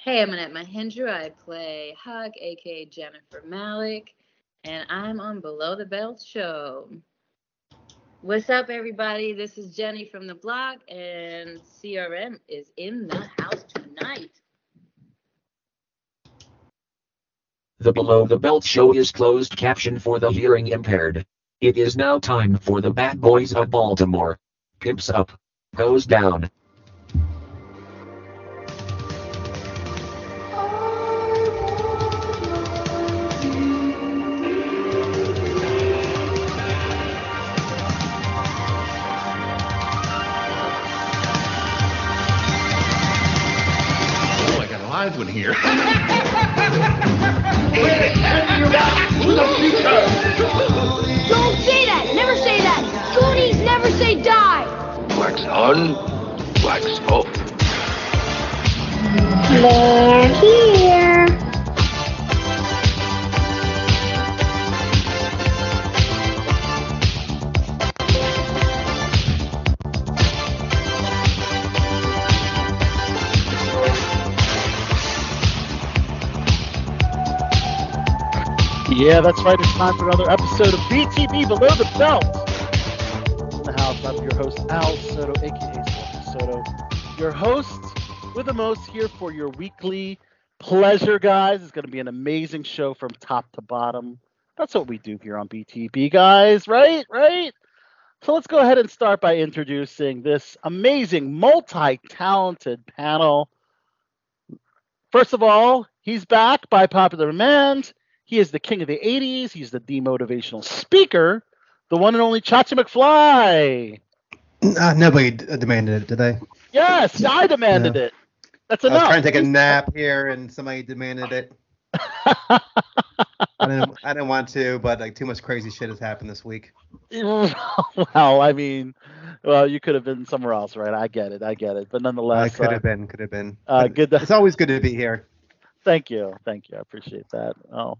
Hey, I'm Annette Mahendru. I play Huck, aka Jennifer Malik, and I'm on Below the Belt Show. What's up, everybody? This is Jenny from the blog, and CRM is in the house tonight. The Below the Belt show is closed caption for the hearing impaired. It is now time for the Bad Boys of Baltimore. Pimps up. Goes down. Live one here. Don't say that! Never say that! Goonies never say die! Wax on, wax off. They're here! Yeah, that's right. It's time for another episode of BTB Below the Belt. In the house, I'm your host, Al Soto, aka Soto. Your host with the most here for your weekly pleasure, guys. It's going to be an amazing show from top to bottom. That's what we do here on BTB, guys, right? Right? So let's go ahead and start by introducing this amazing, multi talented panel. First of all, he's back by popular demand. He is the king of the 80s. He's the demotivational speaker, the one and only Chachi McFly. Uh, nobody d- demanded it, did they? Yes, I demanded Yeah. it. That's enough. I was trying to take a nap here, and somebody demanded it. I didn't. I didn't want to, but like too much crazy shit has happened this week. well, I mean, well, you could have been somewhere else, right? I get it. I get it. But nonetheless, I could uh, have been. Could have been. uh, good to- It's always good to be here. Thank you. Thank you. I appreciate that. Oh,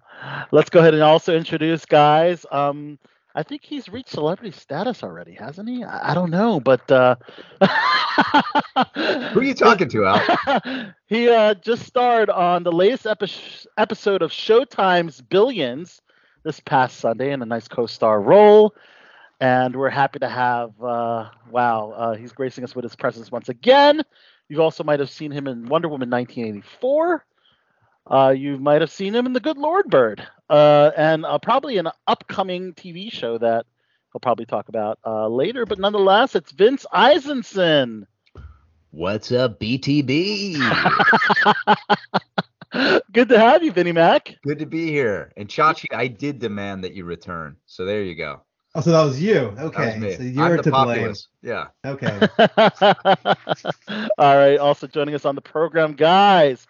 let's go ahead and also introduce guys. Um, I think he's reached celebrity status already, hasn't he? I, I don't know, but uh, Who are you talking to, Al? he uh, just starred on the latest epi- episode of Showtime's Billions this past Sunday in a nice co-star role, and we're happy to have. Uh, wow, uh, he's gracing us with his presence once again. You also might have seen him in Wonder Woman 1984. Uh, you might have seen him in The Good Lord Bird, uh, and uh, probably an upcoming TV show that he'll probably talk about uh, later. But nonetheless, it's Vince Eisenson. What's up, BTB? Good to have you, Vinny Mac. Good to be here. And Chachi, I did demand that you return. So there you go. Oh, so that was you. That Okay, was me. so I'm you're the to blame. Yeah. Okay. All right. Also joining us on the program, guys.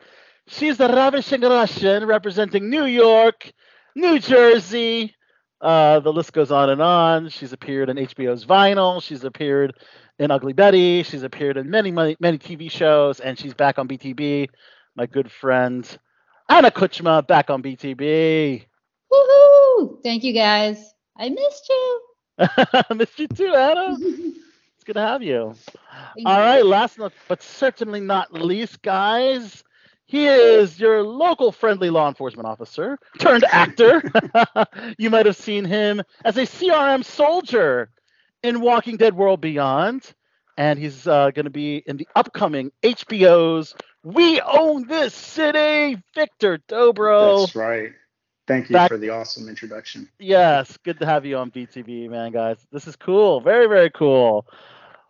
She's the ravishing Russian representing New York, New Jersey. Uh, the list goes on and on. She's appeared in HBO's Vinyl. She's appeared in Ugly Betty. She's appeared in many, many, many TV shows, and she's back on BTB. My good friend Anna Kuchma back on BTB. Woohoo! Thank you guys. I missed you. I Missed you too, Anna. It's good to have you. Thank All you. right, last but certainly not least, guys. He is your local friendly law enforcement officer turned actor. you might have seen him as a CRM soldier in Walking Dead World Beyond. And he's uh, going to be in the upcoming HBO's We Own This City, Victor Dobro. That's right. Thank you Back- for the awesome introduction. Yes, good to have you on BTB, man, guys. This is cool. Very, very cool.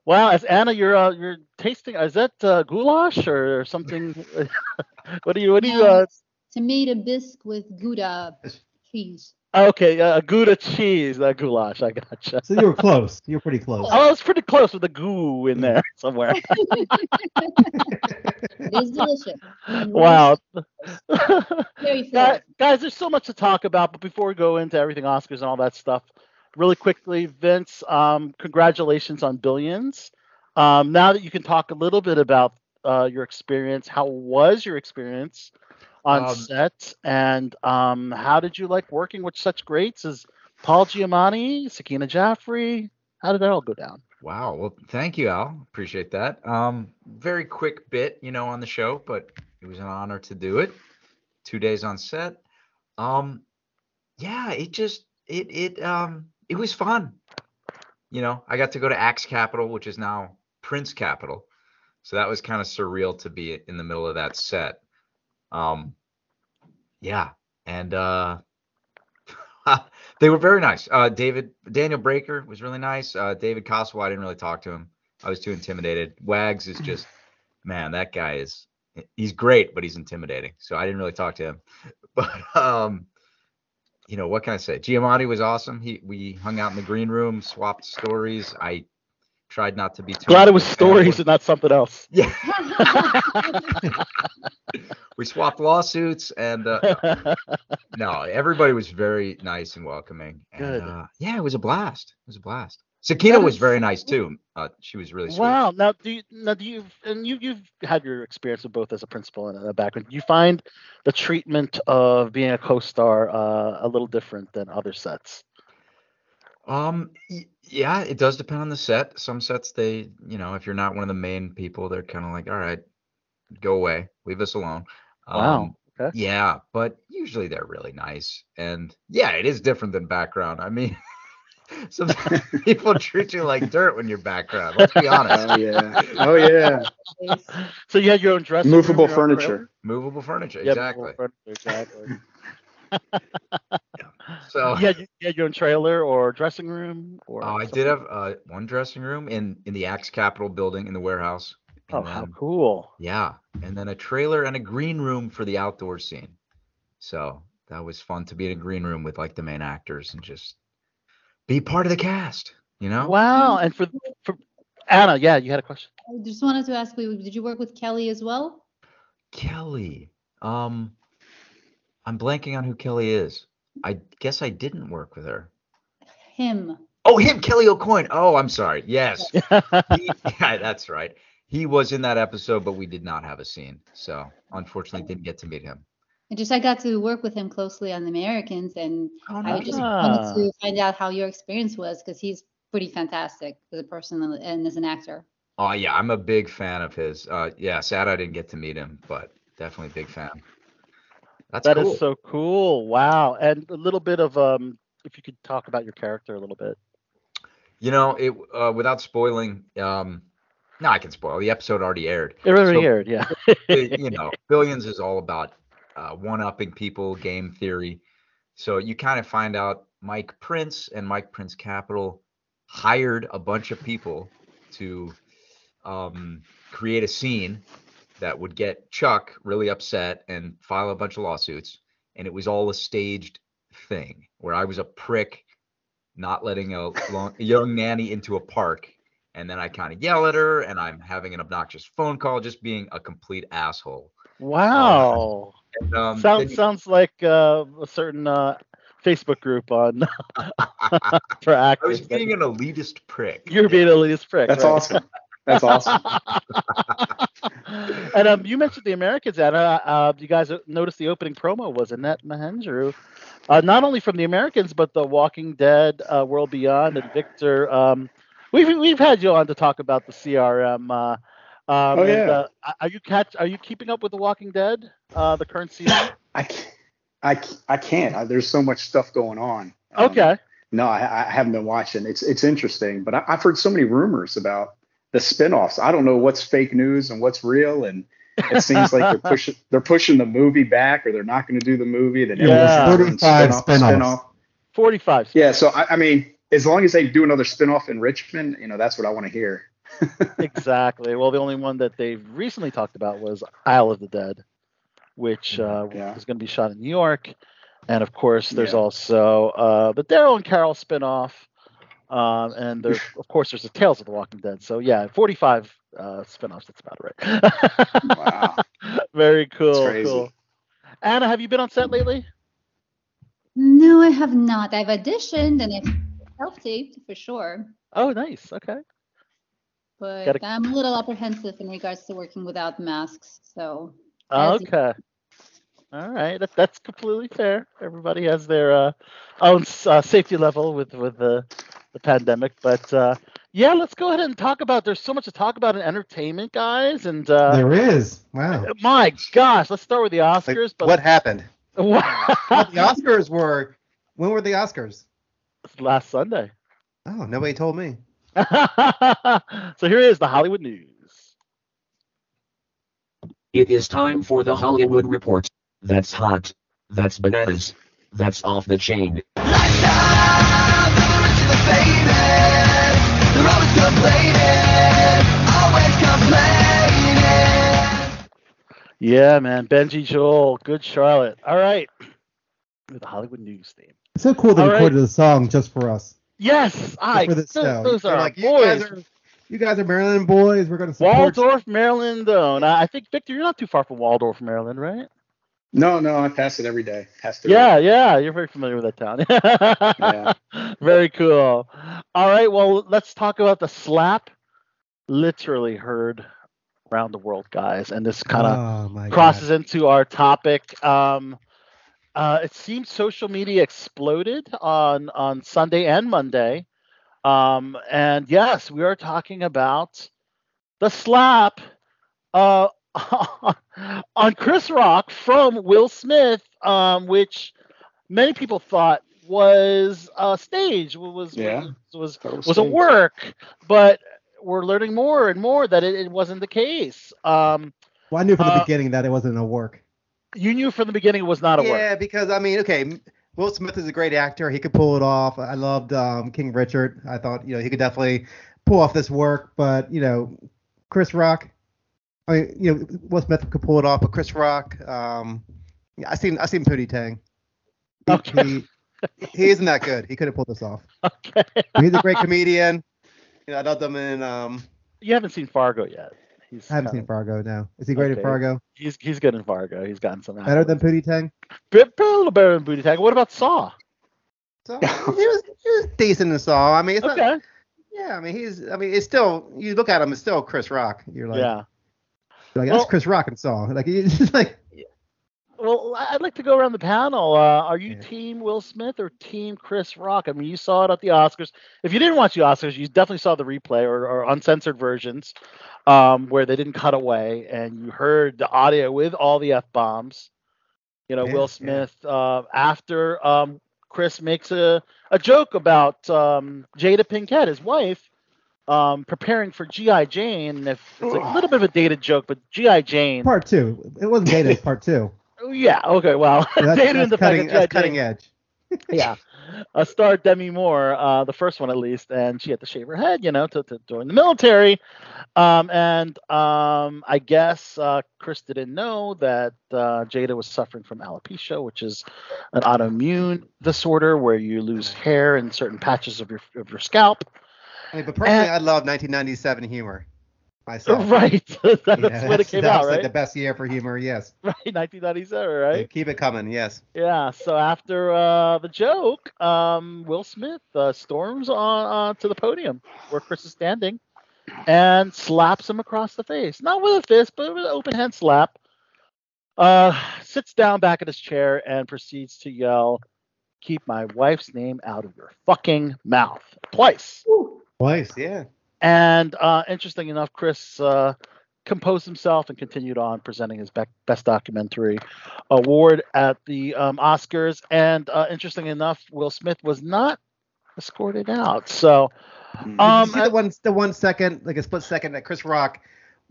Wow, as Anna, you're uh, you're tasting. Is that uh, goulash or something? what do you? What do you? Uh, tomato bisque with Gouda cheese. okay, uh, Gouda cheese. That goulash. I gotcha. So you were close. You were pretty close. Oh, I was pretty close with the goo in there somewhere. It is delicious. wow. Very Guy- guys, there's so much to talk about, but before we go into everything Oscars and all that stuff, really quickly, Vince, um, congratulations on Billions. Um, now that you can talk a little bit about uh, your experience, how was your experience on Um, set, and um, how did you like working with such greats as Paul Giamatti, Sakina Jaffrey? How did that all go down? Wow. Well, thank you, Al. Appreciate that. Um, very quick bit, you know, on the show, but It was an honor to do it. Two days on set. Um, yeah, it just it it um it was fun. You know, I got to go to Axe Capital, which is now Prince Capital. So that was kind of surreal to be in the middle of that set. Um, yeah, and uh, they were very nice. Uh, David Daniel Breaker was really nice. Uh, David Coswell, I didn't really talk to him. I was too intimidated. Wags is just, man, that guy is he's great, but he's intimidating. So I didn't really talk to him. But um, you know, what can I say? Giamatti was awesome. He we hung out in the green room, swapped stories. I tried not to be too Glad it was much of a stories and not something else. Yeah. we swapped lawsuits and uh, no, everybody was very nice and welcoming. And, Good. Uh, yeah, it was a blast. It was a blast. Sakina was very nice too. Uh, she was really sweet. Wow. Now, do you, now do you and you you've had your experience with both as a principal and a background. Do you find the treatment of being a co-star uh, a little different than other sets? Um, y- yeah, it does depend on the set. Some sets, they, you know, if you're not one of the main people, they're kind of like, all right, go away, leave us alone. Wow. Um, Okay. yeah, but usually they're really nice. And yeah, it is different than background. I mean, sometimes people treat you like dirt when you're background. Let's be honest. Oh yeah. Oh yeah. So you had your own dressing Movable your trailer? furniture. Movable furniture, Yeah, exactly. movable furniture, exactly. So you, had, you had your own trailer or dressing room or Oh, I did have uh, one dressing room in in the Axe Capital building in the warehouse. Oh, and how cool! Yeah, and then a trailer and a green room for the outdoor scene. So that was fun to be in a green room with like the main actors and just be part of the cast. You know? Wow. And for for Anna, yeah, you had a question. I just wanted to ask you, did you work with Kelly as well? Kelly. Um, I'm blanking on who Kelly is. I guess I didn't work with her. Him. Oh, him, Kelly AuCoin. Oh, I'm sorry. Yes, he, yeah, that's right. He was in that episode, but we did not have a scene, so unfortunately didn't get to meet him. And just I got to work with him closely on the Americans, and Oh, I just Ah. wanted to find out how your experience was because he's pretty fantastic as a person and- and as an actor. Oh yeah, I'm a big fan of his. Uh, yeah, sad I didn't get to meet him, but definitely a big fan. That's That is cool. so cool. Wow. And a little bit of um, if you could talk about your character a little bit. You know, it uh, without spoiling. Um, no, I can spoil. The episode already aired. It already So, aired, yeah. it- you know, Billions is all about uh, one-upping people, game theory. So you kind of find out Mike Prince and Mike Prince Capital hired a bunch of people to um, create a scene that would get Chuck really upset and file a bunch of lawsuits. And it was all a staged thing where I was a prick, not letting a, long, young nanny into a park. And then I kind of yell at her, and I'm having an obnoxious phone call, just being a complete asshole. Wow. And, um, then sounds you- sounds like uh, a certain uh, Facebook group on for actors. I was being an elitist prick. You're being an elitist prick. That's right? awesome. That's awesome. and um, you mentioned the Americans, Anna. Uh, you guys noticed the opening promo was Annette Mahendru, uh, not only from the Americans, but The Walking Dead, uh, World Beyond, and Victor. Um, we've we've had you on to talk about the CRM. Uh, um, Oh, and, yeah. uh, are you catch? Are you keeping up with The Walking Dead, uh, the current season? I can't. I, I can't. I, there's so much stuff going on. Um, Okay. No, I, I haven't been watching. It's it's interesting, but I, I've heard so many rumors about the spinoffs. I don't know what's fake news and what's real, and it seems like they're pushing they're pushing the movie back, or they're not going to do the movie. That Yeah. everyone's doing 45 spin-off- spin-offs. spin-off. Yeah, so I, I mean, as long as they do another spinoff in Richmond, you know, that's what I want to hear. Exactly. Well, the only one that they've recently talked about was Isle of the Dead, which uh, Yeah. is going to be shot in New York. And of course, there's Yeah. also uh, the Daryl and Carol spinoff. Um, and there's, of course, there's the Tales of the Walking Dead. So, yeah, 45 uh, spinoffs. That's about right. Wow. Very cool. crazy. Cool. Anna, have you been on set lately? No, I have not. I've auditioned and I've self-taped for sure, Oh, nice. Okay. But Gotta- I'm a little apprehensive in regards to working without masks. So As you- Okay. All right, that, that's completely fair. Everybody has their uh, own uh, safety level with with the the pandemic, but uh, yeah, let's go ahead and talk about. There's so much to talk about in entertainment, guys, and uh, there is. Wow. my gosh, let's start with the Like, Oscars. but what happened? Well, the Oscars were. When were the Oscars? Last Sunday. Oh, nobody told me. so here is the Hollywood news. It is time for the Hollywood Report. That's hot. That's bananas. That's off the chain. Yeah, man, Benji Joel, good Charlotte. All right, with the Hollywood news theme. It's so cool they All right. recorded a song just for us. Yes, I. for this those, show. those They're like, our you guys boys. are, you guys are Maryland boys. We're gonna support. you." Waldorf, Maryland, though. And I I think Victor, you're not too far from Waldorf, Maryland, right? No, no, I pass it every day. Pass it. Yeah, yeah, you're very familiar with that town. Yeah. Very cool. All right, well, let's talk about the slap. Literally heard around the world, guys, and this kind of oh my crosses into our topic. Um, uh, it seems social media exploded on on Sunday and Monday, um, and yes, we are talking about the slap uh, on Chris Rock from Will Smith, um, which many people thought was a stage, was Yeah. was was was a work, but we're learning more and more that it, it wasn't the case. Um, Well, I knew from the Uh, beginning that it wasn't a work. You knew from the beginning it was not a work. Yeah, because I mean, okay, Will Smith is a great actor. He could pull it off. I loved um, King Richard. I thought you know he could definitely pull off this work. But you know, Chris Rock. I mean, you know, Will Smith could pull it off, but Chris Rock. Um, yeah, I seen I seen Pootie Tang. He, Okay. he, he isn't that good. He couldn't pull this off. Okay. He's a great comedian. You know, I loved him in. Um, You haven't seen Fargo yet. He's I haven't kinda- seen Fargo. No, is he great Okay. in Fargo? He's he's good in Fargo. He's gotten some Better than. Pootie Tang. Bit, a little better than Pootie Tang. What about Saw? So he was, he was decent in Saw. I mean, it's not, Okay. Yeah, I mean he's. I mean it's still. You look at him, it's still Chris Rock. You're like, yeah. you're like Well- that's Chris Rock and Saw. Like just like. Well, I'd like to go around the panel. Uh, are you Yeah. Team Will Smith or Team Chris Rock? I mean, you saw it at the Oscars. If you didn't watch the Oscars, you definitely saw the replay or, or uncensored versions um, where they didn't cut away, and you heard the audio with all the f bombs. You know, Yeah, Will yeah. Smith uh, after um, Chris makes a, a joke about um, Jada Pinkett, his wife, um, preparing for GI Jane. If it's a little bit of a dated joke, but GI Jane. Part two. It wasn't dated. part two. Oh, yeah. Okay. Well, That's, that's in the cutting, that's cutting edge. yeah. Uh, starred Demi Moore, uh, the first one at least, and she had to shave her head, you know, to, to join the military. Um, and um, I guess uh, Chris didn't know that uh, Jada was suffering from alopecia, which is an autoimmune disorder where you lose hair in certain patches of your of your scalp. I mean, but personally, And- I love 1997 humor. Myself. Right. that's Yeah, when it that's- came that out, was, right? Like the best year for humor. Yes. right. 1997, right? Keep it coming. Yes. Yeah. So after uh, the joke, um, Will Smith uh, storms on uh, to the podium where Chris is standing and slaps him across the face. Not with a fist, but with an open hand slap. Uh, sits down back in his chair and proceeds to yell, "Keep my wife's name out of your fucking mouth!" Twice. Twice. Yeah. And uh, interesting enough, Chris uh, composed himself and continued on presenting his bec- best documentary award at the um, Oscars. And uh, interesting enough, Will Smith was not escorted out. So, Hmm. um, Did you see the one, the one second, like a split second that Chris Rock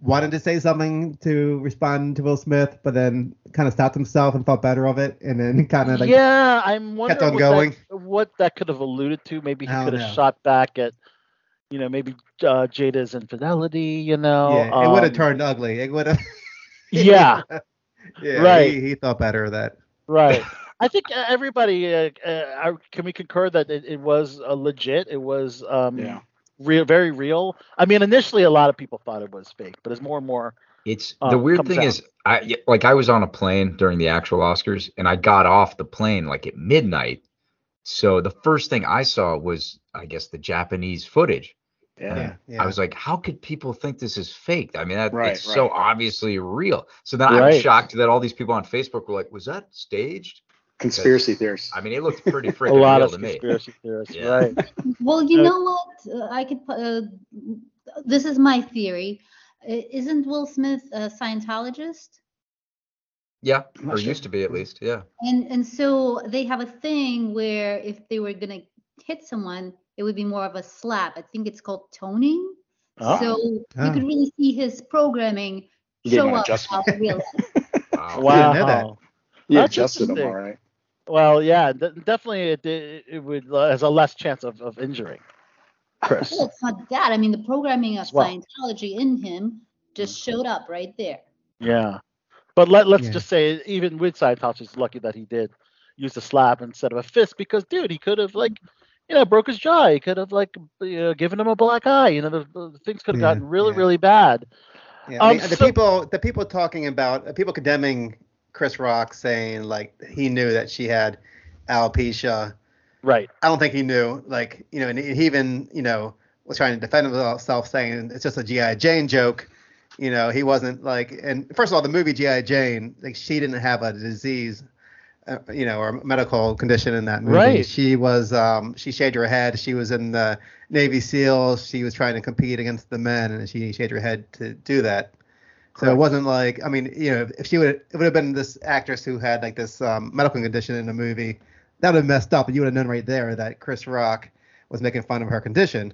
wanted to say something to respond to Will Smith, but then kind of stopped himself and thought better of it, and then kind of like yeah, I'm wondering on what, going. That, what that could have alluded to. Maybe he could have know. shot back at, you know, maybe uh, Jada's infidelity. You know, yeah, it would have um, turned ugly. It would have. Yeah, yeah. Right. He, he thought better of that. Right. I think uh, everybody uh, uh, can we concur that it, it was uh, legit. It was um, Yeah. real, very real. I mean, initially a lot of people thought it was fake, but as more and more, It's uh, the weird thing out. is, I like I was on a plane during the actual Oscars, and I got off the plane like at midnight. So the first thing I saw was, I guess, the Japanese footage. Yeah. Yeah. yeah. I was like, how could people think this is fake? I mean, that Right, it's so right. obviously real. So then I Right. was shocked that all these people on Facebook were like, was that staged? Conspiracy theorists. I mean, it looked pretty A freaking lot real of to me. conspiracy theorists, Yeah. right? Well, you Uh, know what? Uh, I could. Uh, this is my theory. I- Isn't Will Smith a Scientologist? Yeah, I'm or sure. used to be at least. Yeah. And and so they have a thing where if they were gonna hit someone, it would be more of a slap. I think it's called toning. Oh. So you Oh. could really see his programming He gave show up adjustment. how real. Wow. Wow. know that. He That's adjusted them all right. Well, yeah, de- definitely it, it, it would uh, has a less chance of, of injuring Chris. Well, it's not that. I mean, the programming of Well. Scientology in him just mm. showed up right there. Yeah. But let, let's Yeah. just say, even with Scientology, it's lucky that he did use a slap instead of a fist because, dude, he could have, like, you know, broke his jaw. He could have, like, you know, given him a black eye. You know, the, the things could have Yeah, gotten really, yeah. really bad. Yeah, I mean, Um, the so- people, the people talking about, uh, people condemning Chris Rock, saying like he knew that she had alopecia. Right. I don't think he knew. Like, you know, and he even, you know, was trying to defend himself, saying it's just a GI Jane joke. You know, he wasn't like. And first of all, the movie GI Jane, like, she didn't have a disease, uh, you know, or medical condition in that movie. Right. She was, um, she shaved her head. She was in the Navy SEALs. She was trying to compete against the men, and she shaved her head to do that. So it wasn't like, I mean, you know, if she would, it would have been this actress who had like this um, medical condition in the movie, that would have messed up. And you would have known right there that Chris Rock was making fun of her condition.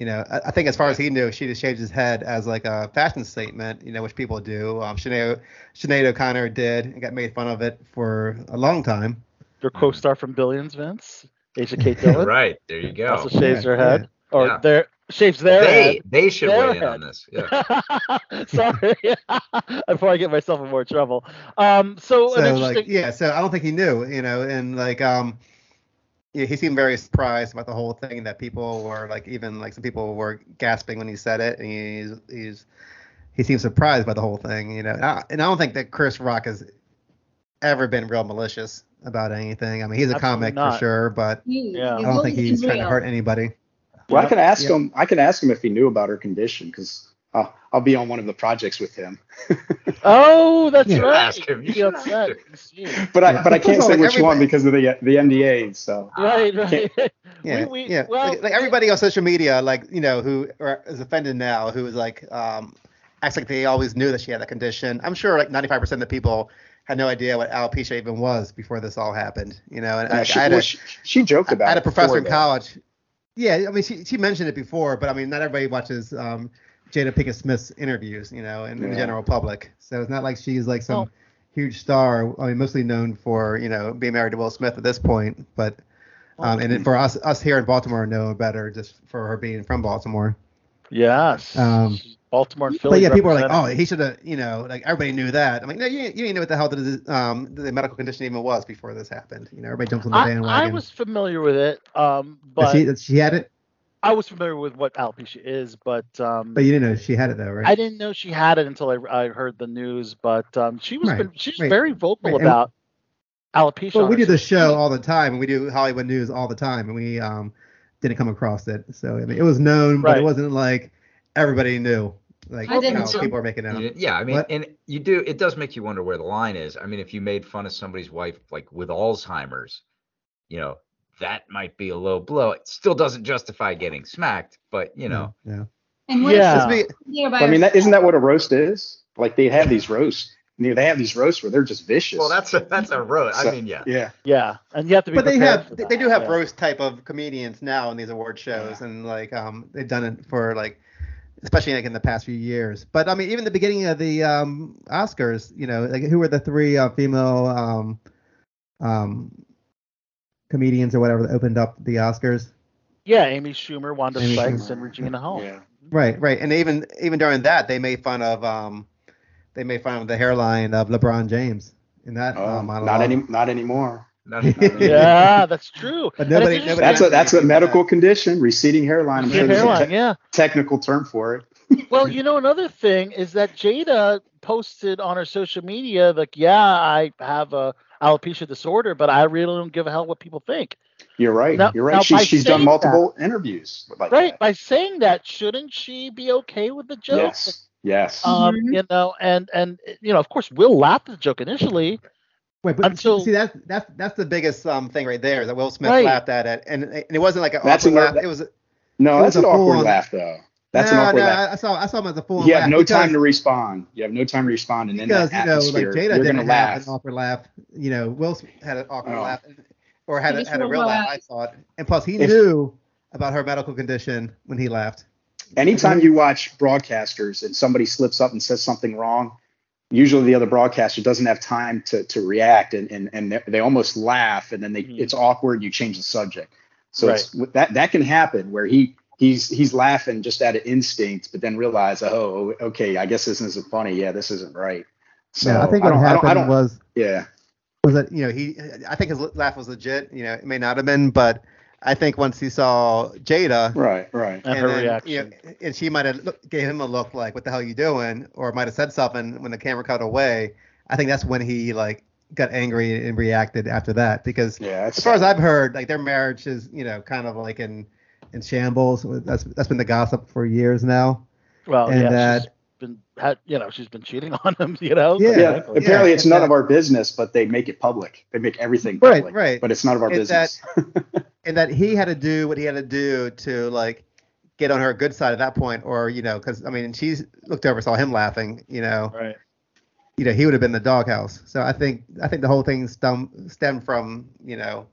You know, I, I think as far as he knew, she just shaved his head as like a fashion statement, you know, which people do. Um, Sinead, Sinead O'Connor did and got made fun of it for a long time. Your co-star from Billions, Vince, Asia Kate Dillon, Right. There you go. also shaves Yeah, her head, or Yeah. their shaves their they head. they should Their weigh in on this. Yeah. Sorry, before I get myself in more trouble. Um, so, an so interesting. like yeah so i don't think he knew you know and like um yeah, he seemed very surprised about the whole thing that people were like even like some people were gasping when he said it and he's he's he seems surprised by the whole thing you know and I, and I don't think that chris rock has ever been real malicious about anything i mean he's a Absolutely comic not. for sure but Yeah. i don't think he's trying to hurt anybody Well, I can ask Yeah. him. I can ask him if he knew about her condition because I'll, I'll be on one of the projects with him. Oh, that's Yeah. right. Ask him. You Be should upset. ask You see. But I but I can't say like which one because of the the NDA. So Right, right. Yeah, we, yeah. Well, like, like everybody on social media, like you know, who are, is offended now, who is like, um, acts like they always knew that she had that condition. I'm sure like 95% of the people had no idea what alopecia even was before this all happened. You know, and Yeah, I, she, I had well, a, she, she joked about I had a professor in college. Yeah, I mean, she she mentioned it before, but I mean, not everybody watches um, Jada Pinkett Smith's interviews, you know, in, in the general public. So it's not like she's like some Well- huge star. I mean, mostly known for you know being married to Will Smith at this point, but um, and it, for us us here in Baltimore know better just for her being from Baltimore. yes. Um, Baltimore and Philly. But yeah, people are like, oh, he should have, you know, like everybody knew that. I'm like, no, you, you didn't know what the hell the, um, the medical condition even was before this happened. You know, everybody jumps on the I, bandwagon. I was familiar with it, um, That but she, she had it, I was familiar with what alopecia is, but um, but you didn't know she had it though, right? I didn't know she had it until I, I heard the news. But um, she was Right, been, she's right, very vocal right, and- about alopecia. Well, we do the show all the time, and we do Hollywood news all the time, and we um didn't come across it. So I mean, it was known, but it wasn't like everybody knew. Like I didn't how people are making out. yeah, I mean, What? and you do. It does make you wonder where the line is. I mean, if you made fun of somebody's wife like with Alzheimer's, you know, that might be a low blow. It still doesn't justify getting smacked, but you know, yeah. And what Yeah. if be- I mean, that, herself? isn't that what a roast is? Like they have these roasts. You know, they have these roasts where they're just vicious. well, that's a that's a road. I mean, yeah. yeah. Yeah, and you have to be. but they have for they, that, they do have yeah. roast type of comedians now in these award shows and like um they've done it for like especially like in the past few years but i mean even the beginning of the um oscars you know like who were the three uh, female um um comedians or whatever that opened up the oscars Yeah, Amy Schumer, Wanda Amy Sykes, Schumer. and Regina Hall. Yeah. right right and even even during that they made fun of um they made fun of the hairline of lebron james in that Oh, uh, monologue. not any, not anymore. Not- Yeah, that's true. But nobody- it's nobody- That's a that's a medical condition, receding hairline. I'm sure Your a hairline, te- yeah. technical term for it. Well, you know, another thing is that Jada posted on her social media, like, yeah, I have a alopecia disorder, but I really don't give a hell what people think. You're right. Now- You're right. She, she's done saying multiple interviews. Like Right? that. By saying that, shouldn't she be okay with the joke? Yes. Yes. Um, Mhm. you know, and and you know, of course, Will laughed at the joke initially, Wait, but Until- see that's that's that's the biggest um thing right there that Will Smith Right. laughed at it, and, and it wasn't like an That's awkward a- laugh. It was No, It that's was an awkward laugh though. That's no, an awkward no, laugh. I saw I saw him as a full. You have laugh no time to respond. You have no time to respond, and in because that you know, like atmosphere, Jada you're didn't gonna have laugh. an awkward laugh. You know, Will Smith had an awkward Oh. laugh, or had a, had a real her laugh. I eyes. thought, and plus he If- knew about her medical condition when he laughed. Anytime you watch broadcasters and somebody slips up and says something wrong, usually the other broadcaster doesn't have time to to react, and and and they, they almost laugh, and then they Mhm. it's awkward. You change the subject, so it's, that that can happen where he. He's he's laughing just out of instinct, but then realize, oh, okay, I guess this isn't funny. Yeah, this isn't right. So yeah, I think what don't, I don't, I don't, was yeah, was that you know he I think his laugh was legit. You know, it may not have been, but I think once he saw Jada, right, right. And her then, reaction. you know, and she might have look, gave him a look like, "What the hell are you doing?" or might have said something when the camera cut away. I think that's when he like got angry and reacted after that because Yeah, as far as I've heard, like their marriage is you know kind of like in in shambles. That's that's been the gossip for years now. Well, and yeah, that- she's been had you know she's been cheating on him. You know. Yeah, yeah, frankly. apparently it's none that- of our business, but they make it public. They make everything public. right. Right. But it's none of our It's business. and that he had to do what he had to do to like get on her good side at that point, or you know, because I mean, she's looked over, saw him laughing, you know, Right. you know, he would have been the doghouse. So I think I think the whole thing stem stemmed from you know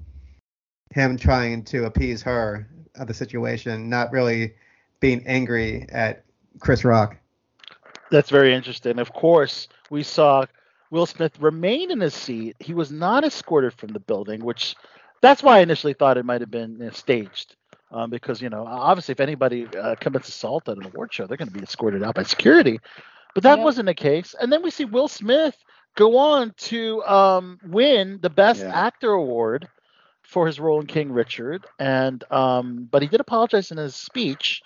him trying to appease her of the situation, not really being angry at Chris Rock. That's very interesting. Of course, we saw Will Smith remain in his seat. He was not escorted from the building, which that's why I initially thought it might have been you know, staged. Um, because you know, obviously, if anybody uh, commits assault at an award show, they're going to be escorted out by security. But that Yeah. wasn't the case. And then we see Will Smith go on to um, win the Best Yeah. Actor award for his role in King Richard. And um, but he did apologize in his speech.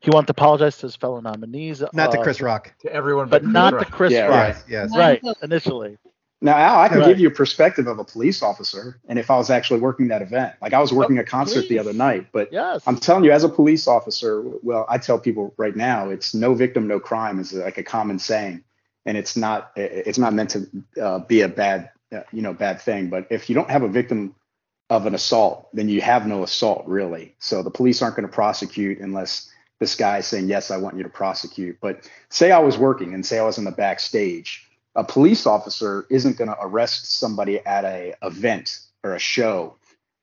He wanted to apologize to his fellow nominees. Not to uh, Chris Rock. To everyone, but not Chris to Chris Yeah, Rock. Yes, yes. Right, initially. Now, Al, I can Right. give you a perspective of a police officer, and if I was actually working that event, like I was working a concert the other night, but Yes. I'm telling you, as a police officer, well, I tell people right now, it's no victim, no crime is like a common saying, and it's not it's not meant to uh, be a bad uh, you know bad thing. But if you don't have a victim of an assault, then you have no assault really. So the police aren't going to prosecute unless this guy is saying yes, I want you to prosecute. But say I was working and say I was in the backstage, a police officer isn't going to arrest somebody at a event or a show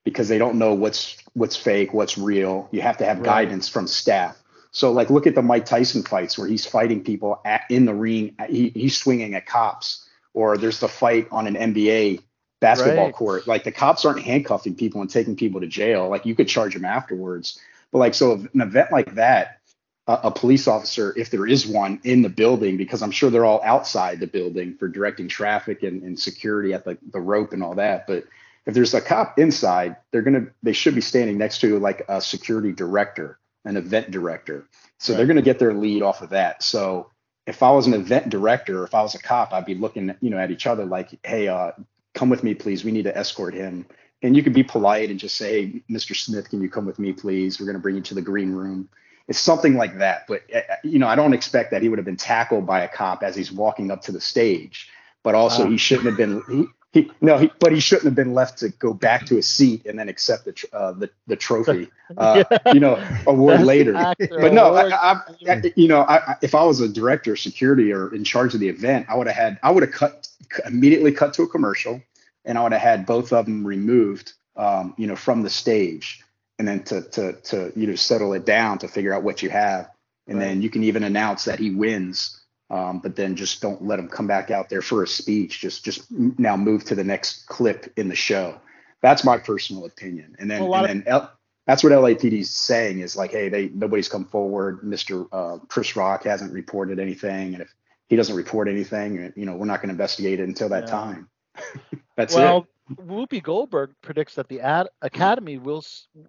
because they don't know what's what's fake, what's real. You have to have Right. guidance from staff. So like look at the Mike Tyson fights where he's fighting people at, in the ring. He, he's swinging at cops, or there's the fight on an NBA basketball Right. court. Like the cops aren't handcuffing people and taking people to jail. Like you could charge them afterwards. But like so, an event like that, a, a police officer, if there is one in the building, because I'm sure they're all outside the building for directing traffic and, and security at the, the rope and all that. But if there's a cop inside, they're gonna they should be standing next to like a security director, an event director. So they're gonna get their lead off of that. So if I was an event director, if I was a cop, I'd be looking, you know, at each other like, hey, uh, come with me, please. We need to escort him. And you could be polite and just say, Mr. Smith, can you come with me, please? We're gonna bring you to the green room. It's something like that. But uh, you know, I don't expect that he would have been tackled by a cop as he's walking up to the stage. But also, Wow. he shouldn't have been. He, he no, he, but he shouldn't have been left to go back to his seat and then accept the tr- uh, the the trophy. Uh, You know, award later. But no. I, I, I, you know, I, I, if I was a director of security or in charge of the event, I would have had, I would have cut immediately cut to a commercial, and I would have had both of them removed, um, you know, from the stage, and then to to to you know settle it down to figure out what you have, and then you can even announce that he wins, um, but then just don't let him come back out there for a speech. Just just now move to the next clip in the show. That's my personal opinion, and then Well, and then. L- that's what LAPD is saying is like, hey, they nobody's come forward. Mr. Uh, Chris Rock hasn't reported anything, and if he doesn't report anything, you know, we're not going to investigate it until that Yeah. time. That's well, it. Whoopi Goldberg predicts that the ad- Academy will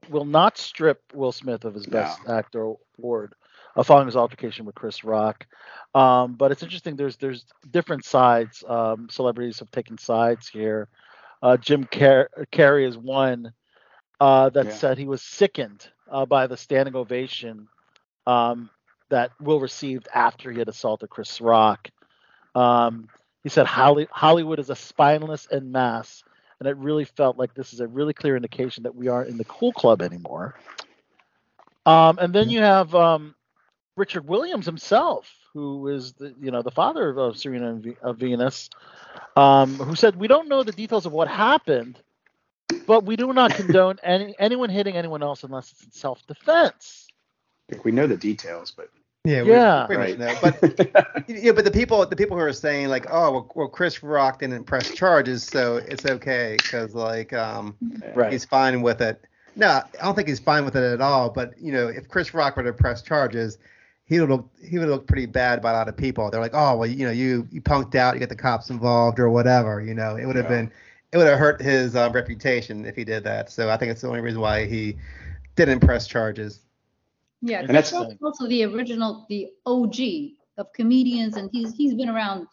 will not strip Will Smith of his Best Actor award uh, following his altercation with Chris Rock. Um, but it's interesting. There's there's different sides. Um, celebrities have taken sides here. Uh, Jim Car- Carrey is one uh, that Yeah. said he was sickened uh, by the standing ovation um, that Will received after he had assaulted Chris Rock. Um, he said Hollywood is a spineless en masse, and it really felt like this is a really clear indication that we aren't in the cool club anymore. Um, and then you have um, Richard Williams himself, who is the you know the father of Serena and V- of Venus, um, who said we don't know the details of what happened, but we do not condone any anyone hitting anyone else unless it's in self-defense. I think we know the details, but Yeah, we Yeah. pretty Right. much know. But yeah, but the people the people who are saying like, oh, well, well Chris Rock didn't press charges, so it's okay because like um Right. he's fine with it. No, I don't think he's fine with it at all. But you know, if Chris Rock were to press charges, he would look he would look pretty bad by a lot of people. They're like, oh well, you know, you you punked out, you get the cops involved or whatever. You know, it would have Yeah. been it would have hurt his uh, reputation if he did that. So I think it's the only reason why he didn't press charges. Yeah, And that's- Rock's also the original, the OG of comedians, and he's he's been around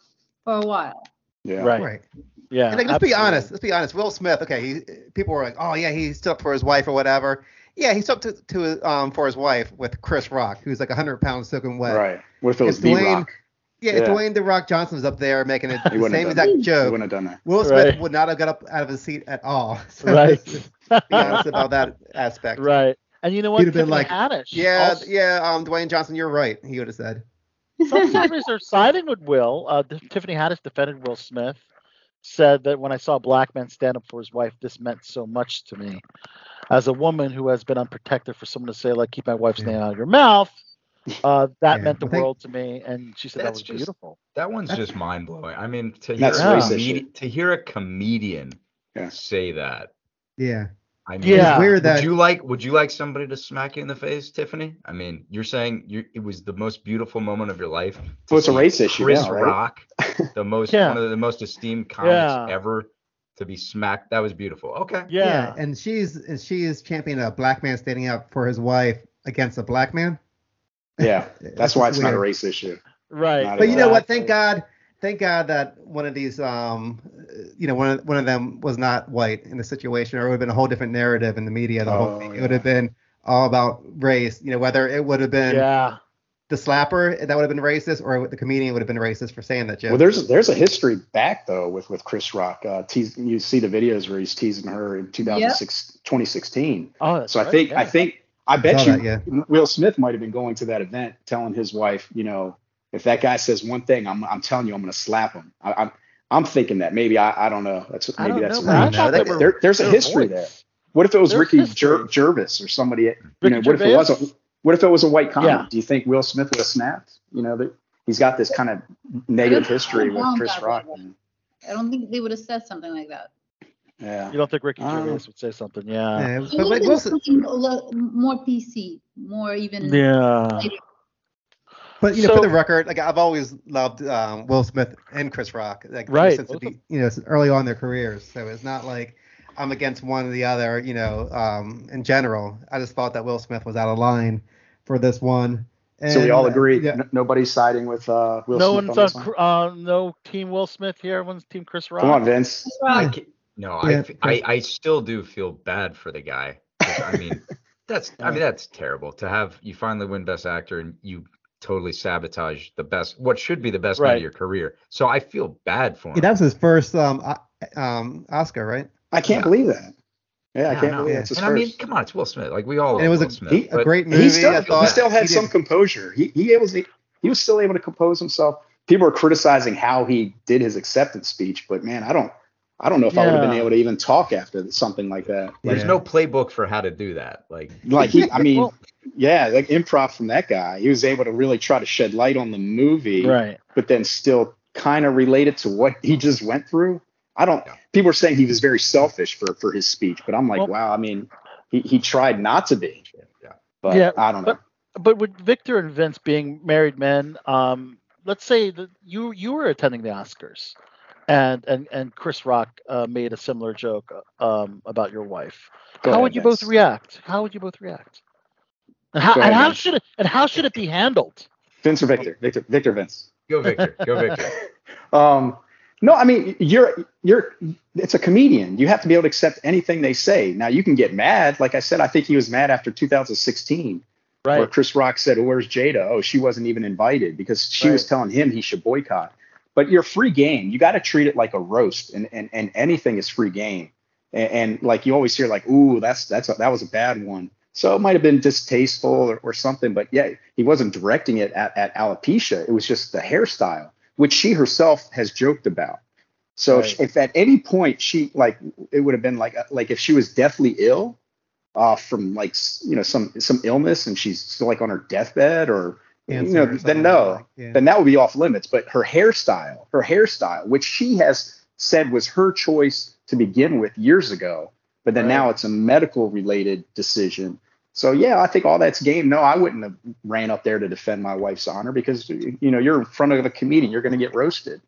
for a while. yeah. Right. Right. Yeah. And like, let's be absolutely. honest. Let's be honest. Will Smith. Okay, he, people were like, "Oh yeah, he stood up for his wife or whatever." Yeah, he stood up to, to um for his wife with Chris Rock, who's like a hundred pounds soaking wet. Right. With if it was If B Dwayne- Rock? Yeah, if Yeah. Dwayne the Rock Johnson was up there making it He the wouldn't same have done exact He joke, wouldn't have done that. Will Smith Right. would not have got up out of his seat at all. So Right. let's just be honest about that aspect. Right. And you know what? He'd have been Tiffany like, Haddish Yeah, also- yeah. Um, Dwayne Johnson, you're right. He would have said. Some celebrities are siding with Will. Uh, Tiffany Haddish defended Will Smith, said that when I saw a black man stand up for his wife, this meant so much to me. As a woman who has been unprotected, for someone to say like "keep my wife's Yeah. name out of your mouth," uh, that Yeah, meant the think- world to me. And she said that That's was just- beautiful. That one's That's- just mind blowing. I mean, to hear, That's a racist comedi- to hear a comedian Yeah. say that. Yeah. I mean, Yeah. It's weird Would you like would you like somebody to smack you in the face, Tiffany? I mean, you're saying you it was the most beautiful moment of your life. to Well, it's a see race issue Chris now, right? Rock, the most Yeah. one of the most esteemed comics Yeah. ever, to be smacked. That was beautiful. Okay. Yeah. and she's and she is championing a black man standing up for his wife against a black man. Yeah. That's why just it's not a race issue. Right. Not But you know what? Thank God, thank God that one of these, um, you know, one of, one of them was not white in the situation, or it would have been a whole different narrative in the media. The whole Oh, thing. It would have been all about race. You know, whether it would have been Yeah. the slapper that would have been racist, or the comedian would have been racist for saying that joke. Well, there's there's a history back though with with Chris Rock. Uh, teas you see the videos where he's teasing her in 2006, 2016. Oh, that's So I think yeah. I think I bet Saw you that, Will Smith might have been going to that event telling his wife, you know, if that guy says one thing, I'm I'm telling you, I'm going to slap him. I, I'm I'm thinking that maybe I, I don't know. That's I maybe don't that's know, what. I I'm- thought there- they were- there- there's a history voice. there. What if it was There's Ricky history. Ger- Gervais or somebody? You Ricky know, what if it was a what if it was a white comic? Yeah. Do you think Will Smith would have snapped? You know, that he's got this kind of negative history with Chris Rock. right. I don't think they would have said something like that. Yeah. You don't think Ricky I don't Gervais know. would say something? Yeah. Yeah, but like have Will been Smith, something more PC, more even. Yeah. But you know, So- for the record, like I've always loved um, Will Smith and Chris Rock, like Right, since the, both of be- you know early on in their careers. So it's not like I'm against one or the other, you know, um, in general. I just thought that Will Smith was out of line for this one. And, so we all And, uh, agree. Yeah, n- nobody's siding with uh, Will no Smith one's on on, this one? Uh, no team Will Smith here. Everyone's team Chris Rock. Come on, Vince. Chris I Rock. ca- no, Yeah, I, f- I I still do feel bad for the guy. I mean, that's I mean that's terrible to have you finally win Best Actor and you totally sabotage the best what should be the best night of your career. So I feel bad for him. Yeah, that was his first um, o- um, Oscar, right? I can't Yeah. believe that. Yeah, I can't no. believe that's his and I mean, come on, it's Will Smith. Like we all And it love was a- Smith. he- a but- great he movie. still I he still had he some did- composure. He he was he, he was still able to compose himself. People are criticizing how he did his acceptance speech, but man, I don't I don't know if I would have been able to even talk after something like that. There's Yeah. no playbook for how to do that. Like Like he, I mean, Well- yeah, like improv from that guy. He was able to really try to shed light on the movie, Right. but then still kind of relate it to what he just went through. I don't. Yeah. People are saying he was very selfish for for his speech, but I'm like, Well- wow. I mean, he he tried not to be, yeah. but Yeah, I don't know. but- But with Victor and Vince being married men, um, let's say that you you were attending the Oscars, and and and Chris Rock uh, made a similar joke um, about your wife. Go how ahead, would you both react? How would you both react? And how, Go and how should it and how should it be handled? Vince or Victor? Victor, Victor, Vince. Go Victor. Go Victor. Um, no, I mean you're you're it's a comedian. You have to be able to accept anything they say. Now you can get mad. Like I said, I think he was mad after 2016, where Chris Rock said, "Where's Jada?" Oh, she wasn't even invited because she was telling him he should boycott. But you're free game. You got to treat it like a roast, and and and anything is free game. And, and like you always hear, like, ooh, that's that's a, that was a bad one. So it might have been distasteful or, or something, but yeah, he wasn't directing it at, at alopecia. It was just the hairstyle, which she herself has joked about. So Right. if, if at any point she like, it would have been like like if she was deathly ill, uh, from like you know some some illness and she's still like on her deathbed or Cancer you know then no. like yeah. then that would be off limits. But her hairstyle her hairstyle which she has said was her choice to begin with years ago but then now it's a medical related decision. So yeah i think all that's game. No i wouldn't have ran up there to defend my wife's honor because you know you're in front of a comedian. You're going to get roasted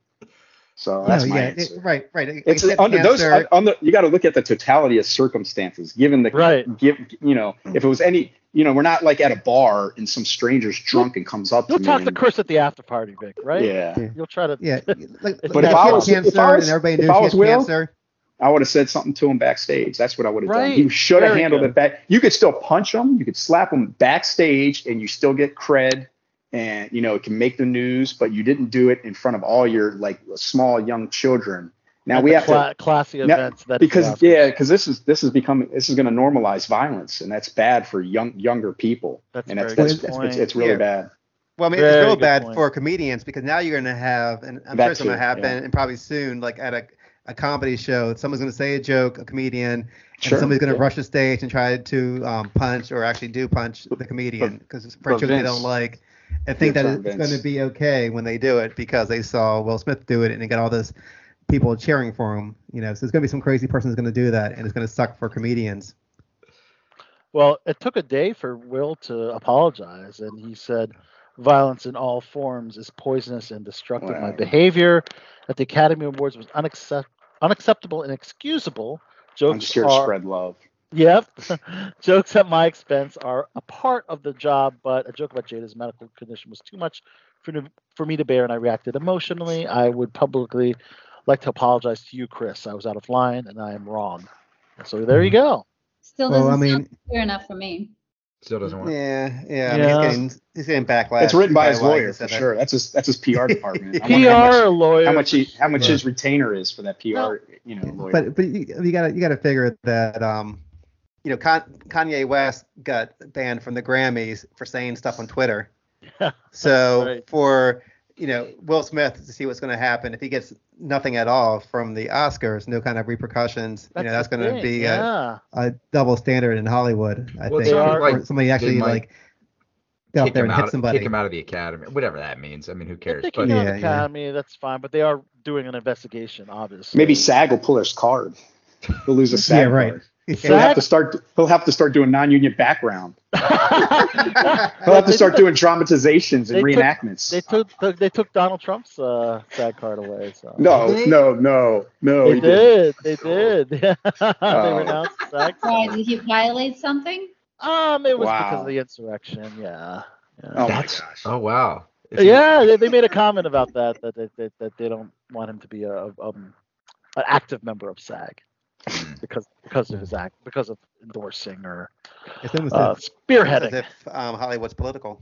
so that's no, my yeah, answer it- right, right. It's you said under those under you got to look at the totality of circumstances given the Right. give you know if it was any you know we're not like at a bar and some stranger's drunk and comes up You'll to talk me to and- Chris at the after party, Vic, right? yeah You'll try to. Yeah, like, But if she I had was- if cancer I was- and everybody if knew I was Will, cancer. I would have said something to him backstage. That's what I would have done. Right. He should have handled good. it back. You could still punch him. You could slap him backstage, and you still get cred, and you know it can make the news. But you didn't do it in front of all your like small young children. Now at we the have to classy Now, events that because the yeah, because this is this is becoming this is going to normalize violence, and that's bad for young younger people. That's and a that's, that's, that's point. it's, it's really Yeah. bad. Well, I mean, Very it's real bad point. for comedians because now you're going to have, and I'm That sure it's going to happen, yeah. and probably soon, like at a, a comedy show, someone's going to say a joke, a comedian, and somebody's going to yeah. rush the stage and try to um, punch or actually do punch the comedian because it's for but they don't like, and think that it's on going to be okay when they do it because they saw Will Smith do it and they got all this people cheering for him. You know, so there's going to be some crazy person who's going to do that, and it's going to suck for comedians. Well, it took a day for Will to apologize, and he said, "Violence in all forms is poisonous and destructive. My behavior at the Academy Awards was unaccept- unacceptable and inexcusable. I'm Jokes here to are, spread love. Yep, jokes at my expense are a part of the job, but a joke about Jada's medical condition was too much for for me to bear, and I reacted emotionally. I would publicly like to apologize to you, Chris. I was out of line, and I am wrong. So there you go. Still doesn't I sound mean- clear enough for me. Still doesn't work. Yeah, yeah. I mean, Yeah. he's getting he's getting backlash. It's written by by his why lawyer for sure. That's his that's his PR department. I PR how much, lawyer. how much he how much sure. his retainer is for that PR Well- you know lawyer. But but you, you gotta you gotta figure that um you know Con- Kanye West got banned from the Grammys for saying stuff on Twitter. So right. for you know Will Smith to see what's going to happen if he gets nothing at all from the Oscars, no kind of repercussions. you know that's going to be a, yeah. a double standard in Hollywood. I Well, think sounded or like somebody actually like go up there him, and hit out, somebody. kick him out of the academy, whatever that means. I mean, who cares? they But out Yeah, the yeah. academy, that's fine. But they are doing an investigation, obviously. Maybe SAG will pull his card. He'll lose a SAG Yeah, right. card. He'll have to start. He'll have to start doing non-union background. He'll have to start doing dramatizations and they took- reenactments. They took took- they took Donald Trump's uh, SAG card away. So no, no, no, no. they he didn't. did. They did. they Oh. renounced the SAG. Why card. did he violate something? Um, it was because of the insurrection. Yeah. Yeah. Oh my gosh. oh wow. If you- yeah, they, they made a comment about that that they, that, that they don't want him to be a, a um, an active member of SAG because because of his act because of endorsing or It's uh, as, spearheading. as if um, Hollywood's political.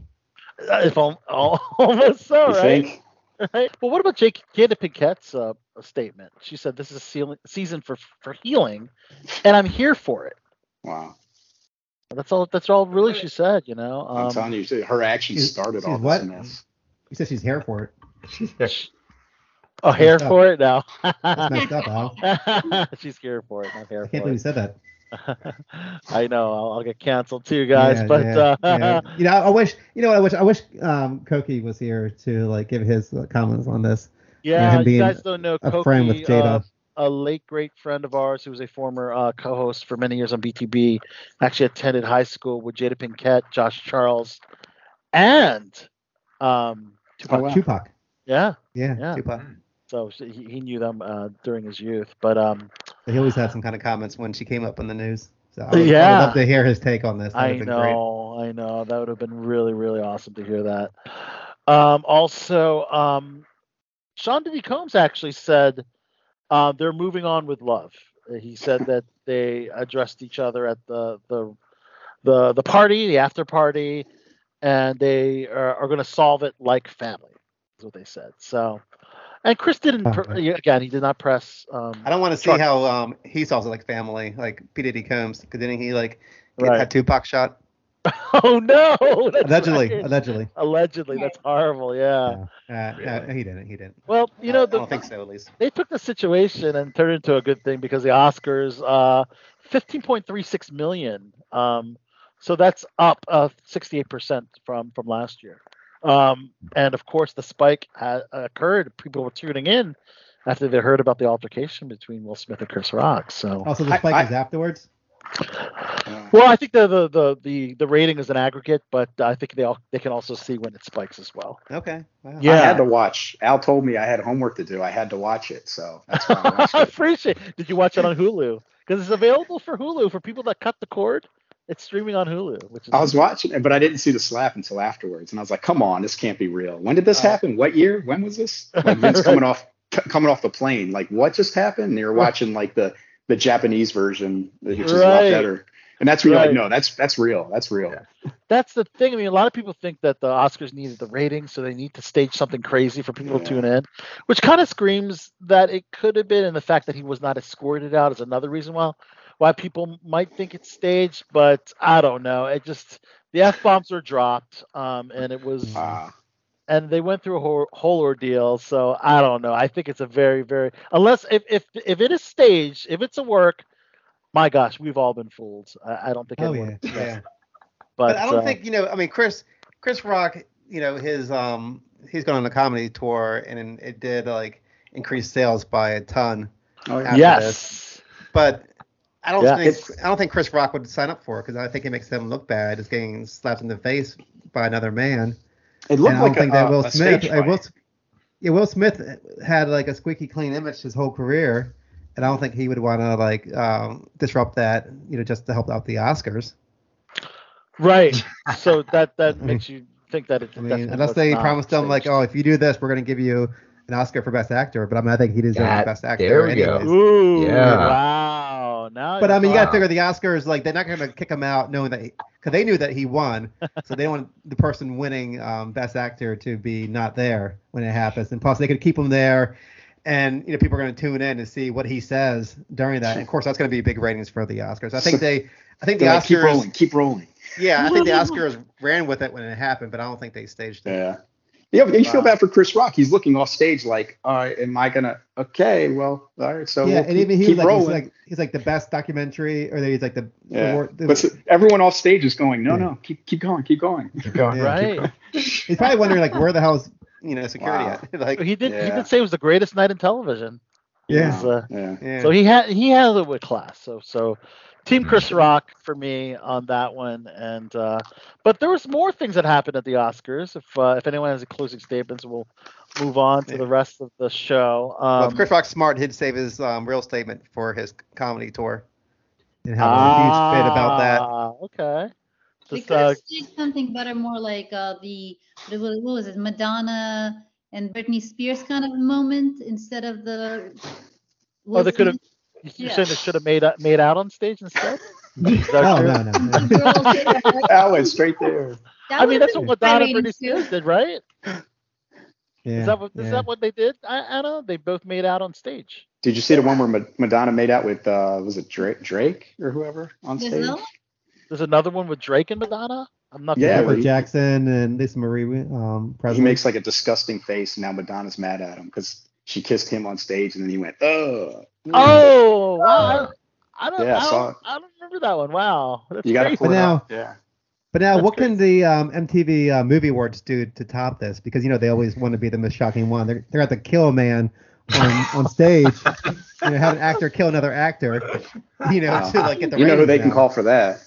Uh, if al- al- almost so, You right? think? right? Well, what about Jake Jada Pinkett's uh, statement? She said, "This is a seal- season for for healing, and I'm here for it." Wow. That's all. That's all. Really, she said. You know. I'm Um, telling you, her actions started she's all what? this mess. You said she's here for it. Oh, messed up. for it now. That's up, Al. She's here for it, not here I can't believe you said that. I know. I'll, I'll get canceled too, guys. Yeah, but yeah, uh, yeah. you know, I wish you know I wish I wish um Koki was here to like give his uh, comments on this. Yeah, you guys don't know a Koki, friend with Jada. uh, a late great friend of ours who was a former uh, co-host for many years on BTB, actually attended high school with Jada Pinkett, Josh Charles, and um, Tupac. Oh, wow. Tupac. Yeah, Yeah, Yeah. Tupac. So he, he knew them uh, during his youth. But um, He always had some kind of comments when she came up in the news. So I would, I Yeah. would love to hear his take on this. That I would've great. know, I know. That would have been really, really awesome to hear that. Um, also, um, Sean Diddy Combs actually said uh, they're moving on with love. He said that they addressed each other at the the the, the party, the after party, and they are, are going to solve it like family. Is what they said. So And Chris didn't. Pr- Okay. again, he did not press. Um, I don't want to see Chuck. how um he saw it like family, like P Diddy Combs, because didn't he like get Right. that Tupac shot? oh no! Allegedly, right. allegedly. Allegedly, that's horrible. Yeah. Yeah. Uh, no, he didn't. He didn't. Well, you know, I the, don't think so, at least. they took the situation and turned it into a good thing because the Oscars, uh, 15.36 million. Um, so that's up uh, 68% from from last year. Um, and of course, the spike had occurred. People were tuning in after they heard about the altercation between Will Smith and Chris Rock. So, Also, the spike I- is afterwards. well, I think the the, the the the rating is an aggregate, but I think they all they can also see when it spikes as well. Okay. Wow. Yeah. I had to watch. Al told me I had homework to do. I had to watch it, so that's why I watched I it. appreciate. Did you watch it on Hulu? Because it's available for Hulu for people that cut the cord. It's streaming on Hulu, which is I was watching it, but I didn't see the slap until afterwards, and I was like, "Come on, this can't be real. When did this Uh, happen? What year? When was this? Like Vince Right. coming off c- coming off the plane. Like what just happened? And they were Right. watching like the the Japanese version, which is a lot better. And that's when you're Right. like, no, that's that's real. That's real. that's the thing. I mean, a lot of people think that the Oscars needed the ratings, so they need to stage something crazy for people to tune in, which kind of screams that it could have been. And the fact that he was not escorted out is another reason why why people might think it's staged. But I don't know. It just the f bombs were dropped, um, and it was and they went through a whole, whole ordeal. So I don't know. I think it's a very, very unless if if if it is staged, if it's a work, my gosh, we've all been fooled. I, I don't think Oh anyone. yeah. Yeah. But, But, I don't uh, think you know. I mean, Chris Chris Rock, you know, his um he's gone on a comedy tour and it did like increase sales by a ton. oh, yeah. yes. this. But I don't Yeah. think I don't think Chris Rock would sign up for it because I think it makes them look bad, just getting slapped in the face by another man. It looked and I don't like think a, that Will a Smith, stage uh, Will, yeah, Will Smith had like a squeaky clean image his whole career, and I don't think he would want to like um, disrupt that, you know, just to help out the Oscars. Right. So that that makes you think that it's I mean, unless they not promised him like, oh, if you do this, we're going to give you an Oscar for Best Actor. But I mean, I think he deserves That- Best Actor there we go. Ooh. Yeah. Wow. Now. But I mean, you got to figure the Oscars like they're not going to kick him out knowing that because they knew that he won, so they don't want the person winning um, Best Actor to be not there when it happens, and plus they could keep him there, and you know people are going to tune in to see what he says during that. And of course, that's going to be big ratings for the Oscars. I think they, I think the They're keep Oscars, rolling, keep rolling. yeah, I think the Oscars ran with it when it happened, but I don't think they staged it. Yeah. Yeah, but you feel bad for Chris Rock. He's looking off stage like, all right, am I gonna? Okay, well, all right. So yeah, we'll and keep, even he keep was like, he's like he's like the best documentary, or that he's like the, the yeah. wor- the- but s- everyone off stage is going, no, Yeah. no, keep keep going, keep going. Keep going. Yeah. keep Right. he's probably wondering like where the hell's you know security Wow. at? like He did. He did say it was the greatest night in television. Yeah, was, uh, Yeah. yeah. So he had he handled it with class. So so Team Chris Rock for me on that one. And uh, but there was more things that happened at the Oscars. If uh, if anyone has any closing statements, we'll move on to the rest of the show. Well, Um, if Chris Rock's smart, he'd save his um, real statement for his comedy tour and have a huge bit about that. ah, Okay. They Just, could uh, have staged something better, more like uh, the what was, what was it, Madonna and Britney Spears kind of moment instead of the. Oh, they could have. You Yeah. saying they should have made out- made out on stage instead? Is that Oh no, no, no. The that. Went straight there. That I mean, would've that's been what Madonna and Britney. Spears did, right? Yeah, is that what is yeah. that what they did? I, Anna, they both made out on stage. Did you see the one where Madonna made out with uh was it Drake, Drake or whoever on stage? another? There's another one with Drake and Madonna. I'm not. Yeah, familiar. Michael he- Jackson and Lisa Marie um, He makes like a disgusting face, and now Madonna's mad at him because she kissed him on stage, and then he went, "Ugh." Oh, wow. I don't, Yeah, I I, saw don't, it. I don't remember that one. Wow. That's you got to crazy. pull it But up. Yeah. But now, That's what can the um, MTV uh, Movie Awards do to top this? Because you know they always want to be the most shocking one. They're they're at the kill a man on, on stage. You know, have an actor kill another actor. You know, Wow. to like get the You know who ratings they can call for that?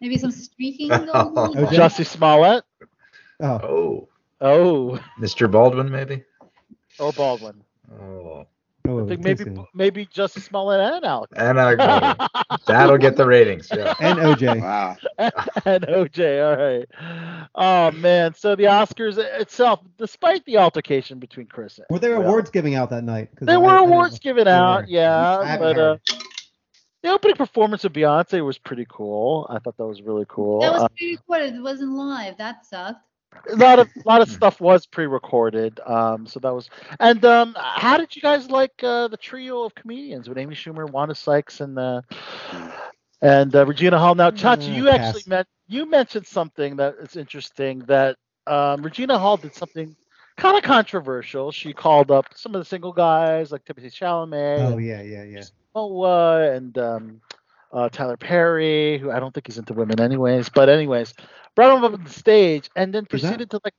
Maybe some streaking going on. Oh, Jussie Smollett. Oh, Oh, Oh, Mr. Baldwin, maybe. Oh, Baldwin. Oh, I think maybe soon. maybe Jussie Smollett and Alec. and uh, that'll get the ratings. Yeah. and OJ. Wow. and OJ. All right. Oh man. So the Oscars itself, despite the altercation between Chris, and Were there Will, awards giving out that night? There I- were I awards know. given out, were. yeah, but uh, the opening performance of Beyonce was pretty cool. I thought that was really cool. That was Uh, pre-recorded. It wasn't live. That sucked. A lot of a lot of stuff was pre-recorded. Um, so that was. And um, how did you guys like uh, the trio of comedians with Amy Schumer, Wanda Sykes, and uh, and uh, Regina Hall? Now, Chachi, Uh, you actually pass. meant you mentioned something that is interesting. That um, Regina Hall did something kind of controversial. She called up some of the single guys like Timothy Chalamet. Oh yeah, yeah, yeah. Noah and um, uh, Tyler Perry, who I don't think he's into women anyways. But anyways, brought him up on the stage and then proceeded to like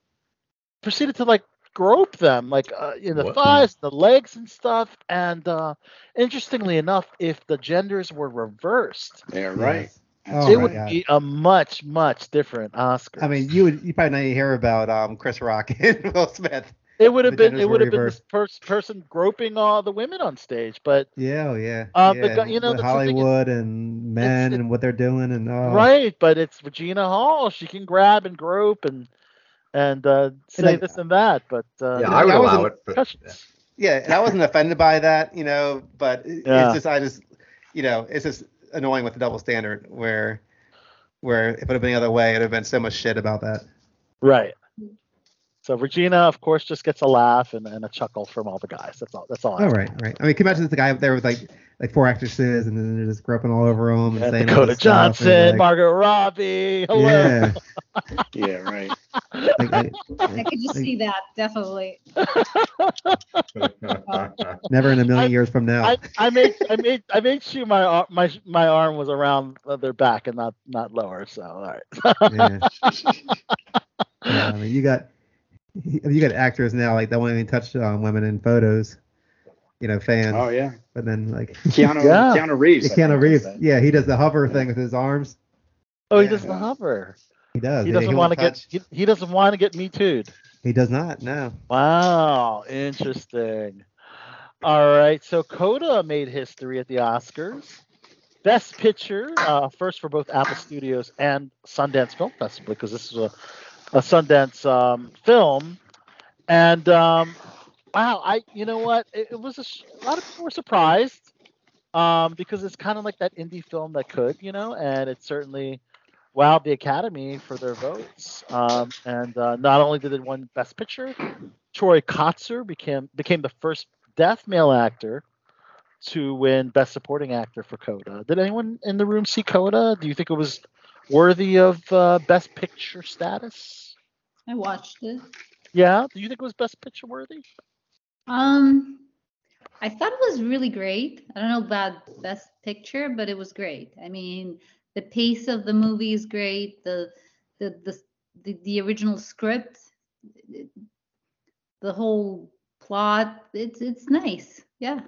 proceeded to like grope them like uh, in the What? thighs, the legs and stuff. And uh, interestingly enough, if the genders were reversed, Yeah, right. Yes. Oh it would God. be a much much different Oscar. I mean, you would you probably not hear about um Chris Rock and Will Smith. It would have been genders it would have been reversed. this pers- person groping all the women on stage, but Yeah, oh yeah. Um, yeah. guy- you know, with the thing is- Hollywood and men and what they're doing and oh. Right, but it's Regina Hall. She can grab and grope and and uh, say I- this and that. But uh, Yeah, I would I wasn't- allow it. But, concussions. Yeah, and I wasn't offended by that, you know, but Yeah. it's just I just you know, it's just annoying with the double standard where where if it had been the other way, it'd have been so much shit about that. Right. So Regina, of course, just gets a laugh and, and a chuckle from all the guys. That's all. That's all. I Oh have. right, right. I mean, can you imagine if the guy up there with like like four actresses and then they're just groping all over him and And saying Dakota this stuff and, Johnson, like, Margot Robbie. Hello. Yeah. Yeah, right. like, like, I could just see that definitely. never in a million I- years from now. I, I made I made I made sure my my my arm was around their back and not not lower. So all right. yeah. yeah, I mean, you got you got actors now like that won't even touch um, women in photos. You know, fans. Oh yeah. But then like Keanu Yeah. Keanu Reeves. I Keanu Reeves, yeah, he does the hover thing with his arms. oh, he Yeah. does the hover. He does. He yeah, doesn't want to get he, he doesn't want to get me too. He does not. No. Wow, interesting. All right, so Coda made history at the Oscars. Best Picture, uh, first for both Apple Studios and Sundance Film Festival, because this is a, a Sundance um, film. And um, wow, I you know what? It, it was a, sh- a lot of people were surprised um, because it's kind of like that indie film that could, you know, and it certainly wowed the Academy for their votes. Um, and uh, not only did it win Best Picture, Troy Kotsur became became the first deaf male actor to win Best Supporting Actor for Coda. Did anyone in the room see Coda? Do you think it was worthy of uh, Best Picture status? I watched it. Yeah. Do you think it was Best Picture worthy? Um, I thought it was really great. I don't know about best picture, but it was great. I mean, the pace of the movie is great. The the the the, the original script, the whole plot, it's it's nice. Yeah.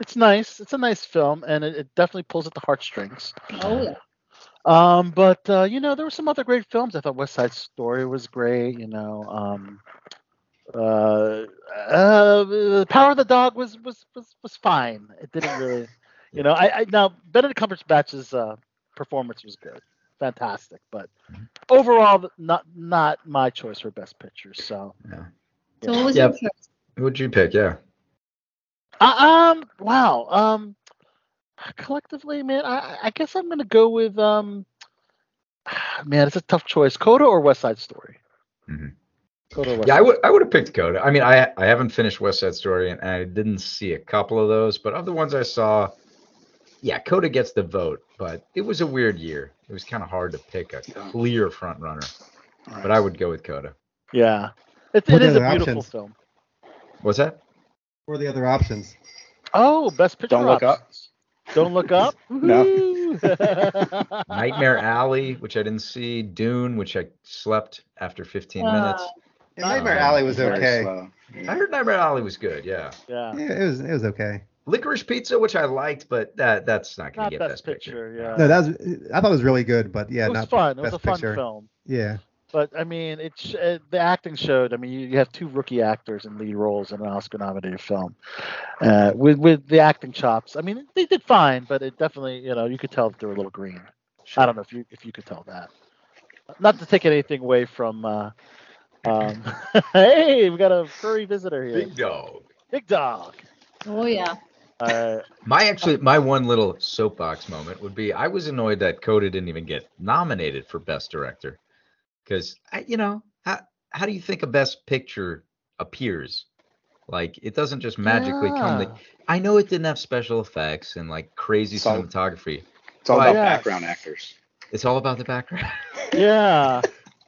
It's nice. It's a nice film, and it, it definitely pulls at the heartstrings. Oh yeah. Um, but uh, you know, there were some other great films. I thought West Side Story was great. You know, um, uh, uh, Power of the Dog was was was was fine. It didn't really, you know. I, I now Benedict Cumberbatch's uh, performance was good, fantastic. But overall, not not my choice for Best Picture. So, So what was Yep. your choice? Who'd you pick? Yeah. uh, um, wow. Um, collectively, man, I I guess I'm gonna go with um. Man, it's a tough choice. Coda or West Side Story? Mhm. Coda or West Yeah, I would I would have picked Coda. I mean, I I haven't finished West Side Story and I didn't see a couple of those, but of the ones I saw, yeah, Coda gets the vote. But it was a weird year. It was kind of hard to pick a clear front runner. All right. But I would go with Coda. Yeah, it, it is a beautiful options? film. What's that? What are the other options? Oh, best picture. Don't Look Up. Options. Don't look up. No. Nightmare Alley, which I didn't see. Dune, which I slept after 15 Uh, minutes. Yeah, Nightmare Um, Alley was okay. slow. I heard Nightmare Alley was good. Yeah. yeah, Yeah, it was it was okay. Licorice Pizza, which I liked, but that that's not gonna not get best, best, picture. Yeah, No, that was I thought it was really good, but yeah, it was not fun. It was best a fun picture. film. Yeah. But I mean, it's uh, the acting showed. I mean, you, you have two rookie actors in lead roles in an Oscar-nominated film, uh, with with the acting chops. I mean, they did fine, but it definitely, you know, you could tell that they were a little green. I don't know if you if you could tell that. Not to take anything away from. Uh, um, hey, we got a furry visitor here. Big dog. Big dog. Oh yeah. Uh, My actually, my one little soapbox moment would be I was annoyed that Coda didn't even get nominated for Best Director, because you know, how how do you think a best picture appears? Like it doesn't just magically come. Yeah. To, I know it didn't have special effects and like crazy It's all- cinematography. It's all about yes. background actors. It's all about the background. Yeah.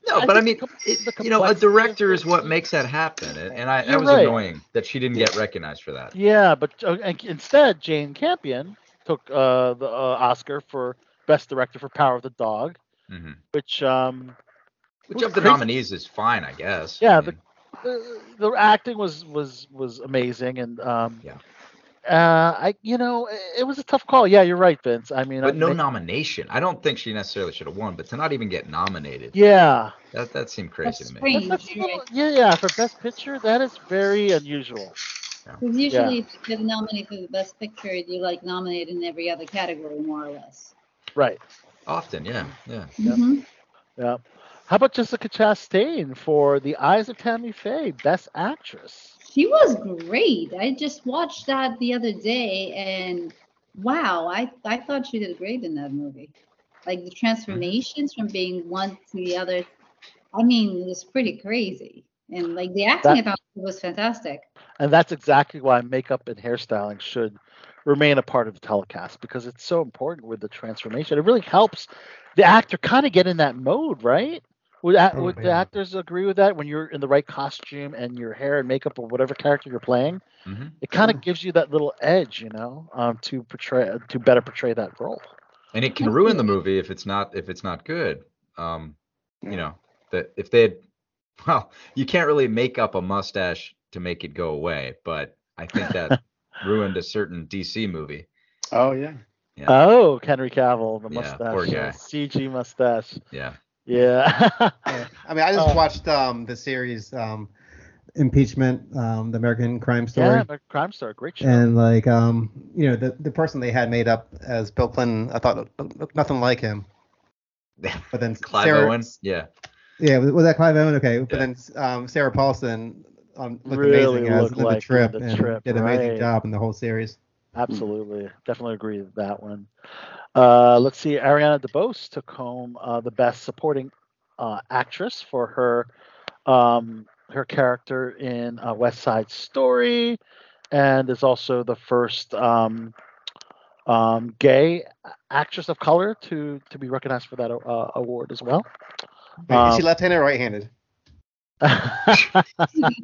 no, I but I mean, it, you know, a director is what makes that happen, and, and I that You're was right. annoying that she didn't get recognized for that. Yeah, but uh, instead, Jane Campion took uh, the uh, Oscar for Best Director for Power of the Dog, hmm which um, Which of the crazy. nominees is fine, I guess. Yeah, I the- mean, the, the acting was was was amazing, and um, Yeah. uh, I you know it, it was a tough call. Yeah, you're right, Vince. I mean, but I no think- nomination. I don't think she necessarily should have won, but to not even get nominated, Yeah, that that seemed crazy That's to me. strange. That's a little- yeah, yeah. For Best Picture, that is very unusual. Because usually, if you get nominated for the best picture, you're like nominated in every other category, more or less. Right. Often, yeah, yeah. Yep. Mhm. Yeah. How about Jessica Chastain for The Eyes of Tammy Faye, Best Actress? She was great. I just watched that the other day, and wow, I I thought she did great in that movie. Like the transformations from being one to the other. I mean, it was pretty crazy, and like the acting That- I thought was fantastic. And that's exactly why makeup and hairstyling should remain a part of the telecast because it's so important with the transformation. It really helps the actor kind of get in that mode, right? Would, a- Oh, would the actors agree with that when you're in the right costume and your hair and makeup or whatever character you're playing? hmm It kind of gives you that little edge, you know, um, to portray to better portray that role. And it can ruin the movie if it's not if it's not good. Um, Yeah. you know that if they had, well, you can't really make up a mustache to make it go away, but I think that ruined a certain DC movie. Oh yeah. Yeah. Oh, Henry Cavill, the Yeah, mustache, poor guy. CG mustache. Yeah. Yeah. Yeah. I mean, I just Uh, watched um, the series um, Impeachment, um, the American Crime Story, yeah, but Crime Star, great show. and like um, you know, the the person they had made up as Bill Clinton, I thought looked- looked nothing like him. But then Clive Sarah, Owen. Yeah. yeah, was was that Clive Owen? Okay, but then um, Sarah Paulson um, looked Really amazing as looked in the trip The and Trip, did an amazing job in the whole series. Absolutely, definitely agree with that one. Uh, let's see, Ariana DeBose took home uh, the best supporting uh, actress for her um, her character in uh, West Side Story, and is also the first um, um, gay actress of color to to be recognized for that uh, award as well. Wait, is she Um, left-handed or right-handed?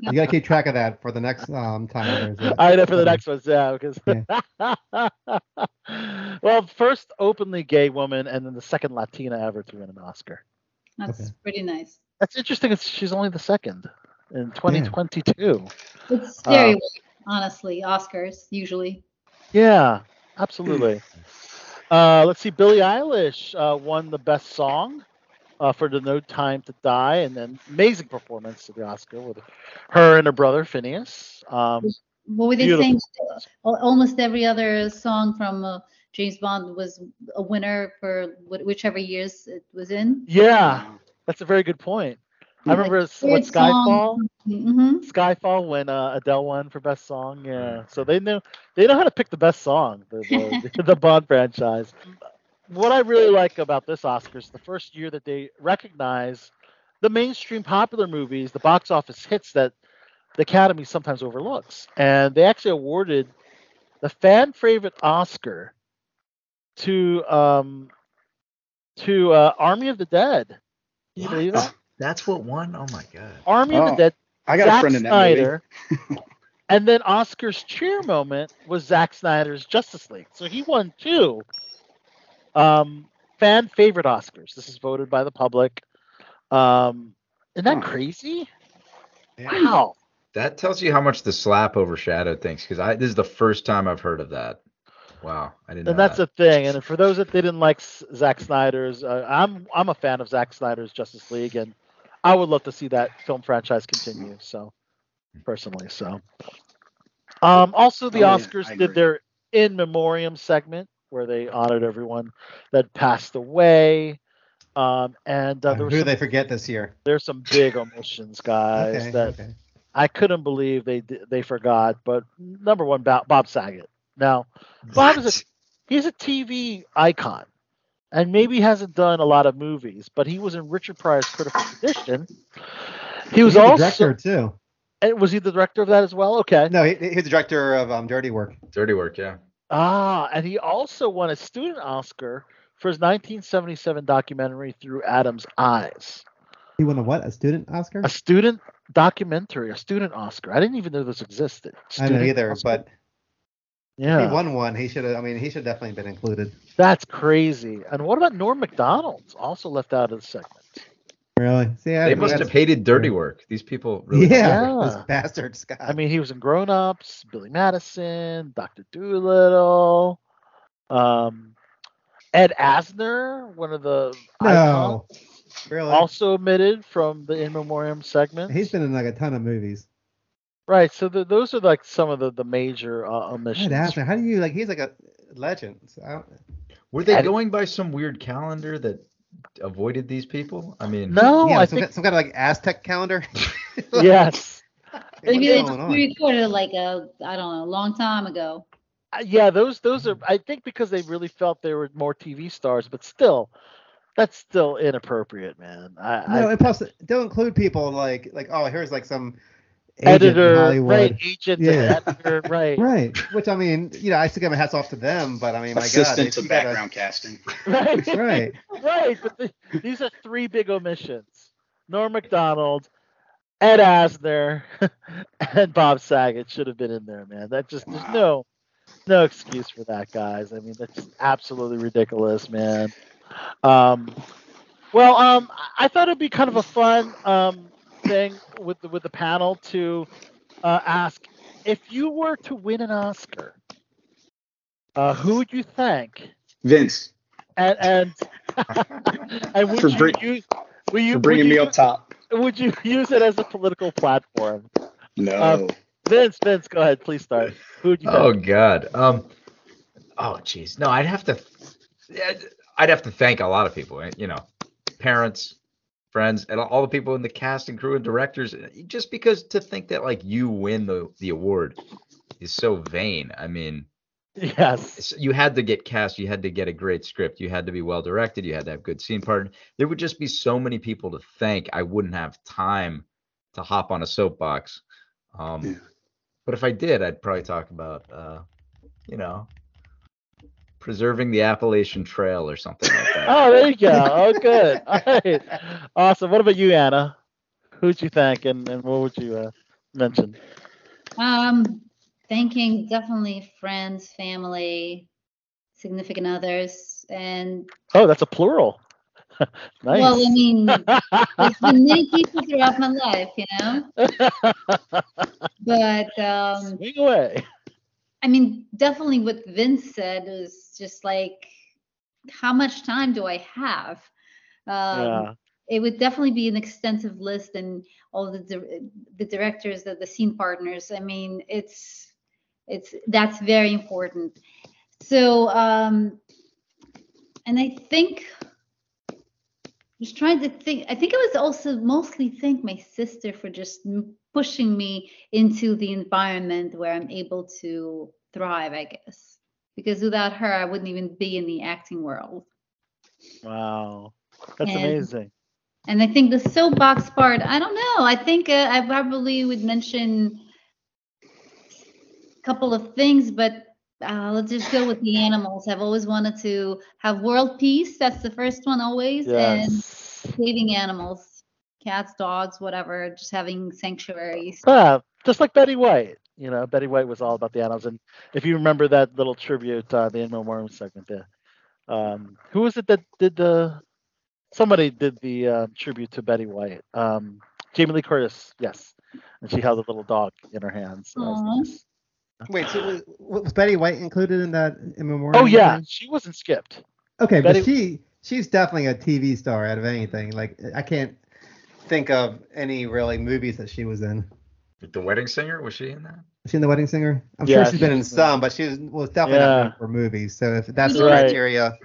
You gotta keep track of that for the next um, time. there's a- I know for the next ones, yeah, because Yeah. well, first openly gay woman, and then the second Latina ever to win an Oscar. That's Okay. pretty nice. That's interesting. It's, she's only the second in 2022. It's scary, Uh, honestly. Oscars usually. Yeah, absolutely. Uh, let's see. Billie Eilish uh, won the best song uh, for the No Time to Die, and then amazing performance at the Oscar with her and her brother Finneas. Um, What were they saying? Almost every other song from uh, James Bond was a winner for whichever years it was in. yeah, that's a very good point. I remember s- what Skyfall. song- Mhm. Skyfall when uh, Adele won for best song. Yeah, so they know they know how to pick the best song. The, the, the Bond franchise. What I really like about this Oscars, the first year that they recognize the mainstream popular movies, the box office hits that the Academy sometimes overlooks, and they actually awarded the fan favorite Oscar to um to uh, Army of the Dead. Can you believe that? That's what won. Oh my god. Army of Oh. the Dead I got a Zack friend in that Snyder. and then Oscar's cheer moment was Zack Snyder's Justice League. So he won two um, fan favorite Oscars. This is voted by the public. Um, isn't that Huh. crazy? movie. Wow. That tells you how much the slap overshadowed things because I this is the first time I've heard of that. Wow, I didn't know And that's that. the thing. And for those that didn't like S- Zack Snyder's, uh, I'm I'm a fan of Zack Snyder's Justice League, and I would love to see that film franchise continue. So, personally, so. Um, also, the Oh, yeah, Oscars I did their in memoriam segment where they honored everyone that passed away. Um, and uh, Uh, there who was some, they forget this year? there's some big omissions, guys, Okay, that okay. I couldn't believe they they forgot. But number one, Bob, Bob Saget. Now, Bob is a he's a TV icon, and maybe hasn't done a lot of movies, but he was in Richard Pryor's Critical Condition, He was He's also director too. and was he the director of that as well? Okay. No, he, he's the director of um, Dirty Work. Dirty work, yeah. Ah, and he also won a student Oscar for his 1977 documentary Through Adam's Eyes. He won a what? A student Oscar? A student documentary, a student Oscar. I didn't even know this existed. I know Student either, Oscar. but yeah, he won one. He should have. I mean, he should definitely been included. that's crazy. And what about Norm Macdonald? Also left out of the segment. Really? See, I, They must have hated dirty work. These people really Yeah, Yeah. those bastards. Scott. I mean, he was in Grown Ups, Billy Madison, Doctor Dolittle, um, Ed Asner, one of the icons, really. also omitted from the in memoriam segment. He's been in like a ton of movies. right. So the, those are like some of the the major uh, omissions. Ed Asner, how do you like? He's like a legend. So I don't, Were they Ed- going by some weird calendar that avoided these people? I mean, No, yeah, I some, think ki- some kind of like Aztec calendar. yes. Maybe What's they going just on? recorded like a I don't know, a long time ago. Uh, yeah, those those are. I think because they really felt they were more TV stars, but still, that's still inappropriate, man. I, No, I and plus don't include people like like oh here's like some agent in editor, right? Agent, Yeah. editor, right? Right. Which I mean, you know, I still give my hats off to them, but I mean, my God, Assistant if to you gotta- background casting. Right. Right. right. But the, these are three big omissions: Norm Macdonald, Ed Asner, and Bob Saget should have been in there, man. That just there's no no excuse for that, guys. I mean, that's absolutely ridiculous, man. Um, well, um, I I thought it'd be kind of a fun um thing with the, with the panel to uh, ask if you were to win an Oscar, uh, who would you thank? Vince, and and and would For you bring- use will you for bringing would me you, up top. would you use it as a political platform? No. Um, Vince, Vince, go ahead, please start. Who would you? Oh pick? God. Um. Oh jeez. No, I'd have to. I'd have to thank a lot of people. You know, parents, friends, and all the people in the cast and crew and directors. Just because to think that like you win the the award is so vain. I mean, Yes. you had to get cast. You had to get a great script. You had to be well directed. You had to have good scene partner. There would just be so many people to thank. I wouldn't have time to hop on a soapbox. Um, Yeah. But if I did, I'd probably talk about, uh, you know, preserving the Appalachian Trail or something like that. Oh, there you go. Oh, good. All right. Awesome. What about you, Anna? Who'd you thank, and, and what would you uh, mention? Um, thanking definitely friends, family, significant others, and Oh, that's a plural. nice. well, I mean, there's been many people throughout my life, you know. But um, Swing away. I mean, definitely what Vince said was just like, how much time do I have? Um, yeah. It would definitely be an extensive list and all the di- the directors, the, the scene partners. I mean, it's it's that's very important. So, um, and I think was trying to think. I think I was also mostly thank my sister for just pushing me into the environment where I'm able to thrive. I guess because without her, I wouldn't even be in the acting world. Wow. That's And- amazing. And I think the soapbox part, I don't know. I think uh, I probably would mention a couple of things, but uh, let's just go with the animals. I've always wanted to have world peace. That's the first one always. And Yes. saving animals, cats, dogs, whatever, just having sanctuaries. Ah, just like Betty White. You know, Betty White was all about the animals. And if you remember that little tribute, uh, the In Memoriam segment there, um, who was it that did the? Somebody did the uh, tribute to Betty White. Um, Jamie Lee Curtis, yes, and she held a little dog in her hands. That was Aw. nice. Wait, so was, was Betty White included in that in memoriam? Oh yeah, thing? she wasn't skipped. Okay, Betty- but she she's definitely a TV star out of anything. Like I can't think of any really movies that she was in. The Wedding Singer was she in that? Was she in The Wedding Singer? I'm Yeah, sure she's been in was in- some, but she was, was definitely not Yeah. known for movies. So if that's the Right. criteria,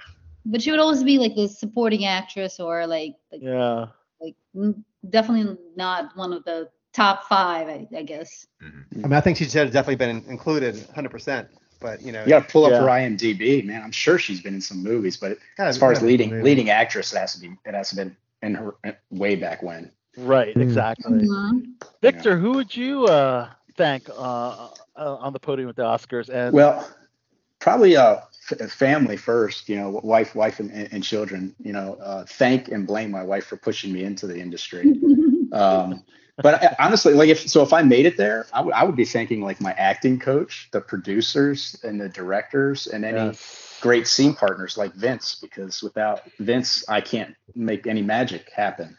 But she would always be like the supporting actress or like, like, Yeah. like mm, definitely not one of the top five, I, I guess. Mm-hmm. I mean, I think she should have definitely been included 100%. But you know, You got to pull up Yeah. her IMDb, man. I'm sure she's been in some movies, but gotta- as far as leading movie. leading actress, it has to be it has to been in her way back when. Right, Mm. exactly. Mhm. Victor, who would you uh, thank uh, uh, on the podium with the Oscars? And Well, probably uh, f- family first. You know, wife, wife, and, and children. You know, uh, thank and blame my wife for pushing me into the industry. Um, but I, honestly, like if so, if I made it there, I would I would be thanking like my acting coach, the producers, and the directors, and any Yes. great scene partners like Vince, because without Vince, I can't make any magic happen.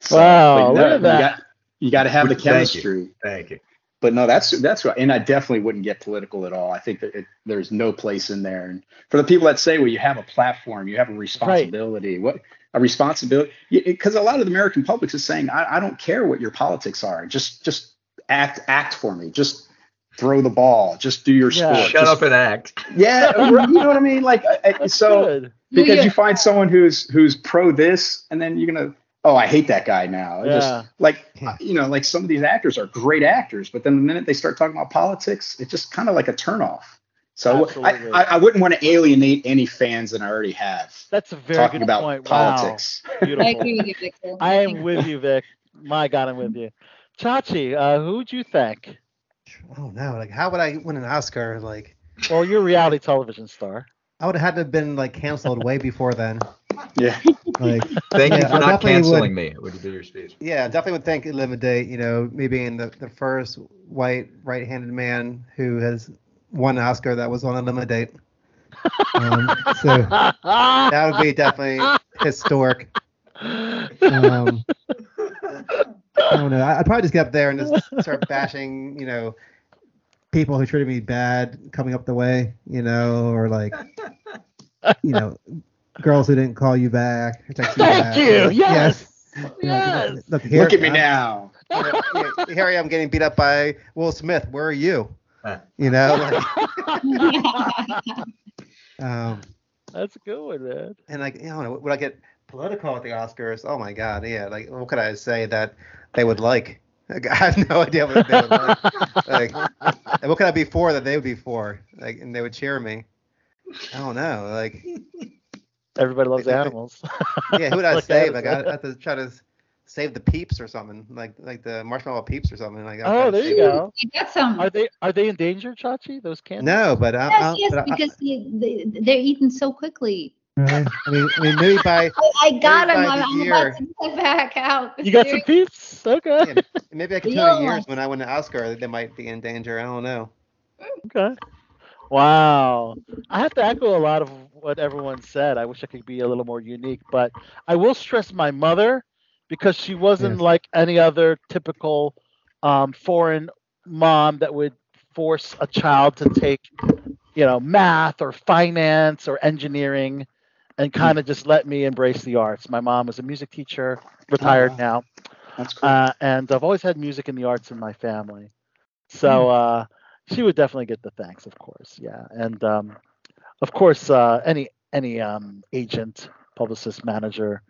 So, Wow, look at you that. got you got to have the Thank you. chemistry. Thank you. But no, that's that's right, and I definitely wouldn't get political at all. I think that it, there's no place in there. And for the people that say, well, you have a platform, you have a responsibility. What a responsibility? Because a lot of the American public is saying, I, I don't care what your politics are. Just just act act for me. Just throw the ball. Just do your Yeah. sport. Shut Just- up and act. Yeah, you know what I mean. Like I- I- That's so good. because Yeah. you find someone who's who's pro this, and then you're gonna oh I hate that guy now. Yeah. Just like you know, like some of these actors are great actors, but then the minute they start talking about politics, it's just kind of like a turnoff. So I, I, I wouldn't want to alienate any fans that I already have That's a very talking good about point. politics. Wow. I Beautiful. agree with you, Victor. I am with you, Vic. My God, I'm with you. Chachi, uh, who would you think? Oh no, like how would I win an Oscar? Like Well, you're a reality television star. I would have had to have been like canceled way before then. Yeah. Like Thank Yeah, you I for not definitely canceling would- me. Would be your speech. yeah, definitely would thank Eliminate, you know, me being the, the first white right-handed man who has won an Oscar that was on Eliminate. Um, so that would be definitely historic. Um, I don't know. I- I'd probably just get up there and just start bashing, you know, people who treated me bad coming up the way, you know, or like, you know, girls who didn't call you back. or text Thank back. you. Like, Yes. Yes. look, here, Look at me I'm- now. you know, here- here I am getting beat up by Will Smith. Where are you? You know, like, um, That's a good one, man. and like, you know, would I get political at the Oscars? Oh my God, yeah. Like, what could I say that they would like? Like, I have no idea what they would like. like, and what could I be for that they would be for? Like, and they would cheer me. I don't know. Like, Everybody loves animals. yeah, who would I Look save? Like. I have to try to save the peeps or something, like like the marshmallow peeps or something. Like, I'll Oh, there you go. You got some. Are they are they endangered, Chachi? Those cans? No, but I, yes, I, yes, but I, because they, they, they're eaten so quickly. Really? I mean, I mean, maybe by I, I got them. I'm, I'm year. about to get back out. You got some peeps? Okay. yeah, maybe I can tell in years when I win an Oscar, that they might be in danger. I don't know. Okay. Wow. I have to echo a lot of what everyone said. I wish I could be a little more unique, but I will stress my mother because she wasn't like any other typical um, foreign mom that would force a child to take, you know, math or finance or engineering and kind of just let me embrace the arts. My mom was a music teacher, retired wow. now. That's cool. Uh, and I've always had music and the arts in my family. So uh, she would definitely get the thanks, of course. Yeah, and um, of course, uh, any any um, agent, publicist, manager,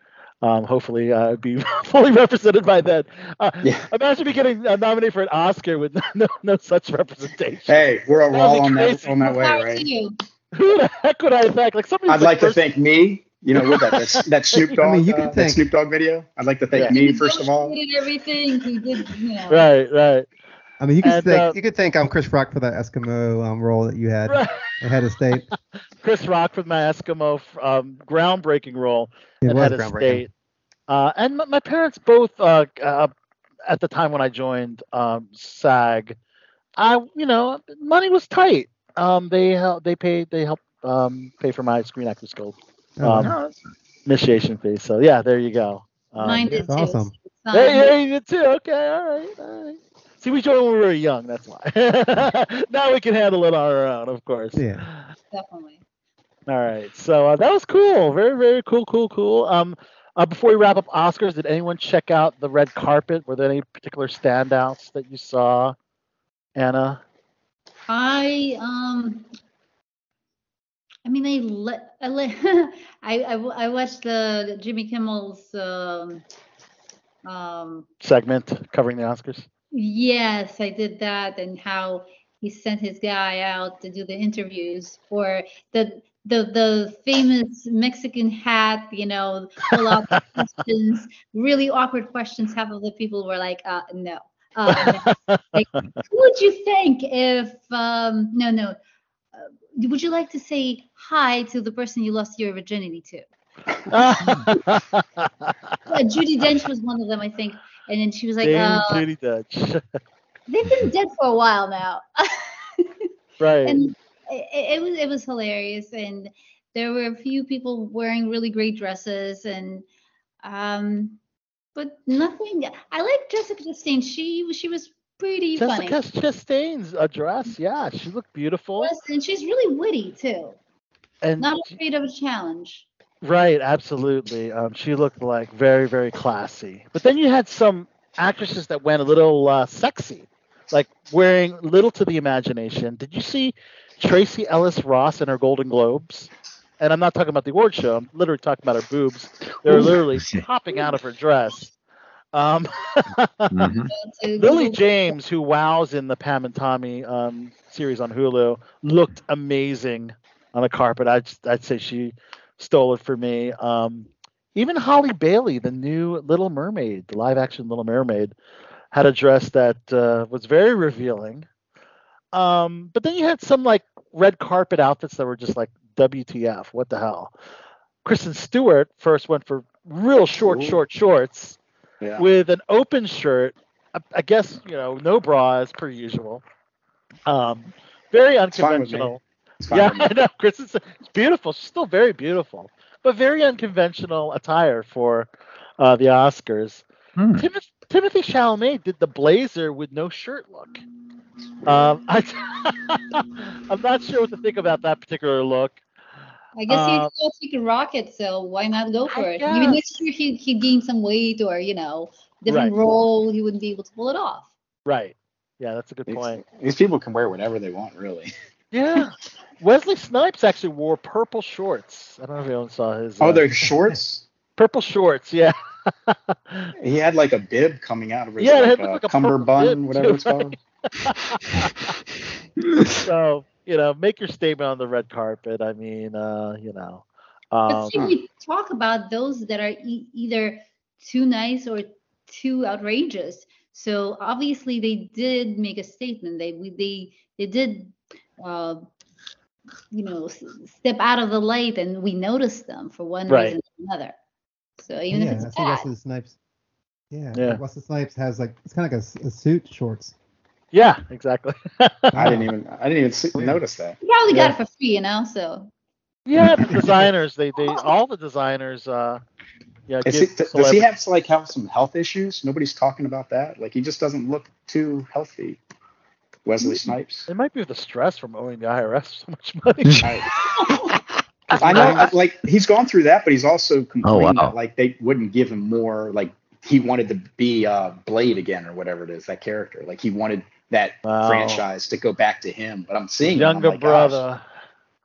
um, hopefully uh, be fully represented by then. Uh, Yeah. Imagine me getting uh, nominated for an Oscar with no, no such representation. Hey, we're all That would be on that crazy. on that way, right? Who the heck would I thank? Like somebody. I'd like to thank me. You know, with that that, that Snoop Dogg, I mean, you uh, could that thank- Snoop Dogg video. I'd like to thank Yeah. me He first of all. everything. He did, you know. Right, right, I mean, you could And, think uh, you could thank um Chris Rock for that Eskimo um, role that you had right. at head of state. Chris Rock for my Eskimo um, groundbreaking role. It at was head of state. Uh, and my, my parents both, uh, uh, at the time when I joined um, SAG, I you know money was tight. Um, they hel- they paid they helped um, pay for my Screen Actors Guild Oh, um, wow. initiation fee. So yeah, there you go. Um, Mine did too. awesome. It's fine. Hey, you did too. Okay, all right, all right. See, we joined when we were young. That's why. now we can handle it on our own, of course. Yeah. Definitely. All right. So uh, that was cool. Very, very cool, cool, cool. Um, uh, before we wrap up Oscars, did anyone check out the red carpet? Were there any particular standouts that you saw, Anna? I um. I mean, I let I let I, I w- I watched the Jimmy Kimmel's um um Segment covering the Oscars. Yes I did that and how he sent his guy out to do the interviews for the the the famous Mexican hat, you know, full out questions, really awkward questions. Half of the people were like, uh, no. Uh, no. Like, who would you think if um no no uh, would you like to say hi to the person you lost your virginity to? Uh, Judi Dench was one of them, I think. And then she was like, Judi Dench. they've been dead for a while now. right. and it, it was it was hilarious and there were a few people wearing really great dresses and um but nothing I like Jessica Chastain. She she was pretty funny. Jessica Chastain's a dress, yeah, she looked beautiful. Yes, and she's really witty too. And Not afraid of a challenge. Right, absolutely. Um, she looked like very, very classy. But then you had some actresses that went a little uh, sexy, like wearing little to the imagination. Did you see Tracee Ellis Ross in her Golden Globes? And I'm not talking about the award show. I'm literally talking about her boobs. They're literally popping out of her dress. Um, Mhm. Lily James, who wows in the Pam and Tommy um, series on Hulu, looked amazing on a carpet. I'd I'd say she stole it for me. Um, even Halle Bailey, the new Little Mermaid, the live action Little Mermaid, had a dress that uh, was very revealing. Um, but then you had some like red carpet outfits that were just like WTF, what the hell? Kristen Stewart first went for real short, Ooh. short shorts Yeah. with an open shirt. I, I guess you know, no bra as per usual. Um, very It's fine with me. unconventional. It's fine Yeah. I know. Kristen, it's beautiful. She's still very beautiful, but very unconventional attire for uh, the Oscars. Hmm. Timothy, Timothy Chalamet did the blazer with no shirt look. Um, I, I'm not sure what to think about that particular look. I guess Uh, he's still taking rocket, so why not go for I it? Maybe guess. next year he he gained some weight or you know different Right. role, he wouldn't be able to pull it off. Right. Yeah, that's a good These, point. these people can wear whatever they want, really. Yeah. Wesley Snipes actually wore purple shorts. I don't know if anyone saw his. Oh, uh, they're shorts. purple shorts. Yeah. He had like a bib coming out of his Yeah, it like, looked uh, like a purple cummerbund, bib, whatever too, it's called. so you know, make your statement on the red carpet. I mean, uh, you know. But Um, see, we talk about those that are e- either too nice or too outrageous. So obviously they did make a statement. They we, they they did, uh, you know, step out of the light, and we notice them for one Right. reason or another. So even yeah, if I it's see bad, Wesley Snipes. Yeah, Yeah. Wesley Snipes has like it's kind of like a s- a, suit shorts. yeah, exactly. I didn't even I didn't even see, notice that. you probably Yeah. got it for free, you know. So yeah, the designers, they, they, all the designers, uh, yeah, Is he, does he celebra- have like have some health issues? Nobody's talking about that. Like he just doesn't look too healthy. Wesley Snipes. It might be the stress from owing the IRS so much money. I, I know, like he's gone through that, but he's also complained wow. that like they wouldn't give him more. Like he wanted to be uh, Blade again or whatever it is that character. Like he wanted that Wow. franchise to go back to him. But I'm seeing him, I'm Younger like, brother,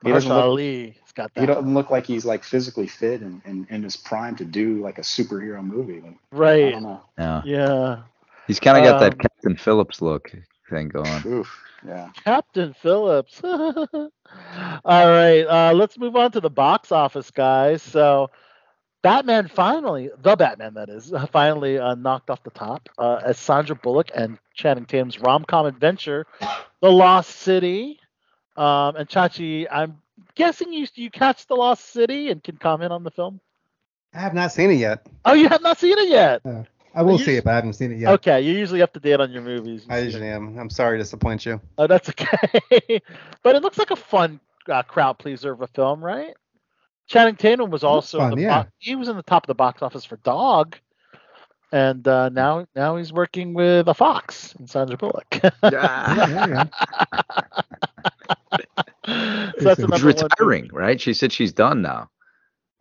He doesn't look- Ali, has got he doesn't look like he's like physically fit and, and in his prime to do like a superhero movie. Like, I Right. don't know. Yeah. Yeah. He's kind of got Um, that Captain Phillips look thing going. Oof. Yeah. Captain Phillips. All right, uh, let's move on to the box office, guys. So, Batman finally, the Batman that is, uh, finally uh, knocked off the top uh, as Sandra Bullock and Channing Tatum's rom-com adventure, The Lost City. Um, and Chachi, I'm guessing you you catch The Lost City and can comment on the film. I have not seen it yet. Oh, you have not seen it yet. I will you- see it, but I haven't seen it yet. Okay, you're usually up to date on your movies. I usually am. I'm sorry to disappoint you. Oh, that's okay. but it looks like a fun uh, crowd pleaser of a film, right? Channing Tatum was also fun, in the yeah. bo- he was in the top of the box office for Dog, and uh, now now he's working with a Fox and Sandra Bullock. so Yeah, yeah. that's She's another She's one. retiring, right? She said she's done now.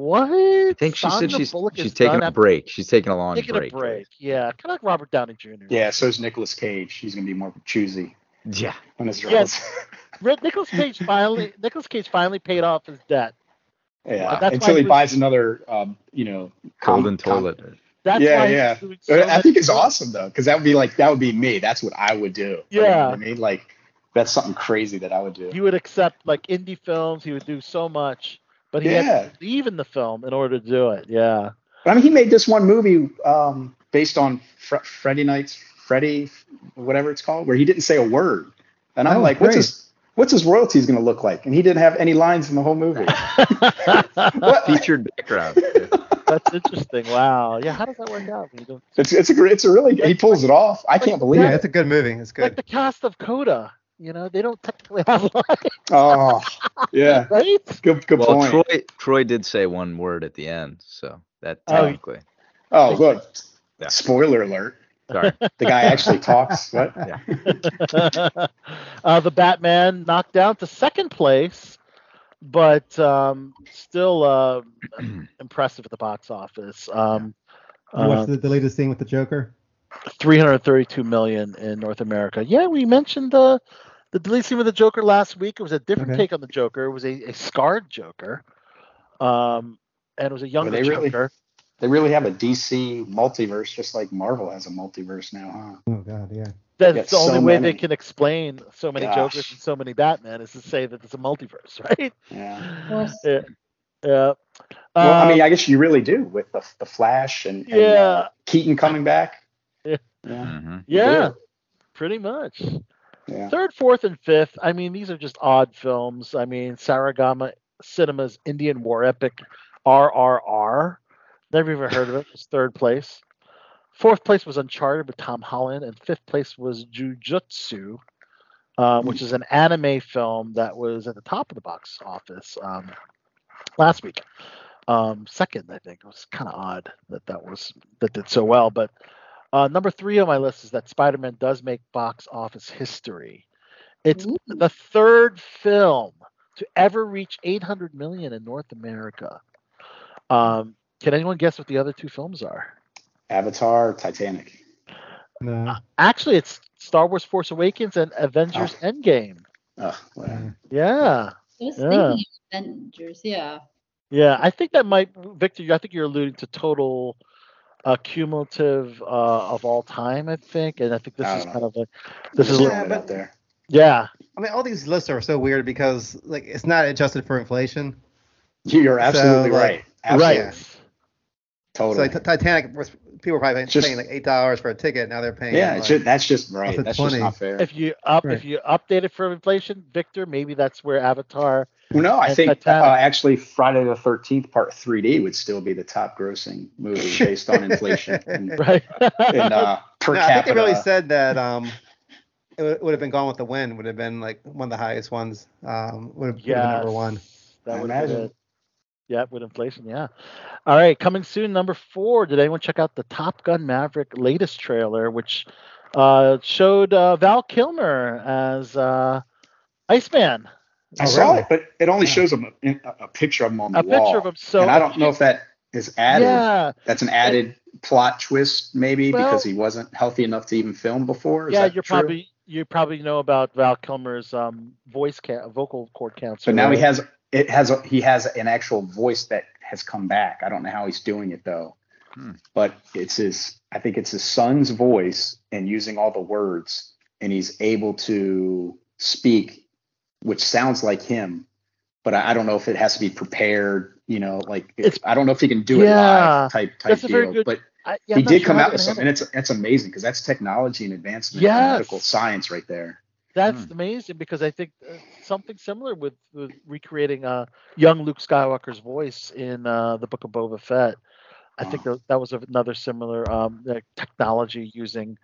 What? I think she said she's Bullock she's taking a after break. She's taking a long Taking break. a break. Yeah, kind of like Robert Downey Jr. Yeah. So is Nicolas Cage. He's gonna be more choosy Yeah. on his Yes. roles. Red Nicolas Cage finally Nicolas Cage finally paid off his debt. Yeah, That's until he he was- buys another, um, you know, com- Golden com- toilet. That's Yeah, why he's yeah. so I think it's good. awesome though, because that would be like that would be me. That's what I would do. You know Yeah. what I mean, like that's something crazy that I would do. He would accept like indie films. He would do so much, but he had Yeah. to believe in the film in order to do it. Yeah. I mean, he made this one movie um, based on Fre- Freddy Night's Freddy, whatever it's called, where he didn't say a word. And I'm Oh, like, what's his what's his royalties going to look like? And he didn't have any lines in the whole movie. Featured background. That's interesting. Wow. Yeah. How does that work out? you don't- It's it's a gr- it's a really he pulls it off. I can't believe Yeah, it. it's a good movie. It's Like good. the cast of Coda. You know, they don't technically have lines, Oh, yeah. right? Good good well, point. Troy Troy did say one word at the end, so that Oh, technically. oh, good. Yeah. Spoiler alert. Sorry. The guy actually talks. What? Yeah. uh, the Batman knocked down to second place, but um, still uh, impressive at the box office. Um, You watched uh, the latest thing with the Joker. 332 million in North America. Yeah, we mentioned the the delete scene with the Joker last week. It was a different Okay. take on the Joker. It was a, a scarred Joker, um, and it was a younger they really- Joker. They really have a DC multiverse, just like Marvel has a multiverse now, huh? Oh God, yeah. That's the only so way many. they can explain so many Gosh. Jokers and so many Batman is to say that it's a multiverse, right? Yeah. Of. Yeah. Yeah. Well, I Um, mean, I guess you really do with the the Flash and, and, Yeah. uh, Keaton coming back. Yeah. Yeah. Mhm. yeah, pretty much. Third, fourth, and fifth. I mean, these are just odd films. I mean, Sarigama Cinema's Indian War Epic RRR. Never even heard of it. Was third place. Fourth place was Uncharted with Tom Holland, and fifth place was Jujutsu, uh, which is an anime film that was at the top of the box office um, last week. Um, second, I think it was kind of odd that that was that did so well. But uh, number three on my list is that Spider-Man does make box office history. It's Ooh. the third film to ever reach 800 million in North America. Um, can anyone guess what the other two films are? Avatar, Titanic. No. Actually, it's Star Wars: Force Awakens and Avengers: Endgame. Ugh, whatever. Yeah, I was Yeah. thinking Avengers, yeah. yeah. I think that might, Victor. I think you're alluding to total uh, cumulative uh, of all time. I think, and I think this I is don't kind of like this is Just a little, it out there. yeah. I mean, all these lists are so weird because like it's not adjusted for inflation. You're absolutely like, right. Absolutely. Right. So Totally. like T- Titanic, was- people were probably Just- paying like eight dollars for a ticket. Now they're paying. yeah, like, just, that's just right. to That's just not fair. If you up, Right. if you update it for inflation, Victor, maybe that's where Avatar. Well, no, I think uh, actually Friday the 13th Part 3D would still be the top grossing movie based on inflation and, Right. and uh, per No, I think capita. they really said that um, it would, would have been Gone with the Wind. Would have been like one of the highest ones. Um, would have been number one. That I would have been imagine. Yeah, with inflation, yeah. All right, coming soon, number four. Did anyone check out the Top Gun Maverick latest trailer, which uh, showed uh, Val Kilmer as uh, Iceman? I Oh, saw really? it, but it only Yeah. shows him a, a picture of him on the A wall. picture of him. So and I don't know if that is added. Yeah, That's an added plot twist, maybe Well- because he wasn't healthy enough to even film before. Is yeah. that You're true? probably you probably know about Val Kilmer's um, voice ca- vocal cord cancer. But now he has it has a, he has an actual voice that has come back. I don't know how he's doing it though. Hmm. But it's his I think it's his son's voice and using all the words and he's able to speak which sounds like him. But I, I don't know if it has to be prepared, you know, like It's- I don't know if he can do it Yeah, live type type that's a very deal. good- But I, yeah, he did sure come out with gonna something. It's it's amazing because that's technology and advancement Yes. in medical science right there. That's Hmm. amazing because I think uh, something similar with, with recreating uh, young Luke Skywalker's voice in uh, the Book of Boba Fett. I think that, that was another similar um, technology using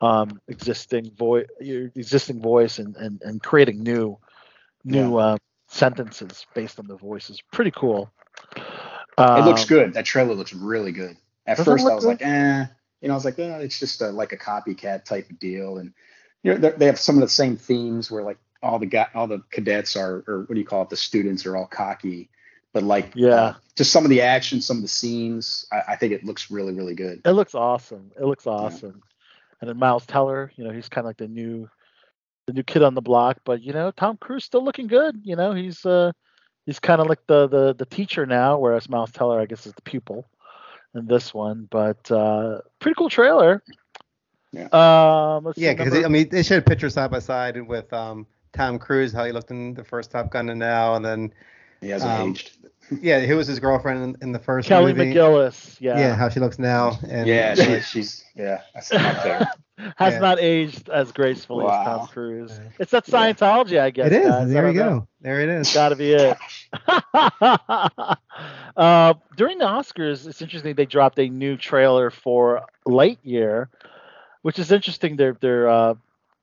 um, existing voice, existing voice, and, and, and creating new new uh, sentences based on the voices. Pretty cool. It looks Um, good. That trailer looks really good. At first, I was good? like, eh, you know, I was like, eh, it's just a, like a copycat type of deal, and you know, they're- have some of the same themes where like all the guy, all the cadets are, or what do you call it? The students are all cocky, but like, Yeah. uh, just some of the action, some of the scenes, I, I think it looks really, really good. It looks awesome. It looks awesome. And then Miles Teller, you know, he's kind of like the new, the new kid on the block. But you know, Tom Cruise still looking good. You know, he's uh, he's kind of like the the the teacher now, whereas Miles Teller, I guess, is the pupil in this one. But uh, pretty cool trailer. Um, Yeah, because I mean, they showed pictures side by side with um, Tom Cruise, how he looked in the first Top Gun and now, and then He hasn't Um, aged. Yeah, who was his girlfriend in, in the first Kelly movie? McGillis. Yeah. Yeah. how she looks now. And Yeah, she, she's yeah, that's not there. Has Yeah. not aged as gracefully as Tom Cruise. Right. It's that Scientology, I guess. it is. guys. There you don't know. go. There it is. Got to be it. uh, during the Oscars, it's interesting. They dropped a new trailer for Lightyear, which is interesting. They're they're uh,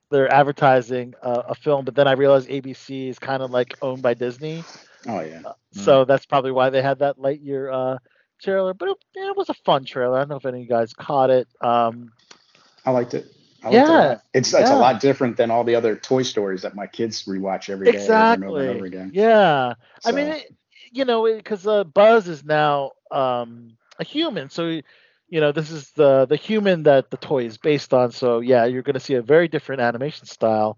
they're advertising uh, a film, but then I realized ABC is kind of like owned by Disney, Oh yeah. so that's probably why they had that Lightyear uh, trailer. But it, it was a fun trailer. I don't know if any of you guys caught it. Um, I liked it. I liked it Yeah, lot. It's it's yeah. a lot different than all the other Toy Stories that my kids rewatch every day over and over and over again. Yeah. I mean, it, you know, because uh, Buzz is now um, a human, so you know this is the the human that the toy is based on. So yeah, you're going to see a very different animation style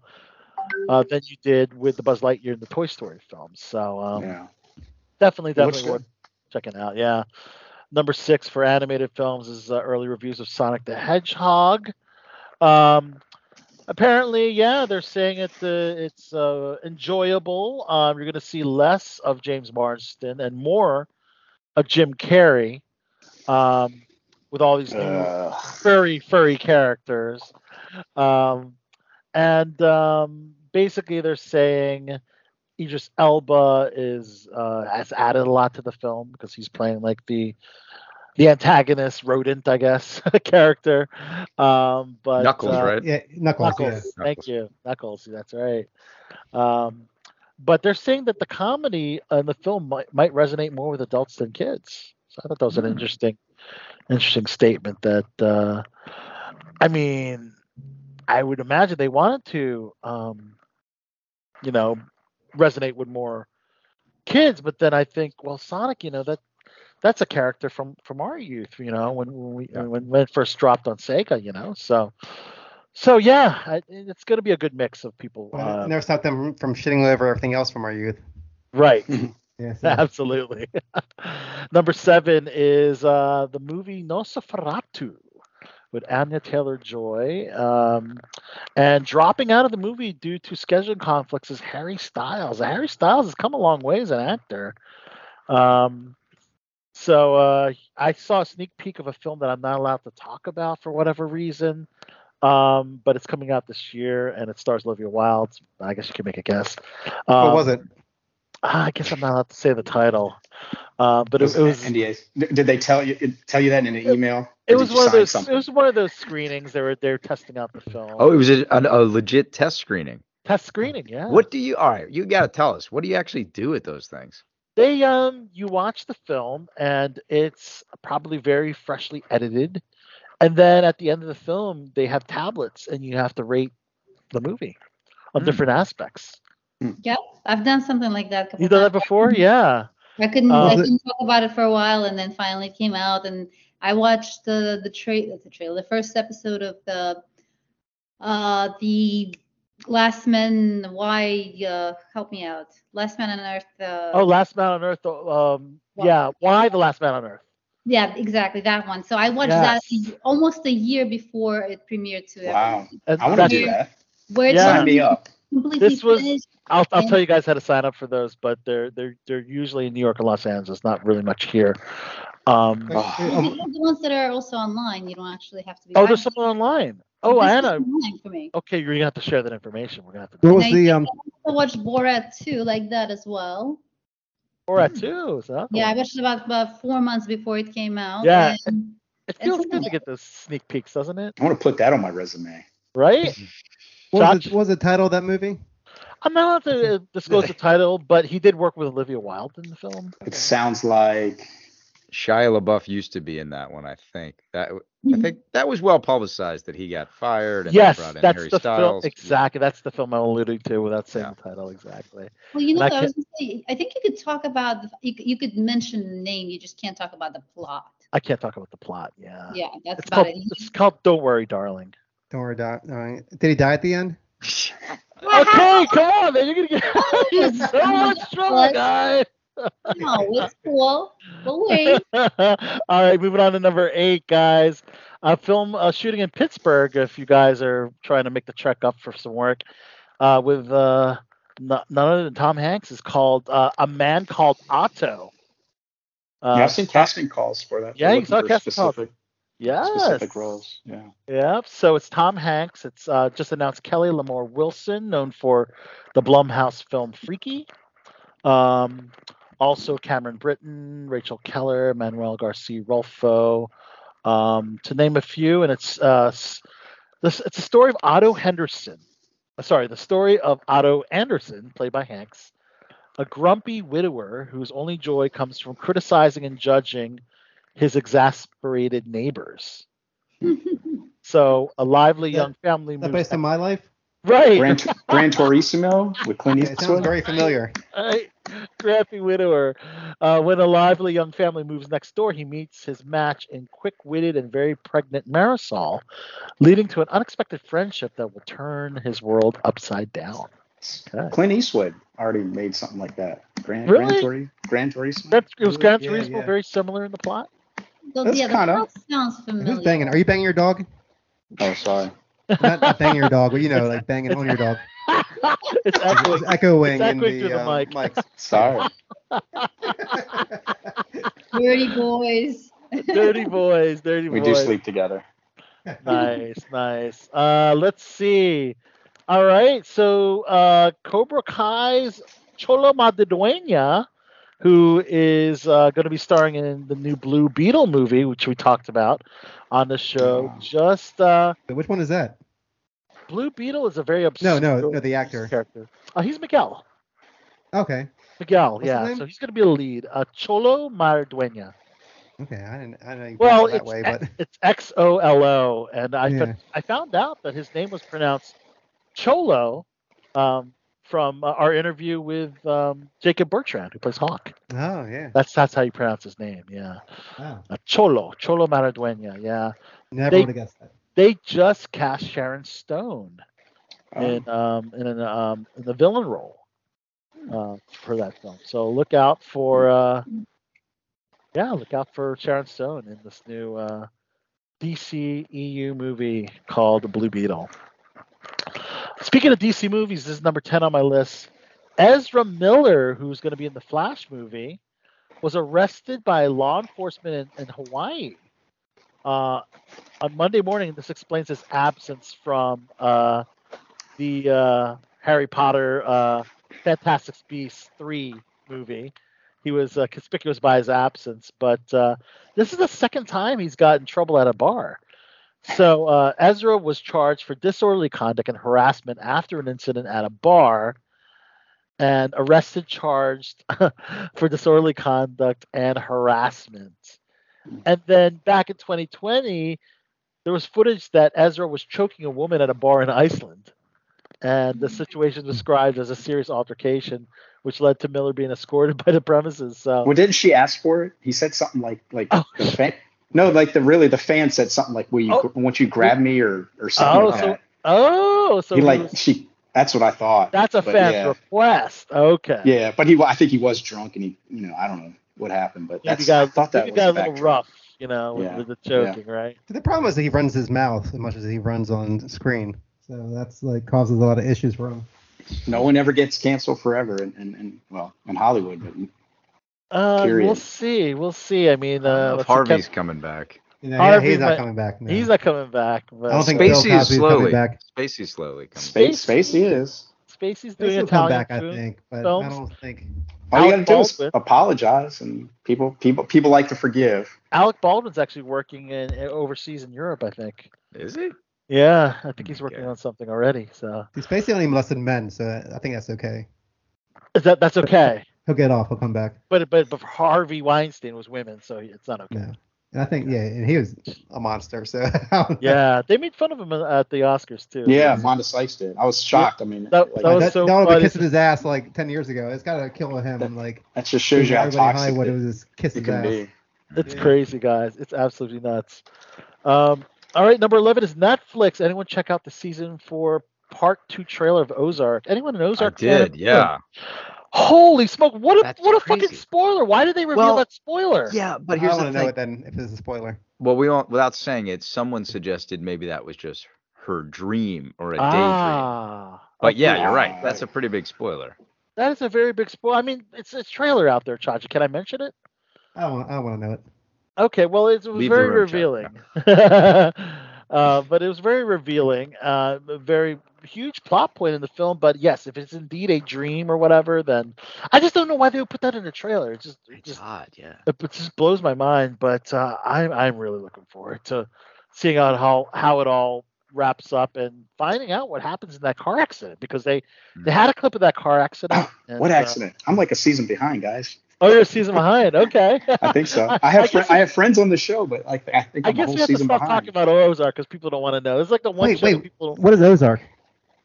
uh, than you did with the Buzz Lightyear and the Toy Story films. So um, yeah. definitely, definitely worth checking out. Yeah. Number six for animated films is uh, early reviews of Sonic the Hedgehog. Um, apparently, yeah, they're saying it, uh, it's uh, enjoyable. Um, you're going to see less of James Marsden and more of Jim Carrey um, with all these new Uh, furry, furry characters. Um, and um, basically, they're saying Idris Elba is uh, has added a lot to the film because he's playing like the the antagonist rodent, I guess, character. Um, but Knuckles, uh, right? Yeah, Knuckles. Knuckles. Yeah. Thank Knuckles. you, Knuckles. That's right. Um, but they're saying that the comedy in the film might, might resonate more with adults than kids. So I thought that was an interesting, interesting statement. That uh, I mean, I would imagine they wanted to, um, you know, resonate with more kids. But then I think, well, Sonic, you know that that's a character from from our youth. You know, when when we when, when it first dropped on Sega. You know, so. So yeah, I, it's going to be a good mix of people. Well, Uh, it never stopped them from shitting over everything else from our youth. right. yes, Absolutely. Number seven is uh, the movie Nosferatu with Anya Taylor Joy. Um, and dropping out of the movie due to schedule conflicts is Harry Styles. Harry Styles has come a long way as an actor. Um, so uh, I saw a sneak peek of a film that I'm not allowed to talk about for whatever reason. Um, but it's coming out this year and it stars Olivia Wilde. I guess you can make a guess. what Um, was it? Ah, I guess I'm not allowed to say the title, uh, but it, it was it NDAs. Did they tell you tell you that in an email? Or was one of those something? it was one of those screenings. They were they're testing out the film. Oh, it was a, a, a legit test screening. test screening, yeah. What do you? All right, you got to tell us. What do you actually do with those things? they um you watch the film and it's probably very freshly edited, and then at the end of the film they have tablets and you have to rate the movie on Hmm. different aspects. Yep, I've done something like that. a couple You done that before? Yeah. I couldn't. Um, I couldn't talk about it for a while, and then finally it came out, and I watched the the tra- the trailer, the first episode of the uh the Last Man. Why? Uh, help me out. Last Man on Earth. Uh, Oh, Last Man on Earth. Um, yeah. Why the Last Man on Earth? Yeah, exactly that one. So I watched Yes. that almost a year before it premiered to Wow. everyone. And I want to do that. Where it's Yeah. Sign me up. Completely This was- finished. I'll, I'll tell you guys how to sign up for those, but they're they're they're usually in New York and Los Angeles, not really much here. Um, Oh. You can have the ones that are also online. You don't actually have to be. oh, there's someone online. Oh, This Anna. online for me. Okay, you're gonna have to share that information. We're gonna have to What do was I the um? I watched Borat too, like that as well. more at two. So Yeah, I watched it about about four months before it came out. Yeah. and it feels good to get those sneak peeks, doesn't it? I want to put that on my resume. Right? What was, Josh? it, what was the title of that movie? I'm not allowed to uh, disclose the title, but he did work with Olivia Wilde in the film. It sounds like Shia LaBeouf used to be in that one, I think. That I think that was well publicized that he got fired and they Yes, brought in that's Harry the film. Exactly, that's the film I'm alluding to without saying Yeah. the title exactly. Well, you know, And I I, was gonna say, I think you could talk about, the, you, could- you could mention the name, you just can't talk about the plot. I can't talk about the plot. Yeah. Yeah, that's It's about called, it. it's called Don't Worry, Darling. Don't worry, Doc. All right. Did he die at the end? Okay, come on, man. You're gonna get you're so much trouble, What? guy. No, it's cool. But wait. All right, moving on to number eight, guys. a film uh, shooting in Pittsburgh. If you guys are trying to make the trek up for some work, uh, with uh, n- none other than Tom Hanks, is called uh, A Man Called Otto. Uh, yeah, I've seen casting calls for that. yeah, They're you saw for casting calls. Yes. specific roles. Yeah. Yep. So it's Tom Hanks. It's uh, just announced Kelly Lamore Wilson, known for the Blumhouse film Freaky. Um, also Cameron Britton, Rachel Keller, Manuel Garcia Rulfo, um, to name a few. And it's uh, this it's a story of Otto Henderson. uh, Sorry, the story of Otto Anderson, played by Hanks, a grumpy widower whose only joy comes from criticizing and judging his exasperated neighbors. So a lively That- young family that moves based on my life? right. Gran, Gran Turismo with Clint Yeah, it sounds Eastwood. very familiar. right. Grumpy widower. Uh, when a lively young family moves next door, he meets his match in quick-witted and very pregnant Marisol, leading to an unexpected friendship that will turn his world upside down. Okay. Clint Eastwood already made something like that. Gran, Really? Gran, Turi, Gran Turismo. That, it was Gran Yeah, Turismo yeah. very similar in the plot. So, That's yeah, kinda- sounds familiar. Who's banging? Are you banging your dog? Oh, sorry. Not, not banging your dog, but you know, like banging on your dog. it's echoing. It's echoing It's in the, through the um, mic. mics. Sorry. Dirty boys. dirty boys, dirty We boys. We do sleep together. nice, nice. Uh, let's see. All right, so uh, Cobra Kai's Xolo Maridueña, who is uh, going to be starring in the new Blue Beetle movie, which we talked about on the show. Wow. Just uh, Which one is that? Blue Beetle is a very obscure no, no, no, the actor. character. Uh, he's Miguel. Okay. Miguel, What's yeah. So he's going to be a lead. Uh, Xolo Maridueña. Okay, I didn't, I didn't Well, that it's way, but it's X O L O, and I Yeah. found, I found out that his name was pronounced Cholo um, from uh, our interview with um, Jacob Bertrand, who plays Hawk. oh yeah, That's that's how you pronounce his name. Yeah, wow, uh, Cholo, Cholo Maridueña. Yeah, never would have guessed that. they just cast Sharon Stone Oh. in um in an um in the villain role uh, for that film. So look out for uh yeah, look out for Sharon Stone in this new uh DC EU movie called Blue Beetle. Speaking of DC movies, this is number 10 on my list. Ezra Miller, who's going to be in the Flash movie, was arrested by law enforcement in, in Hawaii uh, on Monday morning. This explains his absence from uh, the uh, Harry Potter uh, Fantastic Beasts 3 movie. He was uh, conspicuous by his absence, but uh, this is the second time he's got in trouble at a bar. So uh, Ezra was charged for disorderly conduct and harassment after an incident at a bar, and arrested, charged for disorderly conduct and harassment. And then back in 2020, there was footage that Ezra was choking a woman at a bar in Iceland, and the situation described as a serious altercation, which led to Miller being escorted by the premises. So Well, didn't she ask for it? He said something like, like Oh. the fan. No, like the really the fan said something like, "Will you? Oh. Won't you grab me?" or or something Oh, like so that. oh, so he he like was- she. That's what I thought. that's a but fan yeah. request. Okay. Yeah, but he. I think he was drunk, and he. You know, I don't know what happened, but Yeah, that's. you got, I thought that was got a little backtrack. rough, you know, with, Yeah, with the yeah. right? The problem is that he runs his mouth as much as he runs on screen, so that's like causes a lot of issues for him. No one ever gets canceled forever, and and, and well, in Hollywood, but Uh, we'll see. We'll see. I mean, uh, if Harvey's Kev- coming back. You know, Harvey he's not coming back. No. he's not coming back. But I don't think uh, Bill Spacey is slowly. coming back. Spacey's slowly coming. Space Spacey is. Spacey's doing still come Italian back, I think, but films. I don't think. All you Alec gotta do is Baldwin. apologize, and people people people like to forgive. Alec Baldwin's actually working in, in overseas in Europe, I think. Is he? Yeah, I think he's working Okay. on something already. So He's Spacey only molested men, so I think that's okay. is that that's okay. He'll get off. He'll come back. But but but Harvey Weinstein was women, so it's not okay. Yeah. And I think yeah, and he was a monster. So Yeah, they made fun of him at the Oscars too. Yeah, Wanda Sykes did. I was shocked. I mean, That- like, that was that, so that would funny. have kissing his ass like ten years ago. It's gotta kill him. Like that just shows you how everybody in toxic Hollywood it, it was just kiss it can ass. be. It's Yeah. crazy, guys. It's absolutely nuts. Um, all right, number eleven is Netflix. Anyone check out the season four part two trailer of Ozark? Anyone in Ozark? fan? did. Yeah. Holy smoke! What a That's what a fucking spoiler! Why did they reveal Well, that spoiler? Yeah, but here's I here's want the to know it then if it's a spoiler. Well, we won't, without saying it, someone suggested maybe that was just her dream or a daydream. Ah, But yeah, okay. you're right. That's a pretty big spoiler. that is a very big spoiler. I mean, it's it's trailer out there, Chachi. Can I mention it? I want I want to know it. Okay, well, it, was Leave very room, revealing. uh, but it was very revealing. Uh, very huge plot point in the film. But yes, if it's indeed a dream or whatever, then I just don't know why they would put that in a trailer. It just, it It's just, odd, yeah. it it just blows my mind. But uh, I'm, I'm really looking forward to seeing out how how it all wraps up and finding out what happens in that car accident because they they had a clip of that car accident. and, What uh, accident? I'm like a season behind, guys. oh, you're a season behind. Okay. I think so. I have fri- guess I have friends on the show, but like I think I I'm a guess whole we have to stop behind. talking about Ozark because people don't want to know. It's like the one Wait, show that wait. people What is Ozark?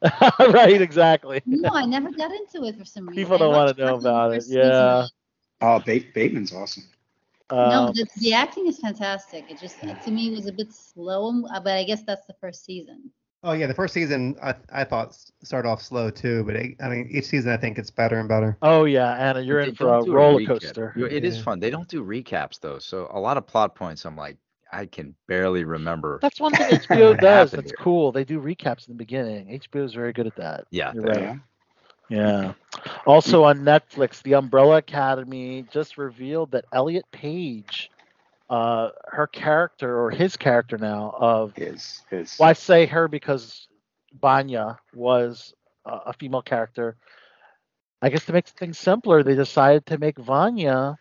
right, exactly. No, I never got into it for some reason. People don't wanna know part of the about it, yeah. Oh, Bate, Bateman's awesome. No, Um, the, the acting is fantastic. It just to me was a bit slow, uh, but I guess that's the first season. Oh yeah, the first season I I thought started off slow too, but it, I mean each season I think it's better and better. oh yeah, Anna, you're They in for a roller recap. coaster. You- It is Yeah. fun. They don't do recaps though, so a lot of plot points. I'm like, I can barely remember. That's one thing HBO does. happened That's here? cool. They do recaps in the beginning. HBO is very good at that. Yeah, right. Yeah. Yeah. Also on Netflix, The Umbrella Academy just revealed that Elliot Page, uh, her character or his character now of His his. well, I say her because Vanya was uh, a female character. I guess to make things simpler, they decided to make Vanya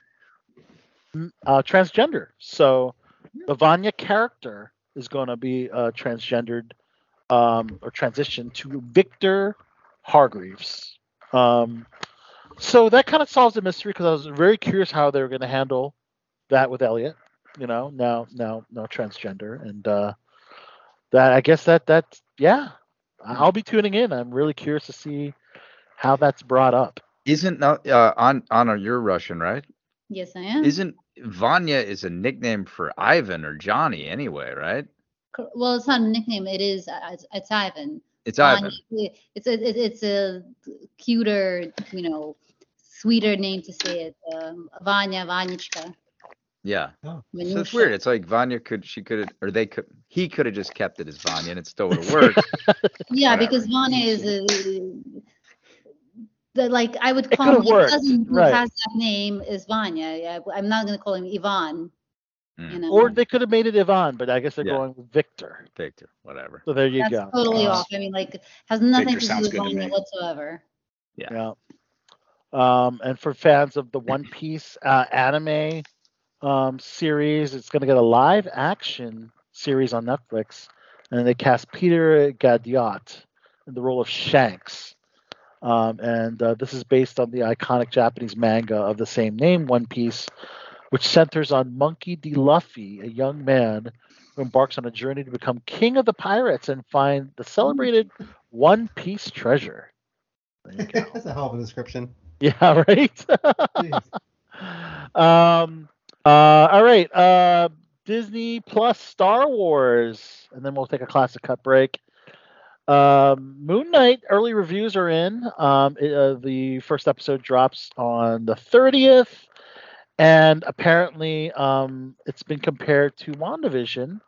mm, uh, transgender. So the Vanya character is going to be uh, transgendered um, or transitioned to Victor Hargreaves. Um, so that kind of solves the mystery because I was very curious how they were going to handle that with Elliot. You know, now now now transgender and uh, that I guess that that yeah, I'll be tuning in. I'm really curious to see how that's brought up. Isn't no- uh, on Anna? You're Russian, right? Yes, I am. Isn't Vanya is a nickname for Ivan or Johnny anyway, right? Well, it's not a nickname. It is. uh, It's, it's Ivan. It's Ivan. Vanya- It's a. It's a cuter, you know, sweeter name to say it. Um, Vanya, Vanyachka. Yeah. So it's weird. It's like Vanya could she could or they could he could have just kept it as Vanya and it still would have worked. Yeah, Whatever. because Vanya is a. The, like I would call could've my worked, cousin who right. has that name is Vanya. Yeah, I'm not gonna call him Ivan. Mm. You know, Or they could have made it Yvonne, but I guess they're Yeah. going with Victor. Victor, whatever. So there you that's go. totally Uh, off. I mean, like has nothing Victor to do with good to Vanya me. whatsoever. Yeah. Um, and for fans of the One Piece uh, anime um, series, it's going to get a live action series on Netflix, and they cast Peter Gadiot in the role of Shanks. Um, and uh, this is based on the iconic Japanese manga of the same name, One Piece, which centers on Monkey D. Luffy, a young man who embarks on a journey to become king of the pirates and find the celebrated One Piece treasure. There you go. That's a hell of a description. Yeah, right. Um. Uh. All right. Uh. Disney Plus Star Wars, and then we'll take a classic cut break. Um, Moon Knight early reviews are in. Um, it, uh, the first episode drops on the 30th, and apparently, um, it's been compared to WandaVision.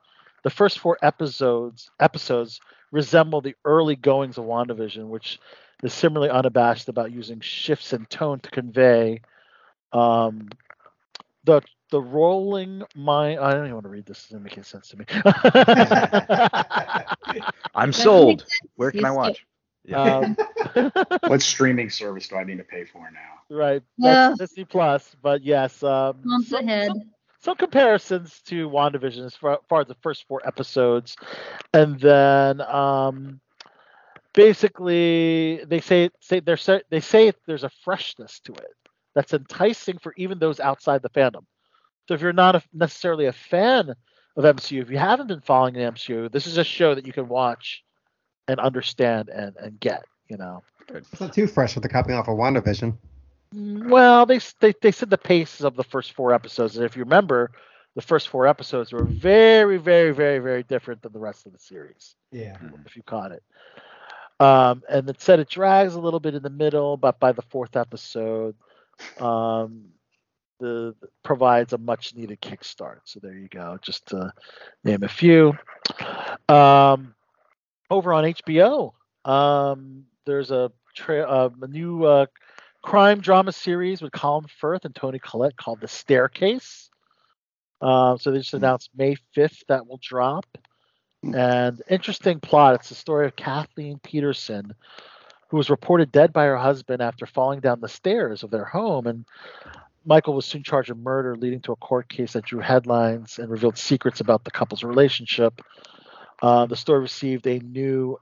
The first four episodes episodes resemble the early goings of WandaVision, which is similarly unabashed about using shifts in tone to convey um, the the rolling mind. I don't even want to read this. It doesn't make any sense to me. I'm sold. Where can I watch? Yeah. um, What streaming service do I need to pay for now? right. Yeah. That's Disney Plus. But yes, um, Months some, ahead. some, some comparisons to WandaVision as far, far as the first four episodes. And then um, basically they say say they're they say there's a freshness to it that's enticing for even those outside the fandom. So if you're not a, necessarily a fan of MCU, if you haven't been following the MCU, this is a show that you can watch and understand and, and get, you know. It's not too fresh with the copying off of WandaVision. Well, they, they they said the pace of the first four episodes, and if you remember, the first four episodes were very, very, very, very different than the rest of the series. Yeah. If you caught it. Um, and it said it drags a little bit in the middle, but by the fourth episode, um, the provides a much needed kickstart. So there you go, just to name a few. Um, over on HBO, um, there's a, tra- uh, a new uh, crime drama series with Colin Firth and Toni Collette called The Staircase. Uh, so they just announced May 5th that will drop. And interesting plot. It's the story of Kathleen Peterson, who was reported dead by her husband after falling down the stairs of their home. And Michael was soon charged of murder, leading to a court case that drew headlines and revealed secrets about the couple's relationship. Uh, the story received a new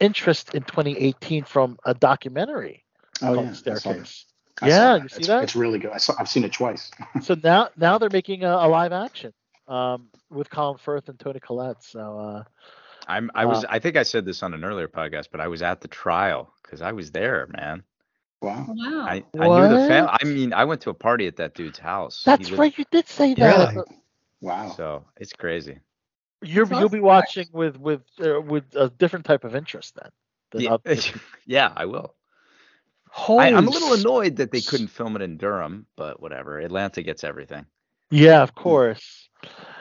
interest in 2018 from a documentary Oh called yeah, The I saw that. Staircase. I Yeah, you see it's, that? It's really good. I saw, I've seen it twice. so now now they're making a, a live action um, with Colin Firth and Toni Collette. So uh, I'm I was Uh, I think I said this on an earlier podcast, but I was at the trial because I was there, man. Wow. Wow. I, I knew the What? family. I mean, I went to a party at that dude's house. That's lived- right, you did say that. Really? Wow. So it's crazy. You're, That's you'll be watching with with uh, with a different type of interest then. than Yeah, yeah, I will. Holy I, I'm a little annoyed that they couldn't film it in Durham, but whatever. Atlanta gets everything. Yeah, of course.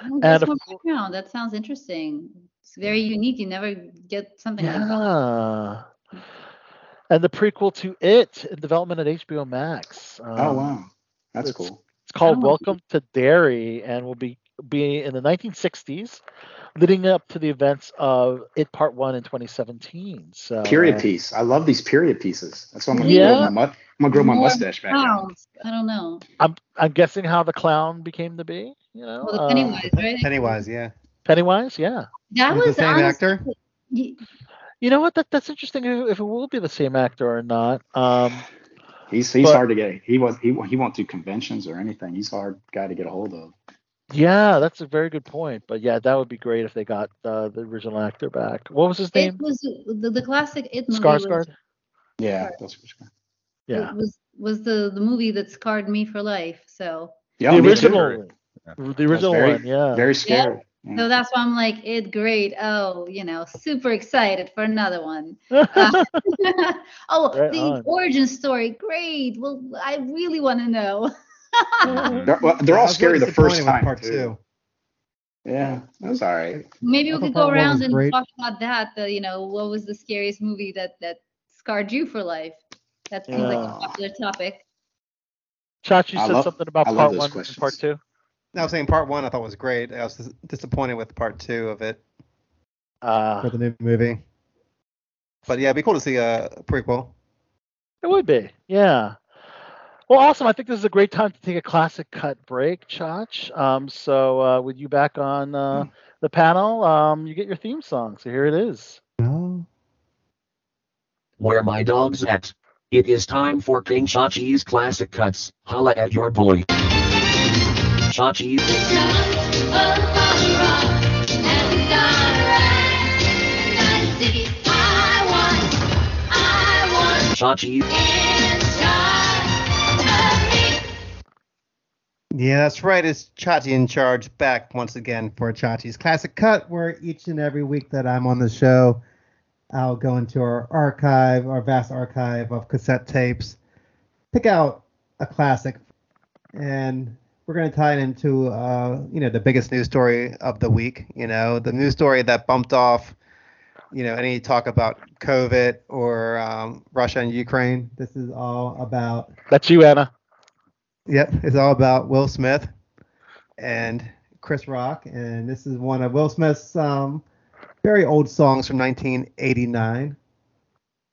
Oh, and of one background. That sounds interesting. It's very unique. You never get something like that. Yeah. And the prequel to It in development at HBO Max. Oh Um, wow. That's it's- cool. It's called Oh. Welcome to Derry and will be be in the 1960s, leading up to the events of It Part One in 2017. So Period uh, piece. I love these period pieces. That's why I'm gonna Yeah. grow my I'm gonna grow my More mustache back. out. Clowns. I don't know. I'm I'm guessing how the clown became to be. You know, Well, the uh, Pennywise, right? Pennywise, yeah. Pennywise. Yeah. That was the same honestly- actor? y- You know what? That that's interesting. If if it will be the same actor or not. Um, He's he's But- hard to get. He was he he won't do conventions or anything. He's a hard guy to get a hold of. yeah, that's a very good point. But yeah, that would be great if they got uh, the original actor back. What was his name? It was the, the classic It movie. was- Yeah, that's for sure. Yeah. It was was the the movie that scarred me for life. So Yeah, the original. The original very- one. Yeah. Very scary. Yeah. So that's why I'm like it great. Oh, you know, super excited for another one. Uh, oh, Right the on. origin story, great. Well, I really want to know. They're, well, they're all scary the first disappointed time part too. two. Yeah, that was all right. Maybe we could go around and great. talk about that. The, you know, what was the scariest movie that that scarred you for life? That seems like a popular topic. Chachi I said love- something about I part those one and part two. No, I was saying part one I thought was great. I was disappointed with part two of it Uh, for the new movie. But yeah, it'd be cool to see a prequel. It would be, yeah. Well, awesome. I think this is a great time to take a classic cut break, Chach. Um, so uh, with you back on uh, the panel, um, you get your theme song. So here it is. No. Where my dog's at? It is time for King Chachi's classic cuts. Holla at your boy. Chachi. Chachi. Yeah, that's right. It's Chachi in charge back once again for Chachi's Classic Cut, where each and every week that I'm on the show, I'll go into our archive, our vast archive of cassette tapes, pick out a classic, and we're going to tie it into, uh, you know, the biggest news story of the week. You know, the news story that bumped off, you know, any talk about COVID or um, Russia and Ukraine. This is all about That's you, Anna. Yep, it's all about Will Smith and Chris Rock, and this is one of Will Smith's um, very old songs from 1989.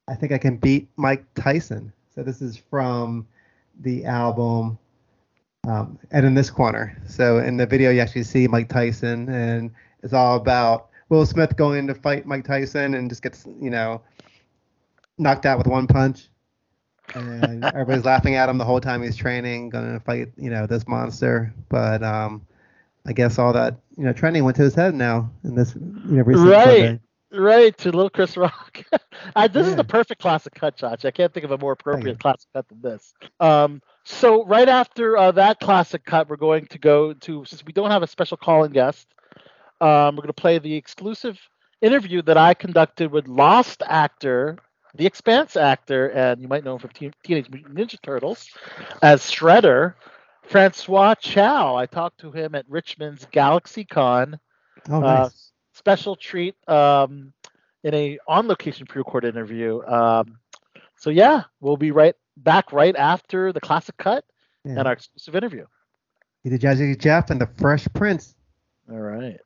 I think I can beat Mike Tyson. So this is from the album um, and in this corner. So in the video, you actually see Mike Tyson, and it's all about Will Smith going to fight Mike Tyson and just gets you know knocked out with one punch and everybody's laughing at him the whole time he's training, gonna fight, you know, this monster. But um, I guess all that, you know, training went to his head now in this, you know, recent Right. Right, to little Chris Rock. I, this is Yeah. the perfect classic cut, Chach. I can't think of a more appropriate classic cut than this. Um, so right after uh, that classic cut, we're going to go to since we don't have a special call-in guest, um, we're going to play the exclusive interview that I conducted with Lost actor, The Expanse actor, and you might know him from Teen- Teenage Mutant Ninja Turtles as Shredder, François Chau. I talked to him at Richmond's GalaxyCon. Oh, Uh, special treat um, in a on-location pre-recorded interview. Um, so yeah, we'll be right back right after the classic cut Yeah. and our exclusive interview. He did Jazzy Jeff and the Fresh Prince. All right.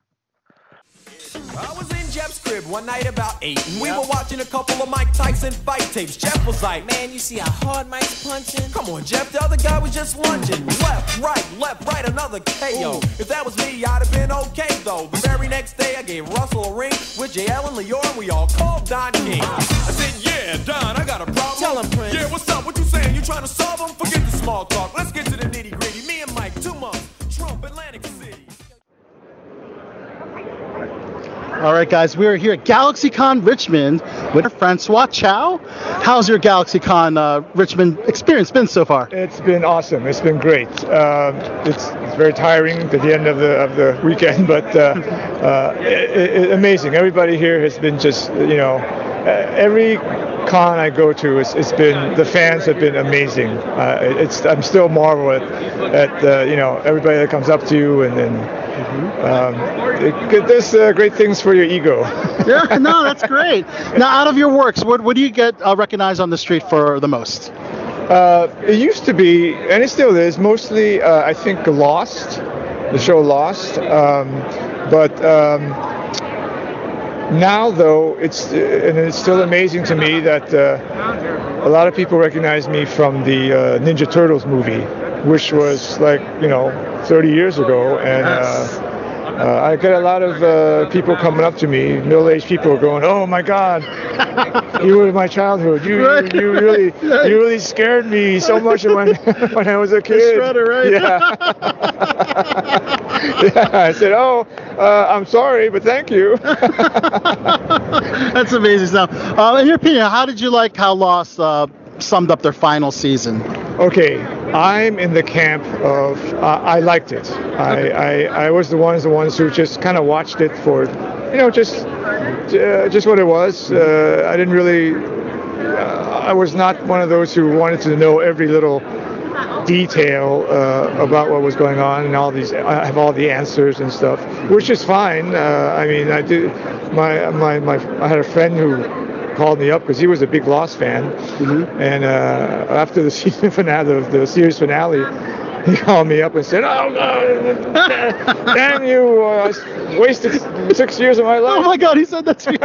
I was in Jeff's crib one night about eight, and we were watching a couple of Mike Tyson fight tapes. Jeff was like, "Man, you see how hard Mike's punching? Come on, Jeff. The other guy was just lunging, left, right, left, right, another KO. If that was me, I'd have been okay though. The very next day, I gave Russell a ring with JL and Lyor, and we all called Don King. I said, "Yeah, Don, I got a problem. Tell him, Prince. Yeah, what's up? What you saying? You trying to solve them? Forget the small talk. Let's get to the nitty gritty. Me and Mike, two months, Trump, Atlantic All right, guys, we are here at GalaxyCon Richmond with François Chau. How's your GalaxyCon uh, Richmond experience been so far? It's been awesome. It's been great. Um, it's, it's very tiring at the end of the of the weekend, but uh, uh, it, it, amazing. Everybody here has been just you know uh, every con I go to, it's, it's been the fans have been amazing. Uh, it's I'm still marvel at at uh, you know everybody that comes up to you and then. Um, it, there's uh, great things for your ego. yeah, no, that's great. Now, out of your works, what, what do you get uh, recognized on the street for the most? Uh, it used to be, and it still is, mostly uh, I think Lost, the show Lost. Um, but um, now, though, it's and it's still amazing to me that uh, a lot of people recognize me from the uh, Ninja Turtles movie, which was like you know 30 years ago, and. Uh, uh, I get a lot of uh, people coming up to me, middle-aged people, going, "Oh my God, you were my childhood. You, you, you really, you really scared me so much when when I was a kid." Shredder, right? Yeah. yeah. I said, "Oh, uh, I'm sorry, but thank you." That's amazing stuff. Uh, in your opinion, how did you like how Lost uh, summed up their final season? Okay, I'm in the camp of uh, I liked it. I, I I was the ones the ones who just kind of watched it for, you know, just uh, just what it was. Uh, I didn't really. Uh, I was not one of those who wanted to know every little detail uh, about what was going on and all these. I have all the answers and stuff, which is fine. Uh, I mean, I do. My my my. I had a friend who called me up because he was a big Lost fan, and uh, after the season finale, the, the series finale, he called me up and said, "Oh God, damn you! Uh, I wasted six years of my life." Oh my God, he said that to you.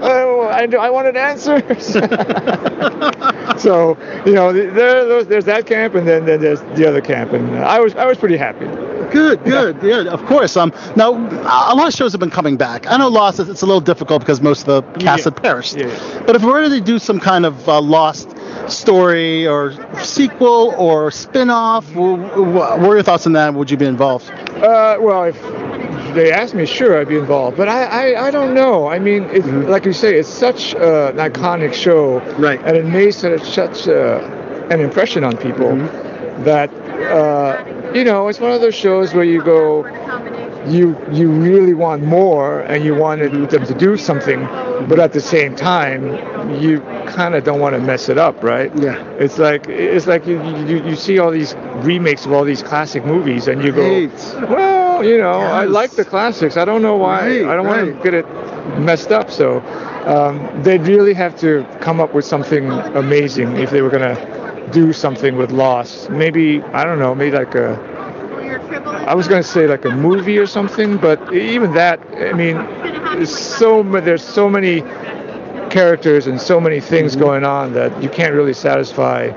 oh, I, I wanted answers. so you know, there, there's, there's that camp, and then, then there's the other camp, and I was I was pretty happy. Good, good, yeah, of course. Um, now a lot of shows have been coming back. I know Lost is it's a little difficult because most of the cast Yeah. had perished. Yeah. But if we were to do some kind of uh, Lost story or sequel or spin-off, wh- wh- what are your thoughts on that? Would you be involved? Uh, well, if they asked me, sure, I'd be involved. But I, I, I don't know. I mean, it, like you say, it's such uh, an iconic show, Right. And it made such, such uh, an impression on people that uh, you know, it's one of those shows where you go, you you really want more, and you wanted them to do something, but at the same time, you kind of don't want to mess it up, right? Yeah. It's like it's like you, you you see all these remakes of all these classic movies, and you go, Right. well, you know, I like the classics. I don't know why. Right, I don't want to get it messed up. So um, they'd really have to come up with something amazing if they were gonna do something with Lost. Maybe I don't know. Maybe like a. I was gonna say like a movie or something, but even that, I mean, there's so there's so many characters and so many things Mm-hmm. going on that you can't really satisfy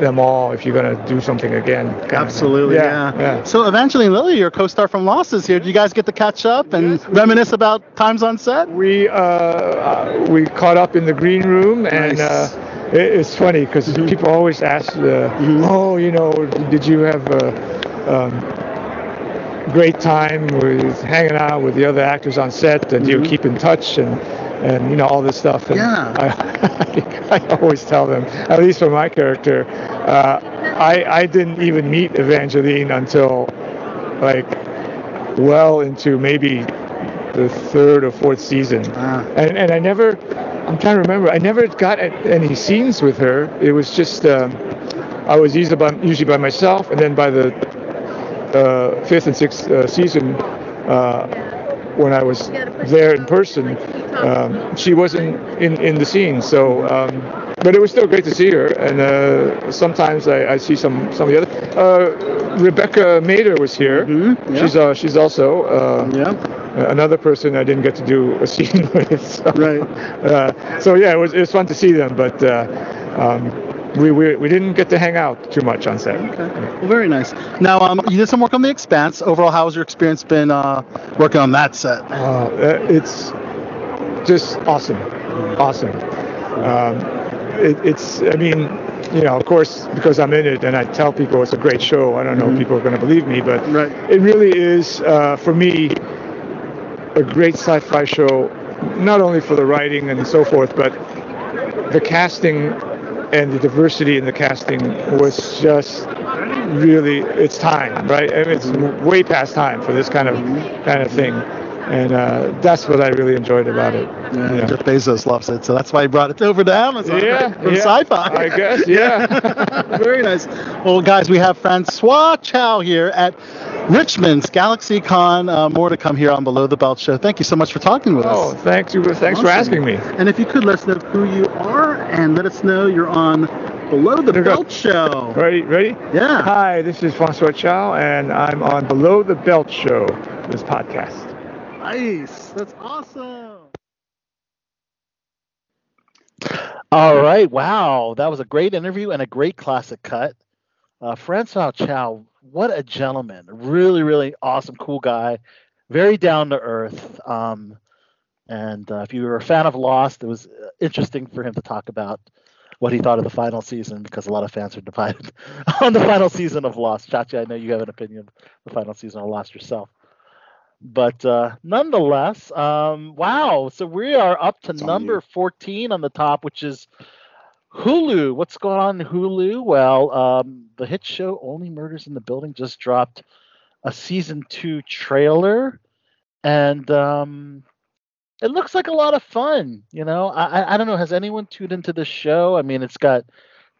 them all if you're gonna do something again. kind of thing. Absolutely, yeah. yeah. So Evangeline Lilly, your co-star from Lost, is here. Do you guys get to catch up and reminisce about times on set? We uh, uh, we caught up in the green room, and uh, it's funny because Mm-hmm. people always ask, uh, "Oh, you know, did you have a um, great time with hanging out with the other actors on set, and do you keep in touch and and you know all this stuff?" And Mm-hmm. Yeah. I, I always tell them, at least for my character, uh, I I didn't even meet Evangeline until like well into maybe the third or fourth season, and and I never. I'm trying to remember. I never got any scenes with her. It was just um, I was usually by, usually by myself, and then by the uh, fifth and sixth uh, season, uh, when I was there in person, um, she wasn't in, in the scene. So, um, but it was still great to see her. And uh, sometimes I, I see some some of the other. Uh, Rebecca Mader was here. yeah. She's uh, she's also uh, another person I didn't get to do a scene with. So, Right. Uh, so yeah, it was it was fun to see them, but. Uh, um, we, we, we didn't get to hang out too much on set. Well, very nice. Now, um, you did some work on The Expanse. Overall, how has your experience been uh, working on that set? Uh, it's just awesome, awesome. Um, it, it's, I mean, you know, of course, because I'm in it and I tell people it's a great show. I don't know if people are going to believe me, but it really is, uh, for me, a great sci-fi show. Not only for the writing and so forth, but the casting and the diversity in the casting was just really it's time, right? I mean, it's way past time for this kind of kind of thing, and uh, that's what I really enjoyed about it. Yeah, Jeff Bezos loves it, so that's why he brought it over to Amazon Yeah, from yeah, sci-fi. I guess, yeah. Very nice. Well, guys, we have François Chau here at Richmond's Galaxy Con. Uh, more to come here on Below the Belt Show. Thank you so much for talking with Oh, us. Oh, thanks you. Thanks for asking me. And if you could let us know who you are and let us know you're on Below the Belt Show. Ready? Ready? Yeah. Hi, this is François Chau, and I'm on Below the Belt Show, this podcast. Nice. That's awesome. All right. Wow. That was a great interview and a great classic cut. Uh, François Chau, what a gentleman. Really, really awesome, cool guy. Very down to earth. Um, and uh, if you were a fan of Lost, it was uh, interesting for him to talk about what he thought of the final season because a lot of fans are divided on the final season of Lost. Chachi, I know you have an opinion of the final season of Lost yourself. But uh, nonetheless, um, wow. So we are up to number 14 on the top, which is Hulu. What's going on in Hulu? Well, um, the hit show Only Murders in the Building just dropped a season two trailer, and um, it looks like a lot of fun. You know, I, I- don't know. Has anyone tuned into the show? I mean, it's got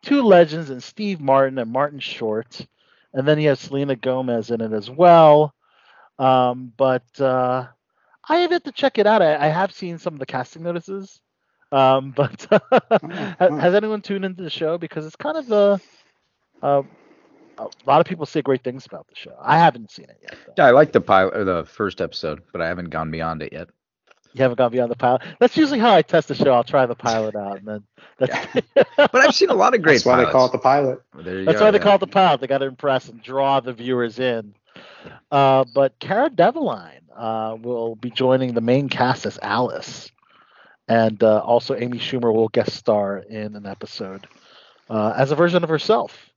two legends and Steve Martin and Martin Short, and then you have Selena Gomez in it as well. Um, but uh, I have yet to check it out. I, I have seen some of the casting notices. Um, but has anyone tuned into the show? Because it's kind of a, a a lot of people say great things about the show. I haven't seen it yet. Yeah, I like the pilot or the first episode, but I haven't gone beyond it yet. You haven't gone beyond the pilot. That's usually how I test the show. I'll try the pilot out, and then that's. But I've seen a lot of great That's why they call it the pilot. There you That's go, why they yeah. call it the pilot. They got to impress and draw the viewers in. Uh, but Cara Delevingne uh, will be joining the main cast as Alice, and uh, also Amy Schumer will guest star in an episode uh, as a version of herself,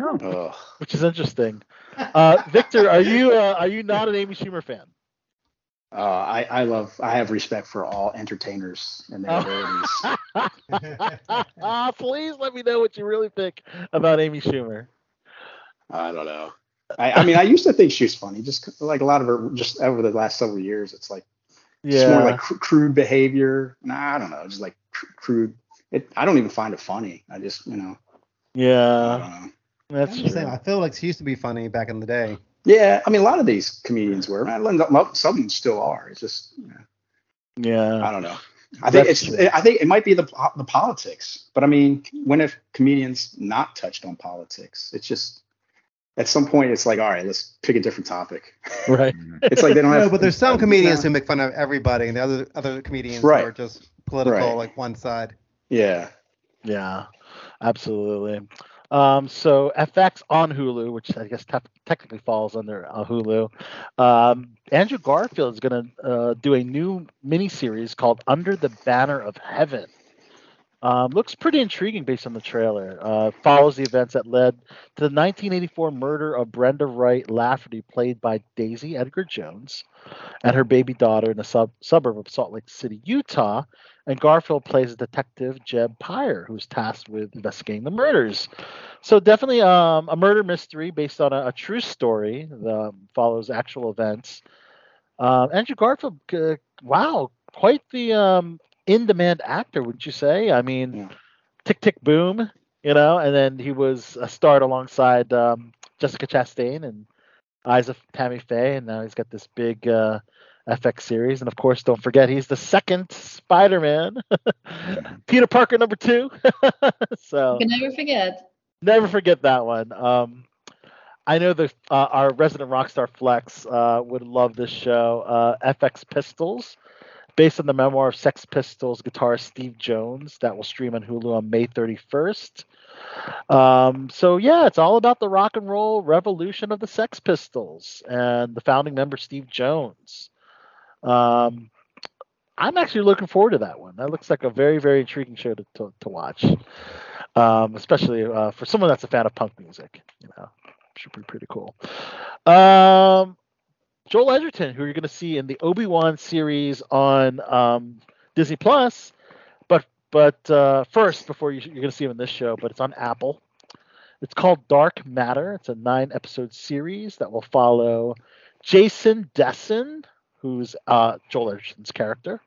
Ugh. which is interesting. Uh, Victor, are you uh, are you not an Amy Schumer fan? Uh, I, I love, I have respect for all entertainers and their abilities. Please let me know what you really think about Amy Schumer. I don't know. I, I mean, I used to think she was funny, just like a lot of her, just over the last several years, it's like, it's more like cr- crude behavior. Nah, I don't know, just like cr- crude. It, I don't even find it funny. I just, you know, Yeah, that's I'm the same. I feel like she used to be funny back in the day. yeah. I mean, a lot of these comedians were. I love- Some of them still are. It's just, you know, Yeah. I don't know. I think That's it's. true. I think it might be the the politics, but I mean, when have comedians not touched on politics? It's just at some point, it's like, all right, let's pick a different topic. Right. It's like they don't No, have. but there's some comedians who make fun of everybody, and the other other comedians Right. are just political, Right. like one side. Yeah. Yeah, absolutely. Um, so FX on Hulu, which I guess te- technically falls under uh, Hulu. Um, Andrew Garfield is going to uh, do a new miniseries called Under the Banner of Heaven. Um, looks pretty intriguing based on the trailer. Uh, follows the events that led to the 1984 murder of Brenda Wright Lafferty, played by Daisy Edgar Jones, and her baby daughter in a sub- suburb of Salt Lake City, Utah. And Garfield plays Detective Jeb Pyre, who's tasked with investigating the murders. So definitely um, a murder mystery based on a, a true story that follows actual events. Um, Andrew Garfield, uh, wow, quite the um, in-demand actor, wouldn't you say? I mean, Tick Tick Boom, you know, and then he was a starred alongside um, Jessica Chastain and Eyes of Tammy Faye, and now he's got this big uh, FX series. And of course, don't forget he's the second Spider-Man, Peter Parker number two. so You can never forget. never forget that one. Um, I know the uh, our resident rockstar Flex uh, would love this show. Uh, FX Pistols, based on the memoir of Sex Pistols guitarist Steve Jones, that will stream on Hulu on May 31st. Um, so yeah, it's all about the rock and roll revolution of the Sex Pistols and the founding member Steve Jones. Um, I'm actually looking forward to that one. That looks like a very, very intriguing show to, to, to watch, um, especially uh, for someone that's a fan of punk music. You know, should be pretty cool. Um, Joel Edgerton, who you're going to see in the Obi Wan series on um, Disney Plus, but but uh, first, before you, you're going to see him in this show, but it's on Apple. It's called Dark Matter. It's a nine episode series that will follow Jason Dessen, who's uh, Joel Edgerton's character,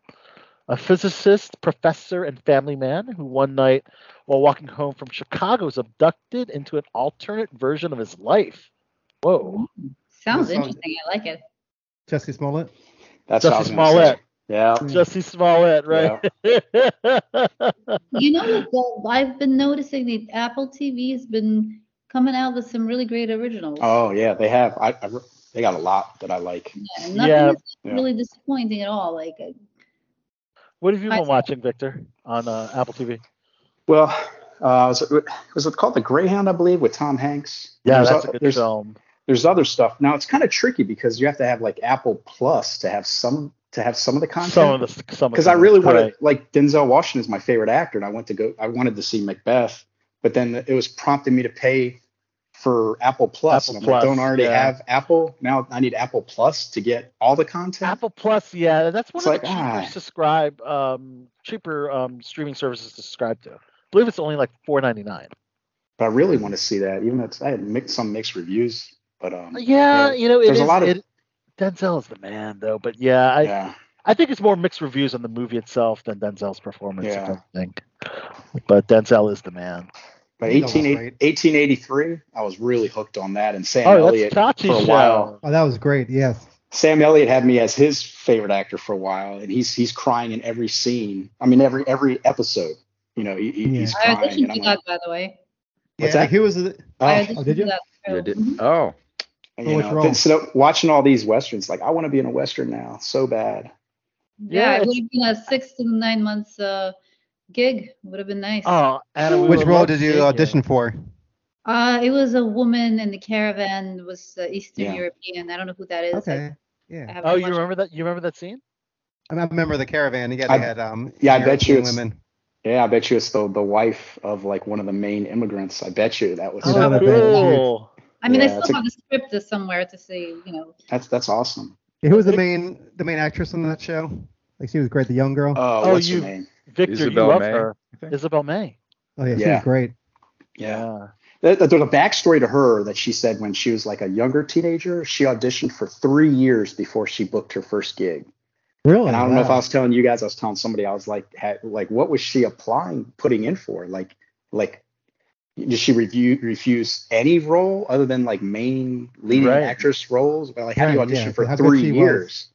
a physicist, professor, and family man who one night, while walking home from Chicago, is abducted into an alternate version of his life. Whoa. Sounds- interesting. I like it. Jesse Smollett. That's Jesse was say. Smollett. Yeah. Jesse Smollett, right? You know, what, I've been noticing that Apple TV has been coming out with some really great originals. Oh yeah, they have. I, I they got a lot that I like. And nothing Yeah. is Yeah. really disappointing at all. Like, uh, what have you I- been watching, Victor, on uh, Apple TV? Well, uh, was it, was it called The Greyhound? I believe with Tom Hanks. Yeah, There's that's o- a good film. There's other stuff. Now it's kind of tricky because you have to have like Apple Plus to have some to have some of the content. Some of the some because I really wanted right. like Denzel Washington is my favorite actor, and I went to go. I wanted to see Macbeth, but then it was prompting me to pay for Apple Plus. Apple and I'm like, don't already yeah. have Apple now. I need Apple Plus to get all the content. Apple Plus, yeah, that's one It's of like, the cheaper ah. subscribe, um, cheaper um, streaming services to subscribe to. I believe it's only like four ninety nine. But I really want to see that, even though it's, I had mixed, some mixed reviews. But um, Yeah, you know, it there's is. a lot of it, Denzel is the man, though. But yeah, I yeah. I think it's more mixed reviews on the movie itself than Denzel's performance. if Yeah. anything. But Denzel is the man. But He's almost 18, right. 1883, I was really hooked on that, and Sam Oh, that's Elliott for Chachi's a show. while. Oh, that was great. Yes. Sam Elliott had me as his favorite actor for a while, and he's he's crying in every scene. I mean, every every episode. You know, he, he- he's I crying, auditioned for I'm like, that, by the way. What's yeah, that? He was. the- I oh, did you? that show. You did- Mhm. Oh, you which know, role? then- so watching all these westerns, like I want to be in a western now, so bad. Yeah, Yeah, it would have been a six to nine months uh, gig. Would have been nice. Oh, Anna, we Which role did you audition for? Uh, it was a woman in the caravan. Was uh, Eastern Yeah. European. I don't know who that is. Okay. I Yeah. haven't Oh, you watched- remember that? You remember that scene? I remember the caravan. Yeah, I- had um. yeah, I bet you European it's- women. Yeah, I bet you it's the the wife of like one of the main immigrants. I bet you that was. Oh, Oh, cool. I mean, Yeah, I it's still a- have the script is somewhere to see. You know, That's that's awesome. Yeah, who was the main the main actress on that show? Like she was great, the young girl. Oh, Oh, what's you- her name? Victor, Isabel you love May, her. I. Isabel May. oh yeah, she yeah. was great. Yeah. There's a backstory to her that she said when she was like a younger teenager, she auditioned for three years before she booked her first gig. Really? And I don't know if I was telling you guys, I was telling somebody, I was like, had, like, what was she applying, putting in for? Like, like, did she review refuse any role other than like main leading Right. actress roles? Well, like, how do you Right, audition yeah, for how three she was. years?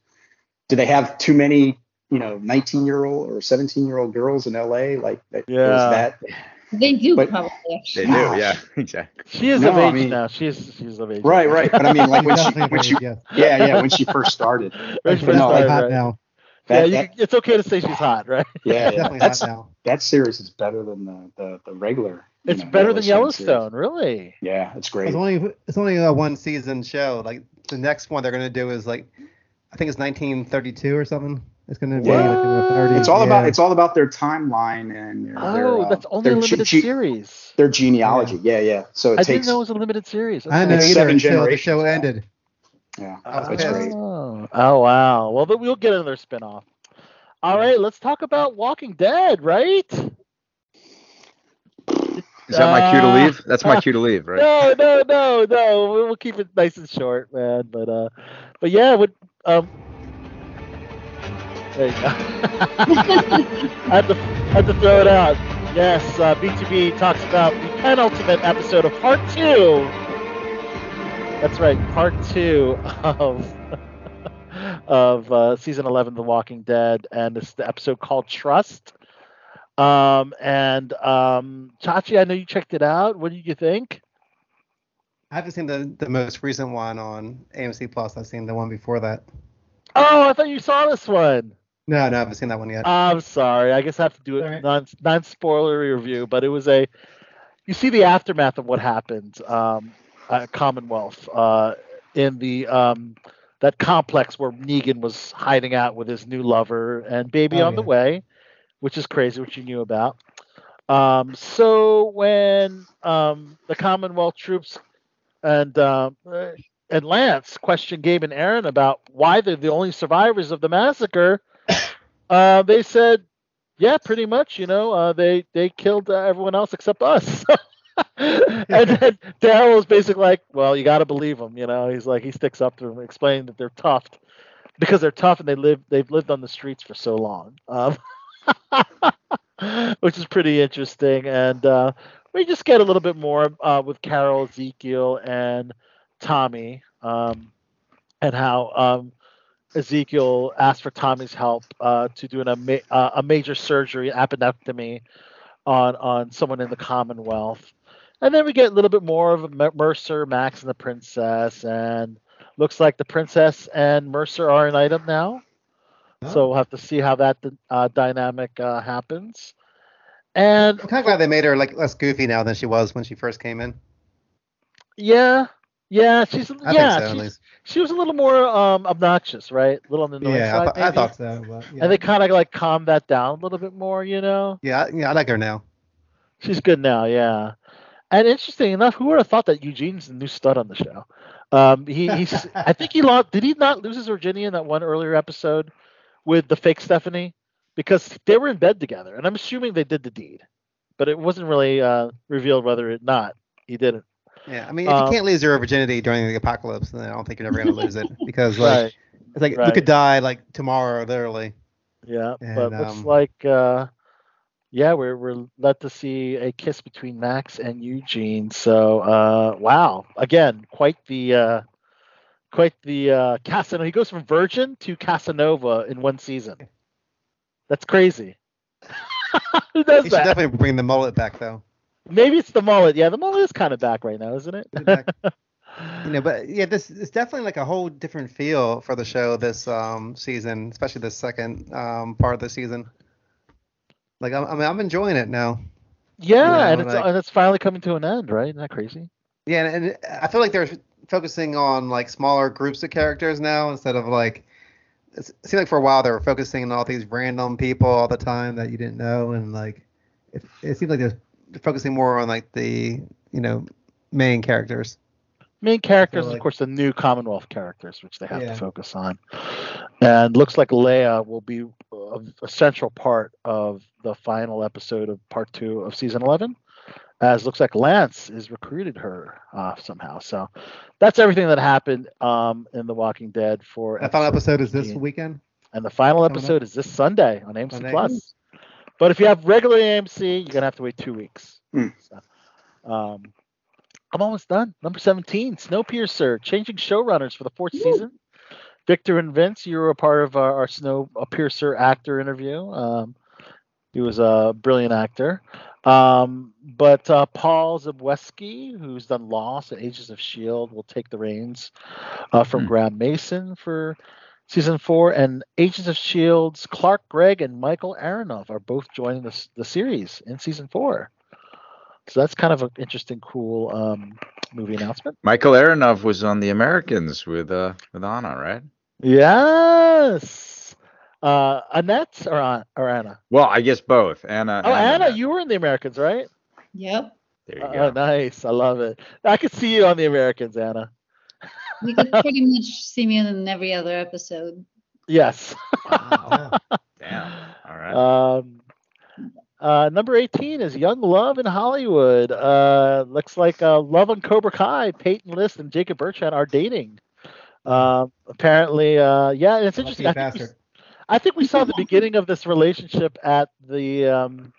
Do they have too many, you know, 19 year old or 17 year old girls in LA? Like, that, was Yeah. that they do But- probably. they do. Gosh. Yeah, exactly. She is No, of I age mean- now. She's she's of age. right, right. But I mean, like when she, Definitely when she, yeah, yeah, when she first started. Right, She's first No, started, hot right. now. Yeah, you, that, it's okay to say she's hot, right? yeah, yeah. Definitely That's hot now. that series is better than the the, the regular. It's know, better than series. Yellowstone, really. Yeah, it's great. It's only it's only a one season show. Like the next one they're gonna do is like, I think it's 1932 or something. It's gonna be Yeah. like in the 30s. It's all about it's all about their timeline and their, their, Oh, uh, that's only a their limited ge- series. Their genealogy. Yeah, yeah. So it I takes didn't know it was a limited series. I Okay. know It's either seven until the show ended. Yeah. I was great. Oh, oh wow. Well, then we'll get another spinoff. All right, let's talk about Walking Dead, right? Is that my cue to Uh, leave? That's my cue to leave, right? No, no, no, no. We'll we'll keep it nice and short, man. But uh, but yeah, what um, There you go. I had to, had to throw it out. Yes, uh, BTB talks about the penultimate episode of part two. That's right, part two of of uh, season 11 of The Walking Dead, and it's the episode called Trust. Um, and um, Chachi, I know you checked it out. What did you think? I haven't seen the, the most recent one on AMC Plus. I've seen the one before that. Oh, I thought you saw this one. No, no, I haven't seen that one yet. I'm sorry. I guess I have to do it non non spoiler review, but it was a. You see the aftermath of what happened um, at Commonwealth uh, in the um, that complex where Negan was hiding out with his new lover and baby Oh, on the way, which is crazy, which you knew about. Um, so when um, the Commonwealth troops and uh, and Lance questioned Gabe and Aaron about why they're the only survivors of the massacre, uh, they said, "Yeah, pretty much. You know, uh, they they killed uh, everyone else except us." and then Daryl was basically like, "Well, you got to believe him." You know, he's like he sticks up to them, explaining that they're tough because they're tough and they live they've lived on the streets for so long. Um, which is pretty interesting. And uh, we just get a little bit more uh, with Carol, Ezekiel, and Tomi, um, and how um, Ezekiel asked for Tomi's help uh, to do an, uh, a major surgery, appendectomy, on on someone in the Commonwealth. And then we get a little bit more of Mercer, Max, and the princess, and looks like the princess and Mercer are an item now. So we'll have to see how that uh, dynamic uh, happens. And I'm kind of glad they made her like less goofy now than she was when she first came in. yeah, yeah, she's I yeah, so, she's, she was a little more um, obnoxious, right? A little on the annoying Yeah, I, side. th- I thought so. But yeah. And they kind of like calmed that down a little bit more, you know. yeah, yeah, I like her now. She's good now, yeah. And interesting enough, who would have thought that Eugene's the new stud on the show? Um, he, he's, I think he lost. Did he not lose his virginity in that one earlier episode with the fake Stephanie? Because they were in bed together, and I'm assuming they did the deed, but it wasn't really uh, revealed whether or not he did it. Yeah, I mean, if Um, you can't lose your virginity during the apocalypse, then I don't think you're never gonna lose it because like Right. it's like you could die like tomorrow, literally. Yeah, And, but um, like uh yeah, we're we're led to see a kiss between Max and Eugene. So uh wow. Again, quite the uh quite the uh Casanova he goes from virgin to Casanova in one season. That's crazy. Who does You should that? definitely bring the mullet back though. Maybe it's the mullet. Yeah, the mullet is kind of back right now, isn't it? You know, but yeah, this it's definitely like a whole different feel for the show this um season, especially the second um part of the season. Like I'm, I mean, I'm enjoying it now. yeah, You and it's like- and it's finally coming to an end, right? Isn't that crazy? Yeah, and, and I feel like they're focusing on like smaller groups of characters now instead of like it seemed like for a while they were focusing on all these random people all the time that you didn't know, and like it, it seemed like they're focusing more on like the you know main characters. Main characters, and like- of course, the new Commonwealth characters, which they have Yeah. to focus on. And looks like Leah will be a, a central part of the final episode of part two of season 11, as looks like Lance has recruited her uh, somehow. So that's everything that happened um, in The Walking Dead for That final episode is this weekend. And the final episode is this Sunday on AMC Sunday. Plus. But if you have regular AMC, you're gonna have to wait two weeks. Hmm. So, um, I'm almost done. Number 17, Snowpiercer, changing showrunners for the fourth season. Victor and Vince, you were a part of our, our Snowpiercer actor interview. Um, he was a brilliant actor. Um, but uh, Paul Zbyszewski, who's done Lost and Agents of S.H.I.E.L.D., will take the reins uh, from Graeme Manson for season four. And Agents of S.H.I.E.L.D.'s Clark Gregg and Michael Aronov are both joining the, the series in season four. So that's kind of an interesting, cool um, movie announcement. Michael Aronov was on The Americans with uh with Anna, right? Yes. Uh, Annette or, An- or Anna? Well, I guess both. Anna. Oh, and Anna, you were in the Americans, right? Yep. There you Oh, nice. I love it. I could see you on the Americans, Anna. You could pretty much see me in every other episode. Yes. Damn. All right. Um, uh, number 18 is Young Love in Hollywood. Uh, looks like uh, Love on Cobra Kai, Peyton List and Jacob Bertrand are dating. Um, apparently, uh, yeah, it's interesting. I think, we. I think we saw the beginning of this relationship at the um,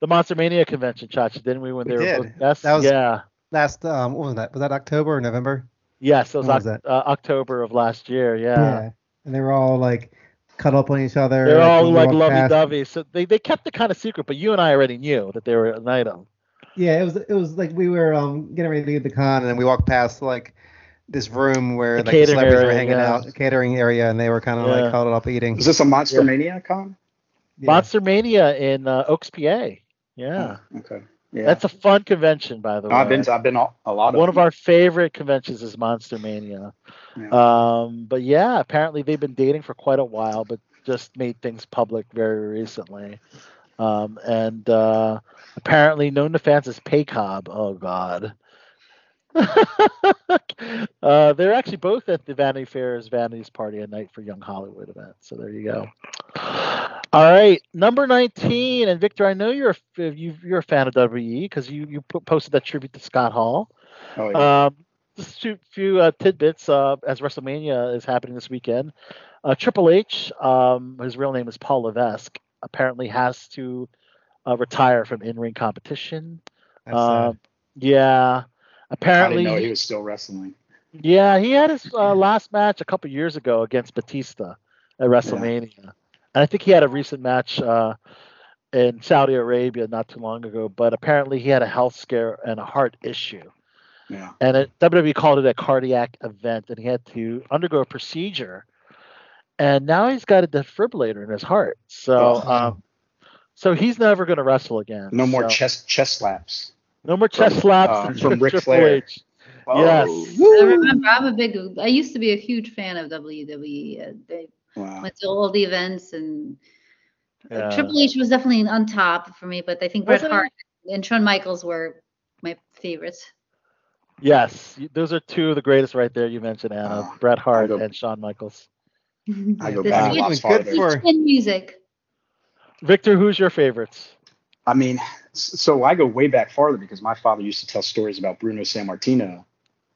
the Monster Mania convention, Chachi, didn't we? When We they were did. both was- yeah. Last um, what was that? Was that October or November? Yes, it was, When was that? Uh, October of last year. Yeah. Yeah. And they were all like cuddle up on each other. They're all when like lovey past. dovey. So they, they kept it kind of secret, but you and I already knew that they were an item. Yeah, it was it was like we were um getting ready to leave the con, and then we walked past like this room where The like the catering celebrities were hanging yeah. out, the catering area, and they were kind of Yeah. like cuddled up eating. Is this a Monster Mania con? Monster Mania in uh, Oaks, PA. Yeah. Okay. Yeah. That's a fun convention, by the way. I've been to, I've been a a lot of One of them. our favorite conventions is Monster Mania. Um, but yeah, apparently they've been dating for quite a while, but just made things public very recently. Um, and uh, apparently known to fans as Paycob. Oh God. uh, they're actually both at the Vanity Fair's Vanities Party at night for Young Hollywood event. So there you go. All right, number 19, and Victor, I know you're a, you, you're a fan of WWE because you you po- posted that tribute to Scott Hall. Oh, yeah. Um, just a few, uh, tidbits uh, as WrestleMania is happening this weekend. Uh, Triple H, um, his real name is Paul Levesque, apparently has to uh, retire from in-ring competition. Um, yeah, I apparently. didn't know he was still wrestling. Yeah, he had his uh, last match a couple years ago against Batista at WrestleMania, and I think he had a recent match uh, in Saudi Arabia not too long ago. But apparently, he had a health scare and a heart issue, Yeah. and it, WWE called it a cardiac event, and he had to undergo a procedure. And now he's got a defibrillator in his heart, so Oh. um, so he's never going to wrestle again. No more so- chest chest slaps. no more chest from, slaps uh, from Ric Triple Flair. H. Yes. I remember I'm a big. I used to be a huge fan of WWE. Uh, they Wow. went to all the events, and uh, Yeah. Triple H was definitely on top for me. But I think Bret Wasn't? Hart and Shawn Michaels were my favorites. Yes, those are two of the greatest right there. You mentioned Anna, Bret Hart and Shawn Michaels. I go back a switch- lot good for- music. Victor, who's your favorites? I mean, so I go way back farther because my father used to tell stories about Bruno Sammartino,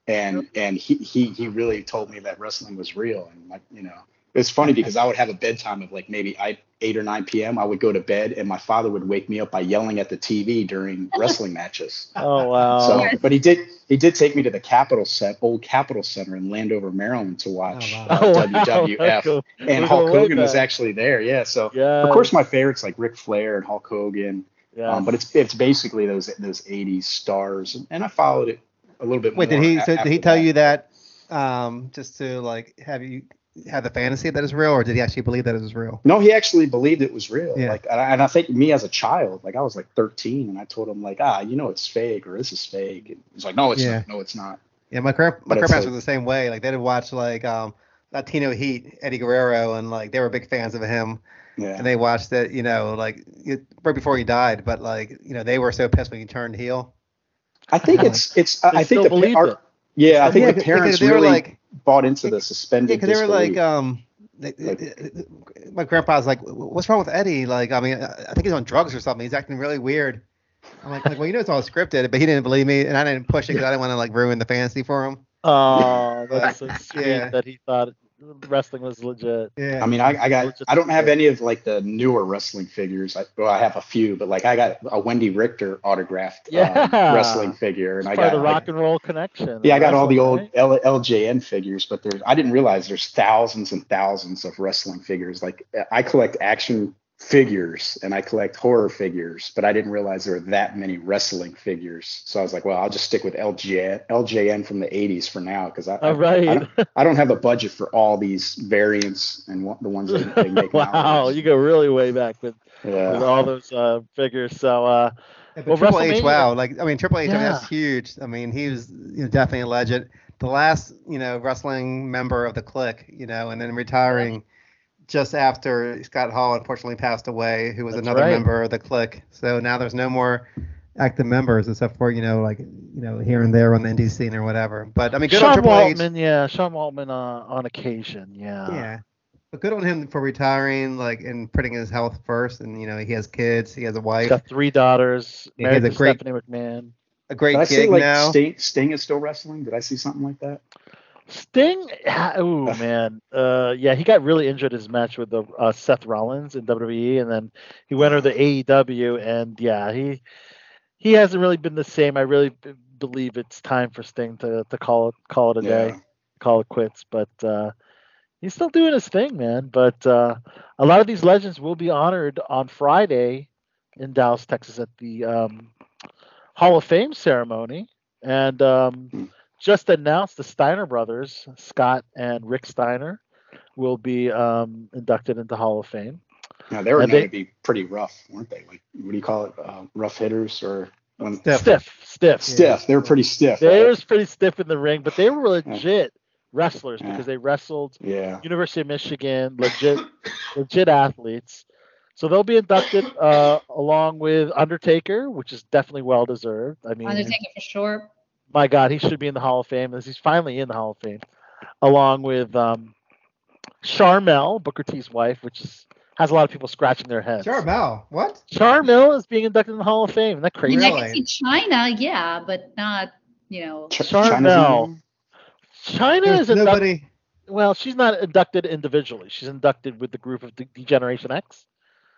and and he he he really told me that wrestling was real, and like you know, it's funny because I would have a bedtime of like maybe I, eight or nine p.m. I would go to bed, and my father would wake me up by yelling at the TV during wrestling matches. Oh wow! So, but he did he did take me to the Capitol set, old Capitol Center in Landover, Maryland, to watch wow. uh, Oh, wow. WWF, Let's and Hulk Hogan was actually there. Yeah, so Yes. of course my favorites like Ric Flair and Hulk Hogan. Yes. Um, but it's it's basically those those '80s stars, and, and I followed it a little bit. Wait, more did he? a- So did he tell that. you that um, just to like have you have the fantasy that it's real, or did he actually believe that it was real? No, he actually believed it was real. Yeah. Like, and I, and I think me as a child, like I was like 13, and I told him like, ah, you know, it's fake or this is fake. And he's like, no, it's Yeah. not. No, it's not. Yeah, my grand my But it's grandparents like- were the same way. Like they'd watch like um Latino Heat, Eddie Guerrero, and like they were big fans of him. Yeah. And they watched it, you know, like it, right before he died. But like, you know, they were so pissed when he turned heel. I think it's it's. I I think the believed par- it. yeah, I think Yeah, the 'cause- parents they were really like- bought into the Yeah, suspended because they were like, um, they, my grandpa's like, what's wrong with Eddie? Like, I mean, I I think he's on drugs or something. He's acting really weird. I'm like, like, well, you know, it's all scripted, but he didn't believe me, and I didn't push it because I didn't want to like ruin the fantasy for him. Oh, that's so sweet Yeah. that he thought wrestling was legit. Yeah. I mean, I, I got I don't have any of like the newer wrestling figures. I, well, I have a few, but like I got a Wendi Richter autographed um, wrestling figure, and It's I got of the like, rock and roll connection. Yeah, I got all the old right? L- LJN figures, but there's I didn't realize there's thousands and thousands of wrestling figures. Like I collect action figures and I collect horror figures, but I didn't realize there were that many wrestling figures. So I was like, well, I'll just stick with LJN, LJN from the 80s for now because I, I- All right. I, don't, I don't have a budget for all these variants and what, the ones that they make wow, nowadays. you go really way back with, Yeah. with all those uh, figures. So, uh, Yeah, well, Triple H, wow, like I mean, Triple H, I mean, that's huge. I mean, he was you know, definitely a legend. The last, you know, wrestling member of the clique, you know, and then retiring just after Scott Hall unfortunately passed away, who was That's another right. member of the clique. So now there's no more active members except for you know, like you know, here and there on the indie scene or whatever. But I mean, good on Sean Triple H. Yeah, Sean Waltman uh, on occasion, yeah. Yeah. But good on him for retiring, like, and putting his health first. And you know, he has kids, he has a He's wife, got three daughters, He married has a to great- Stephanie McMahon. a great Did I see like now. Sting, Sting is still wrestling? Did I see something like that? Sting, oh man, uh, yeah, he got really injured his match with the uh, Seth Rollins in WWE, and then he went over the AEW, and yeah, he he hasn't really been the same. I really b- believe it's time for Sting to to call it call it a day, call it quits. But uh, he's still doing his thing, man. But uh, a lot of these legends will be honored on Friday in Dallas, Texas, at the um, Hall of Fame ceremony, and um, just announced the Steiner brothers, Scott and Rick Steiner, will be um, inducted into Hall of Fame. Now they were And known they- to be pretty rough, weren't they? Like what do you call it? Uh, rough hitters or when Stiff, stiff, Stiff. They were pretty stiff. They right? were pretty stiff in the ring, but they were legit wrestlers Yeah. because they wrestled Yeah. University of Michigan, legit, legit athletes. So they'll be inducted uh, along with Undertaker, which is definitely well deserved. I mean, Undertaker for sure. My God, he should be in the Hall of Fame. as He's finally in the Hall of Fame, along with um, Sharmell, Booker T's wife, which is, has a lot of people scratching their heads. Sharmell, what? Sharmell is being inducted in the Hall of Fame. Isn't that I crazy? mean, I can see Chyna, yeah, but not, you know. Sharmell. Chyna There's is inducted. nobody. Well, she's not inducted individually. She's inducted with the group of D- Degeneration X,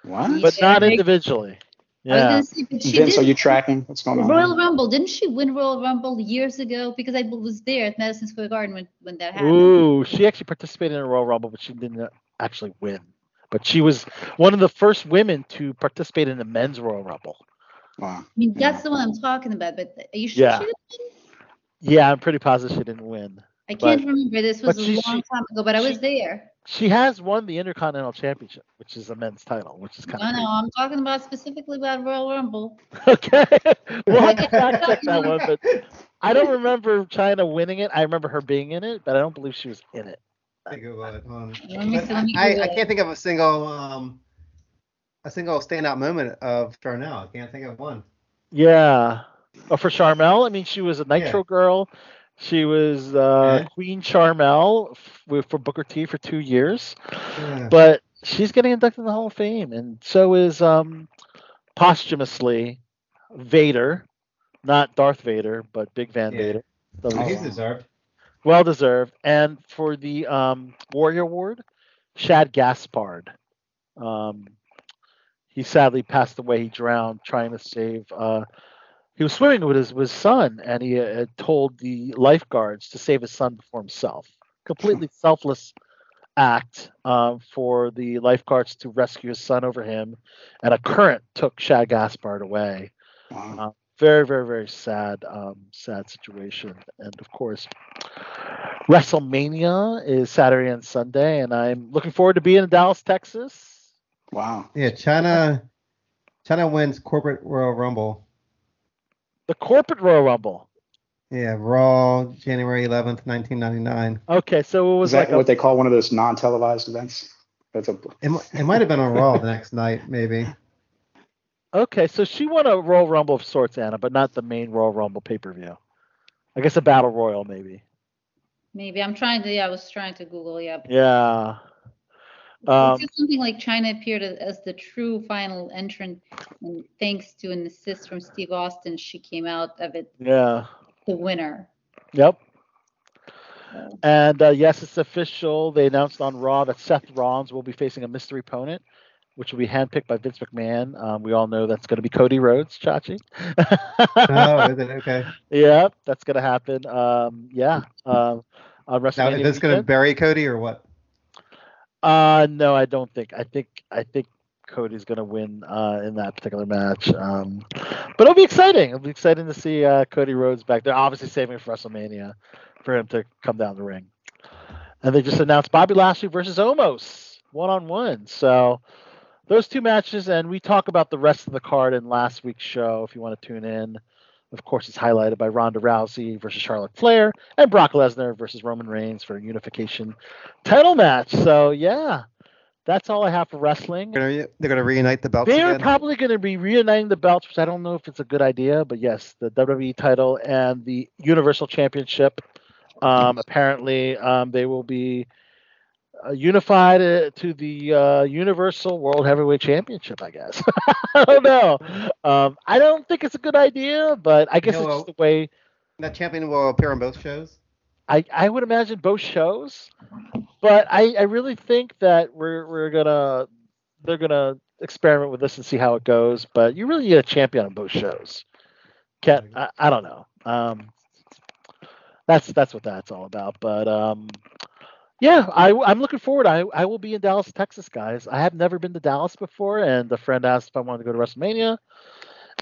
What? but not individually. I Yeah. Say, Vince, are you tracking what's going on? Royal Rumble. Didn't she win Royal Rumble years ago? Because I was there at Madison Square Garden when, when that happened. Ooh, she actually participated in a Royal Rumble, but she didn't actually win. But she was one of the first women to participate in the men's Royal Rumble. Wow. I mean, that's the one I'm talking about. But are you sure Yeah. she didn't? Yeah, I'm pretty positive she didn't win. I can't remember. This was a she- long she- time ago, but I was there. She has won the Intercontinental Championship, which is a men's title, which is kind No, of no, no, I'm talking about specifically about Royal Rumble. okay. we'll have fact check that one, but I don't remember Chyna winning it. I remember her being in it, but I don't believe she was in it. Let me it. Hold on. Let me see, let me I, I can't think of a single um a single standout moment of Sharmell. I can't think of one. Yeah. Oh, for Sharmell, I mean, she was a Nitro girl. She was uh, Yeah. Queen Sharmell f- for Booker T for two years, Yeah. but she's getting inducted in the Hall of Fame, and so is um, posthumously Vader, not Darth Vader, but Big Van Yeah. Vader. Oh, he's deserved. well deserved. And for the um, Warrior Award, Shad Gaspard. Um, he sadly passed away. He drowned trying to save. Uh, he was swimming with his with his son, and he uh, had told the lifeguards to save his son before himself. Completely selfless act uh, for the lifeguards to rescue his son over him, and a current took Shad Gaspard away. Wow. Uh, very, very, very sad, um, sad situation. And of course, WrestleMania is Saturday and Sunday, and I'm looking forward to being in Dallas, Texas. Wow. Yeah, Chyna Chyna wins corporate Royal Rumble. The corporate Royal Rumble. Yeah, Raw, January 11th, 1999. Okay, so it was Is that like a, what they call one of those non-televised events? That's a It, it might have been on Raw the next night, maybe. okay, so she won a Royal Rumble of sorts, Anna, but not the main Royal Rumble pay per view. I guess a Battle Royal, maybe. Maybe I'm trying to. Yeah, I was trying to Google. Yeah. Yeah. It Um, said something like Chyna appeared as, as the true final entrant, and thanks to an assist from Steve Austin, she came out of it yeah. the winner. Yep. And uh, yes, it's official. They announced on Raw that Seth Rollins will be facing a mystery opponent, which will be handpicked by Vince McMahon. Um, we all know that's going to be Cody Rhodes, Chachi. Oh, is it okay? yeah, that's going to happen. Um, yeah. Um, on Now, is this going to bury Cody or what? Uh, no, I don't think. I think I think Cody's going to win uh, in that particular match. Um, but it'll be exciting. It'll be exciting to see uh, Cody Rhodes back. They're obviously saving it for WrestleMania for him to come down the ring. And they just announced Bobby Lashley versus Omos one on one. So those two matches, and we talk about the rest of the card in last week's show if you want to tune in. Of course, it's highlighted by Ronda Rousey versus Charlotte Flair and Brock Lesnar versus Roman Reigns for a unification title match. So yeah, that's all I have for wrestling. They're going to reunite the belts They're again? probably going to be reuniting the belts, which I don't know if it's a good idea, but yes, the WWE title and the Universal Championship. Um, apparently, um, they will be unified uh, to the uh, Universal World Heavyweight Championship. I guess. I don't know. Um, I don't think it's a good idea, but I guess know, it's uh, the way. That champion will appear on both shows. I I would imagine both shows, but I I really think that we're we're gonna they're gonna experiment with this and see how it goes. But you really need a champion on both shows. Can't I, I don't know. Um, that's that's what that's all about. But um, yeah, I I'm looking forward. I I will be in Dallas, Texas, guys. I have never been to Dallas before, and a friend asked if I wanted to go to WrestleMania,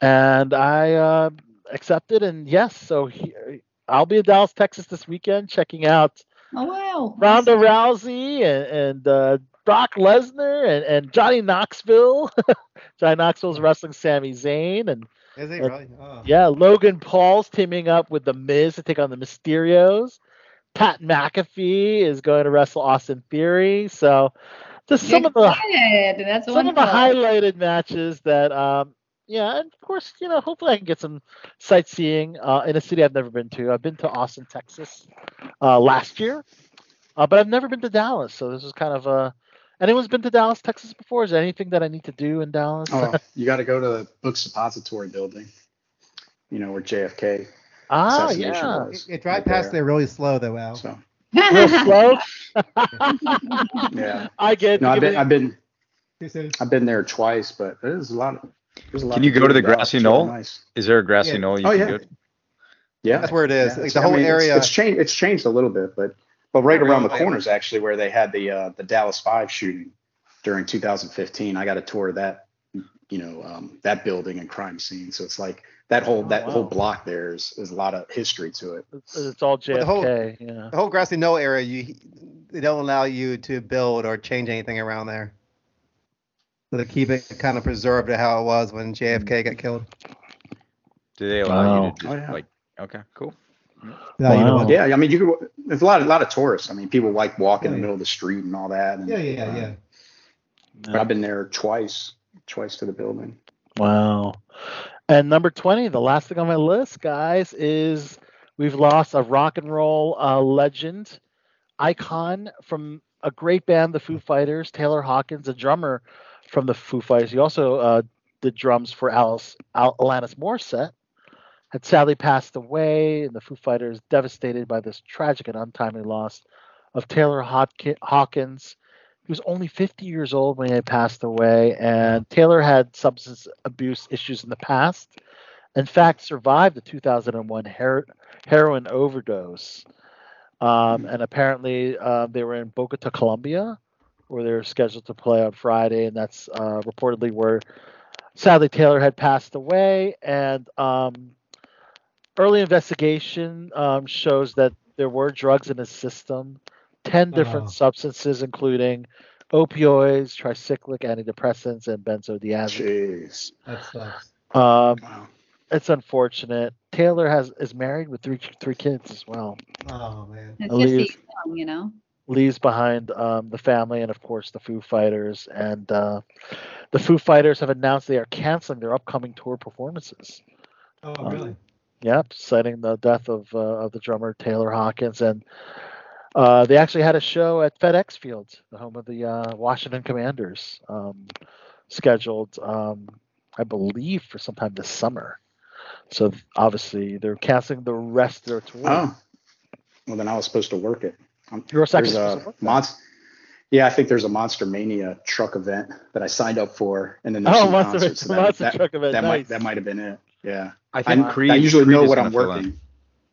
and I uh, accepted. And yes, so he, I'll be in Dallas, Texas this weekend, checking out Oh wow. Ronda Rousey and, and uh, Brock Lesnar and, and Johnny Knoxville. Johnny Knoxville's wrestling Sami Zayn and Is he and- really? Oh. yeah, Logan Paul's teaming up with the Miz to take on the Mysterios. Pat McAfee is going to wrestle Austin Theory. So just some of the Excited. That's some of the highlighted matches that um yeah and of course you know hopefully i can get some sightseeing uh, in a city i've never been to i've been to austin texas uh, last year uh, but i've never been to dallas so this is kind of uh anyone's been to dallas texas before is there anything that i need to do in dallas Oh, you got to go to the Book Suppository building. You know where JFK ah yeah it, You drive right past there. there really slow though, Al. So real slow yeah. i get No, I've been I've been I've been there twice, but there's a lot of there's a lot. Can you go to the grassy It's really knoll? Nice. Is there a grassy Yeah. knoll you Oh, can yeah. go to? Yeah, That's where it is. Yeah, like it's- the I whole mean, area. It's, changed. It's changed a little bit, but but right around the really. corner is actually where they had the uh, the Dallas Five shooting during 2015. I got a tour of that, you know, um, that building and crime scene. So it's like that whole Oh, that whole block there is, is a lot of history to it. it's, it's all Well, the whole- jfk yeah the whole grassy knoll area, you they don't allow you to build or change anything around there. So they keep it kind of preserved to how it was when JFK got killed. Do they allow you to just Oh, yeah. like? Okay, cool. No, you know Wow. Yeah, I mean, you could. There's a lot, a lot of tourists. I mean, people like walk in the Yeah. middle of the street and all that. And, Yeah, yeah, uh, yeah. but I've been there twice, twice to the building. Wow. And number 20, the last thing on my list, guys, is we've lost a rock and roll uh, legend, icon from a great band, the Foo Fighters, Taylor Hawkins, a drummer from the Foo Fighters. He also uh, did drums for Alice, Al- Alanis Morissette. Had sadly passed away, and the Foo Fighters devastated by this tragic and untimely loss of Taylor Hawki- Hawkins. He was only 50 years old when he had passed away, and Taylor had substance abuse issues in the past. In fact, survived a 2001 her- heroin overdose. Um, and apparently, uh, they were in Bogota, Colombia, where they were scheduled to play on Friday, and that's uh, reportedly where sadly Taylor had passed away. And um, early investigation um, shows that there were drugs in his system, 10 different Oh. substances, including opioids, tricyclic antidepressants, and benzodiazepines. Jeez. That sucks. Um, Wow. it's unfortunate. Taylor has is married with three three kids as well. Oh man. It's Leave. just young, you know. Leaves behind um, the family and of course the Foo Fighters. And uh, the Foo Fighters have announced they are canceling their upcoming tour performances. Oh Um, really? Yep, citing the death of uh, of the drummer Taylor Hawkins, and uh, they actually had a show at FedEx Field, the home of the uh, Washington Commanders, um, scheduled, um, I believe, for sometime this summer. So obviously they're canceling the rest of their tour. Oh, well then I was supposed to work it. Um, You were supposed to a work that. monster. Yeah, I think there's a Monster Mania truck event that I signed up for, and then there's Oh, some Monster- concerts. So that, Monster that, truck event, that nice. might that might have been it. Yeah, I I, Creed. I usually Creed know what I'm working.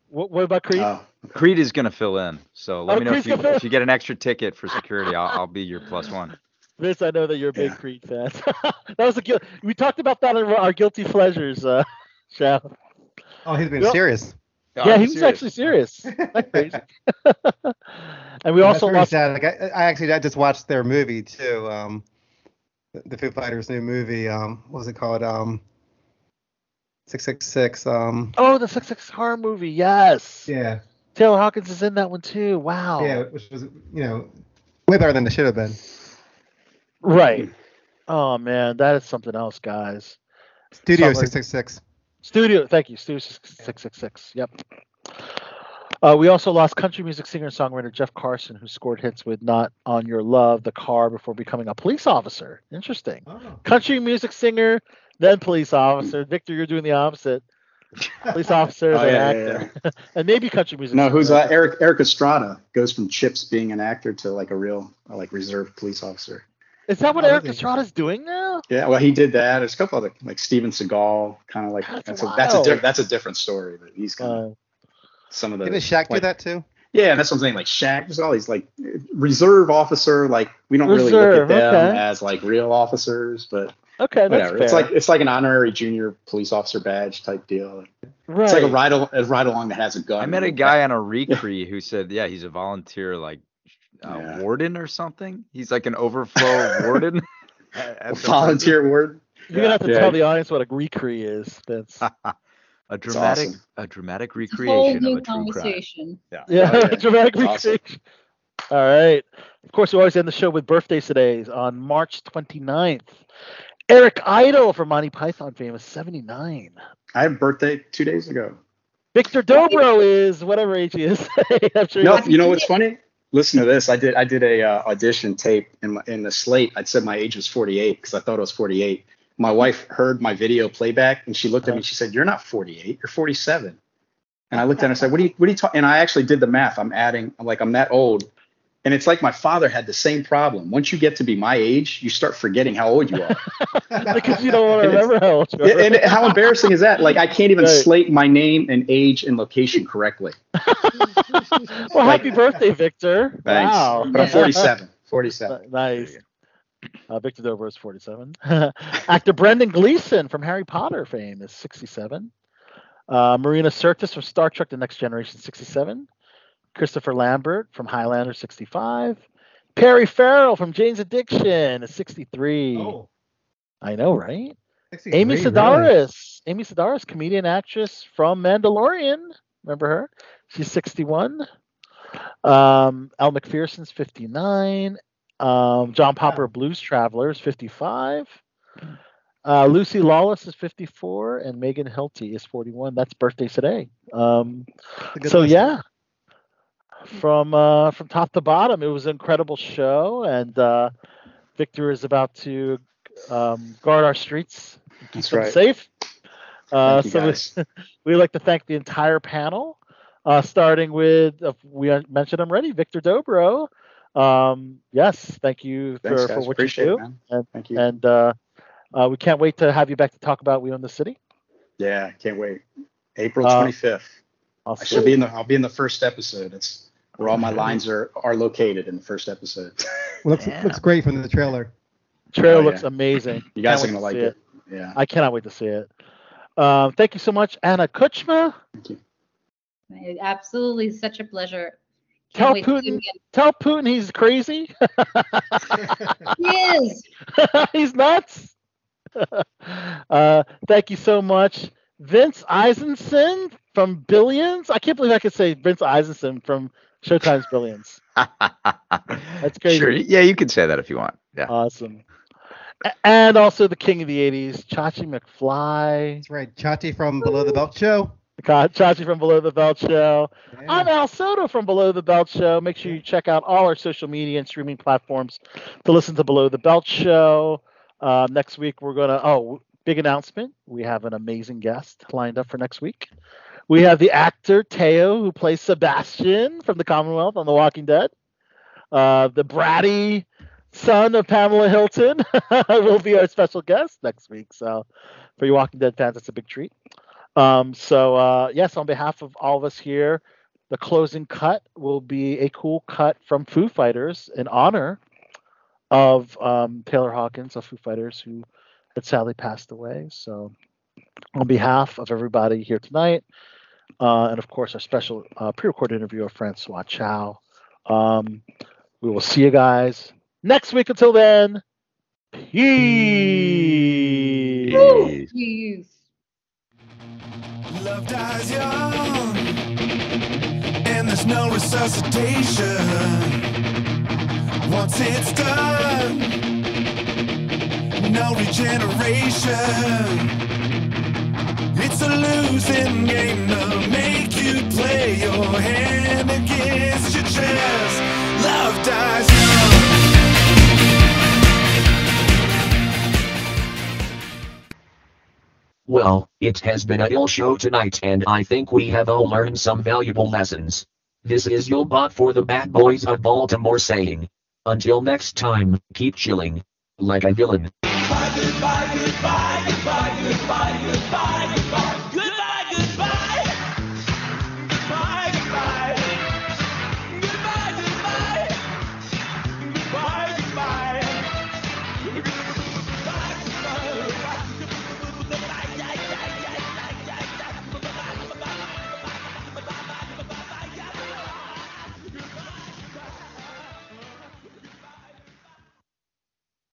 What, what about Creed? Oh, Creed is gonna fill in. So let Oh, me know if you, if you get an extra ticket for security. I'll, I'll be your plus one. Vince, I know that you're a big Yeah. Creed fan. that was a guil- we talked about that in our guilty pleasures uh, show. Oh, he's being Well- serious. yeah, he was actually serious. Not crazy. and we Yeah, also that's lost. sad. Like I, I actually I just watched their movie too. Um, the- the Foo Fighters' new movie. Um, what was it called? Um, six six six. Um, Oh, the Six Six horror movie. Yes. yeah, Taylor Hawkins is in that one too. Wow. yeah, which was you know way better than it should have been. Right. Oh man, that is something else, guys. Studio six six six. Studio, thank you, Studio six six six. Yep. Uh, we also lost country music singer and songwriter Jeff Carson, who scored hits with "Not on Your Love," "The Car" before becoming a police officer. Interesting. Oh. Country music singer, then police officer. Victor, you're doing the opposite. Police officer, Oh, then yeah, yeah, actor, and maybe country music. No, who's uh. Erik Erik Estrada goes from Chips being an actor to like a real uh, like reserve police officer. Is that what Oh, Erik really? Estrada's doing now? Yeah, well, he did that. There's a couple other like Steven Seagal, kind of like That's that's, a that's a wild. diff- that's a different story, but he's kind of Uh, some of the. Didn't Shaq do that too? Yeah, that's what I'm saying. Like Shaq, there's all these like reserve officer. Like we don't really look at them okay. as like real officers, but okay, that's whatever. fair. It's like it's like an honorary junior police officer badge type deal. right. It's like a ride al- a ride along that has a gun. I met a guy on a recre who said, yeah, he's a volunteer, like uh, Yeah. warden or something. He's like an overflow warden. at- at a the volunteer warden. You're gonna have to Yeah. tell the audience what a recre is. That's a dramatic, awesome. a dramatic It's a whole recreation of new a true crime. conversation. Yeah. yeah, Oh, yeah. dramatic It's awesome. recreation. All right. Of course, we always end the show with birthdays today on March 29th. Eric Idle from Monty Python fame is 79. I had birthday two days ago. Victor Dobro is whatever age he is. Sure No, you know what's funny? Listen to this. I did I did a uh, audition tape in my, in the slate. I said my age was 48 because I thought it was 48. My wife heard my video playback and she looked at me. And she said, "You're not 48. You're 47." And I looked at her and I said, "What do you what do you talk?" And I actually did the math. I'm adding. I'm like I'm that old. And it's like my father had the same problem. Once you get to be my age, you start forgetting how old you are. because you don't want to remember how old you are. and how embarrassing is that? Like I can't even Right. slate my name and age and location correctly. well, happy birthday, Victor. Thanks. Wow. But I'm 47. 47. Nice. Uh, Victor Dobro is 47. Actor Brendan Gleeson from Harry Potter fame is 67. Uh, Marina Sirtis from Star Trek The Next Generation, 67. Christopher Lambert from Highlander, 65. Perry Farrell from Jane's Addiction is 63. Oh, I know, right? 63, Amy really? Sedaris. Amy Sedaris, comedian actress from Mandalorian. Remember her? She's 61. Um, Elle Macpherson's 59. Um, John Popper, Blues Travelers, 55. Uh, Lucy Lawless is 54, and Megan Hilty is 41. That's birthdays today. Um, It's a good so list. yeah, from uh, from top to bottom, it was an incredible show, and uh, Victor is about to um, guard our streets, keep That's them right. safe. Uh, so we, we'd like to thank the entire panel, uh, starting with uh, we mentioned already, Victor Dobro. Um, yes, thank you for, guys. for what Appreciate you it, do, man. and Thank you. and uh, uh, we can't wait to have you back to talk about We Own the City. Yeah, can't wait. April Uh, 25th. I'll I should be in the I'll be in the first episode. It's where all my lines are are located in the first episode. looks Yeah. looks great from the trailer. Trailer Oh, looks amazing. You guys Can't are gonna to like see it. Yeah. I cannot wait to see it. Um, thank you so much, Anna Kuchma. Thank you. Absolutely, such a pleasure. Tell Can't wait to see him Putin, tell Putin he's crazy. He is. he's nuts. uh, thank you so much, Vince Eisenson from Billions. I can't believe I could say Vince Eisenson from Showtime's Billions. That's crazy. Sure. Yeah, you can say that if you want. Yeah. Awesome. And also the king of the 80s, Chachi McFly. That's right. Chachi from Below the Belt Show. Ka- Chachi from Below the Belt Show. I'm Al Soto from Below the Belt Show. Make sure you check out all our social media and streaming platforms to listen to Below the Belt Show. Uh, next week, we're going to, oh, big announcement. We have an amazing guest lined up for next week. We have the actor Teo, who plays Sebastian from the Commonwealth on The Walking Dead. Uh, the bratty son of Pamela Hilton will be our special guest next week. So, for you Walking Dead fans, it's a big treat. Um, so uh, yes, on behalf of all of us here, the closing cut will be a cool cut from Foo Fighters in honor of um, Taylor Hawkins of Foo Fighters, who had sadly passed away. So on behalf of everybody here tonight, uh, and of course our special uh, pre-recorded interview of François Chau, um, we will see you guys next week. Until then, peace. Jeez. Love dies young, and there's no resuscitation. Once it's done, no regeneration. It's a losing game to make you play your hand against your chest. Love dies young. Well, it has been a ill show tonight and I think we have all learned some valuable lessons. This is your bot for the bad boys of Baltimore saying. Until next time, keep chilling. Like a villain. Goodbye, goodbye, goodbye, goodbye, goodbye.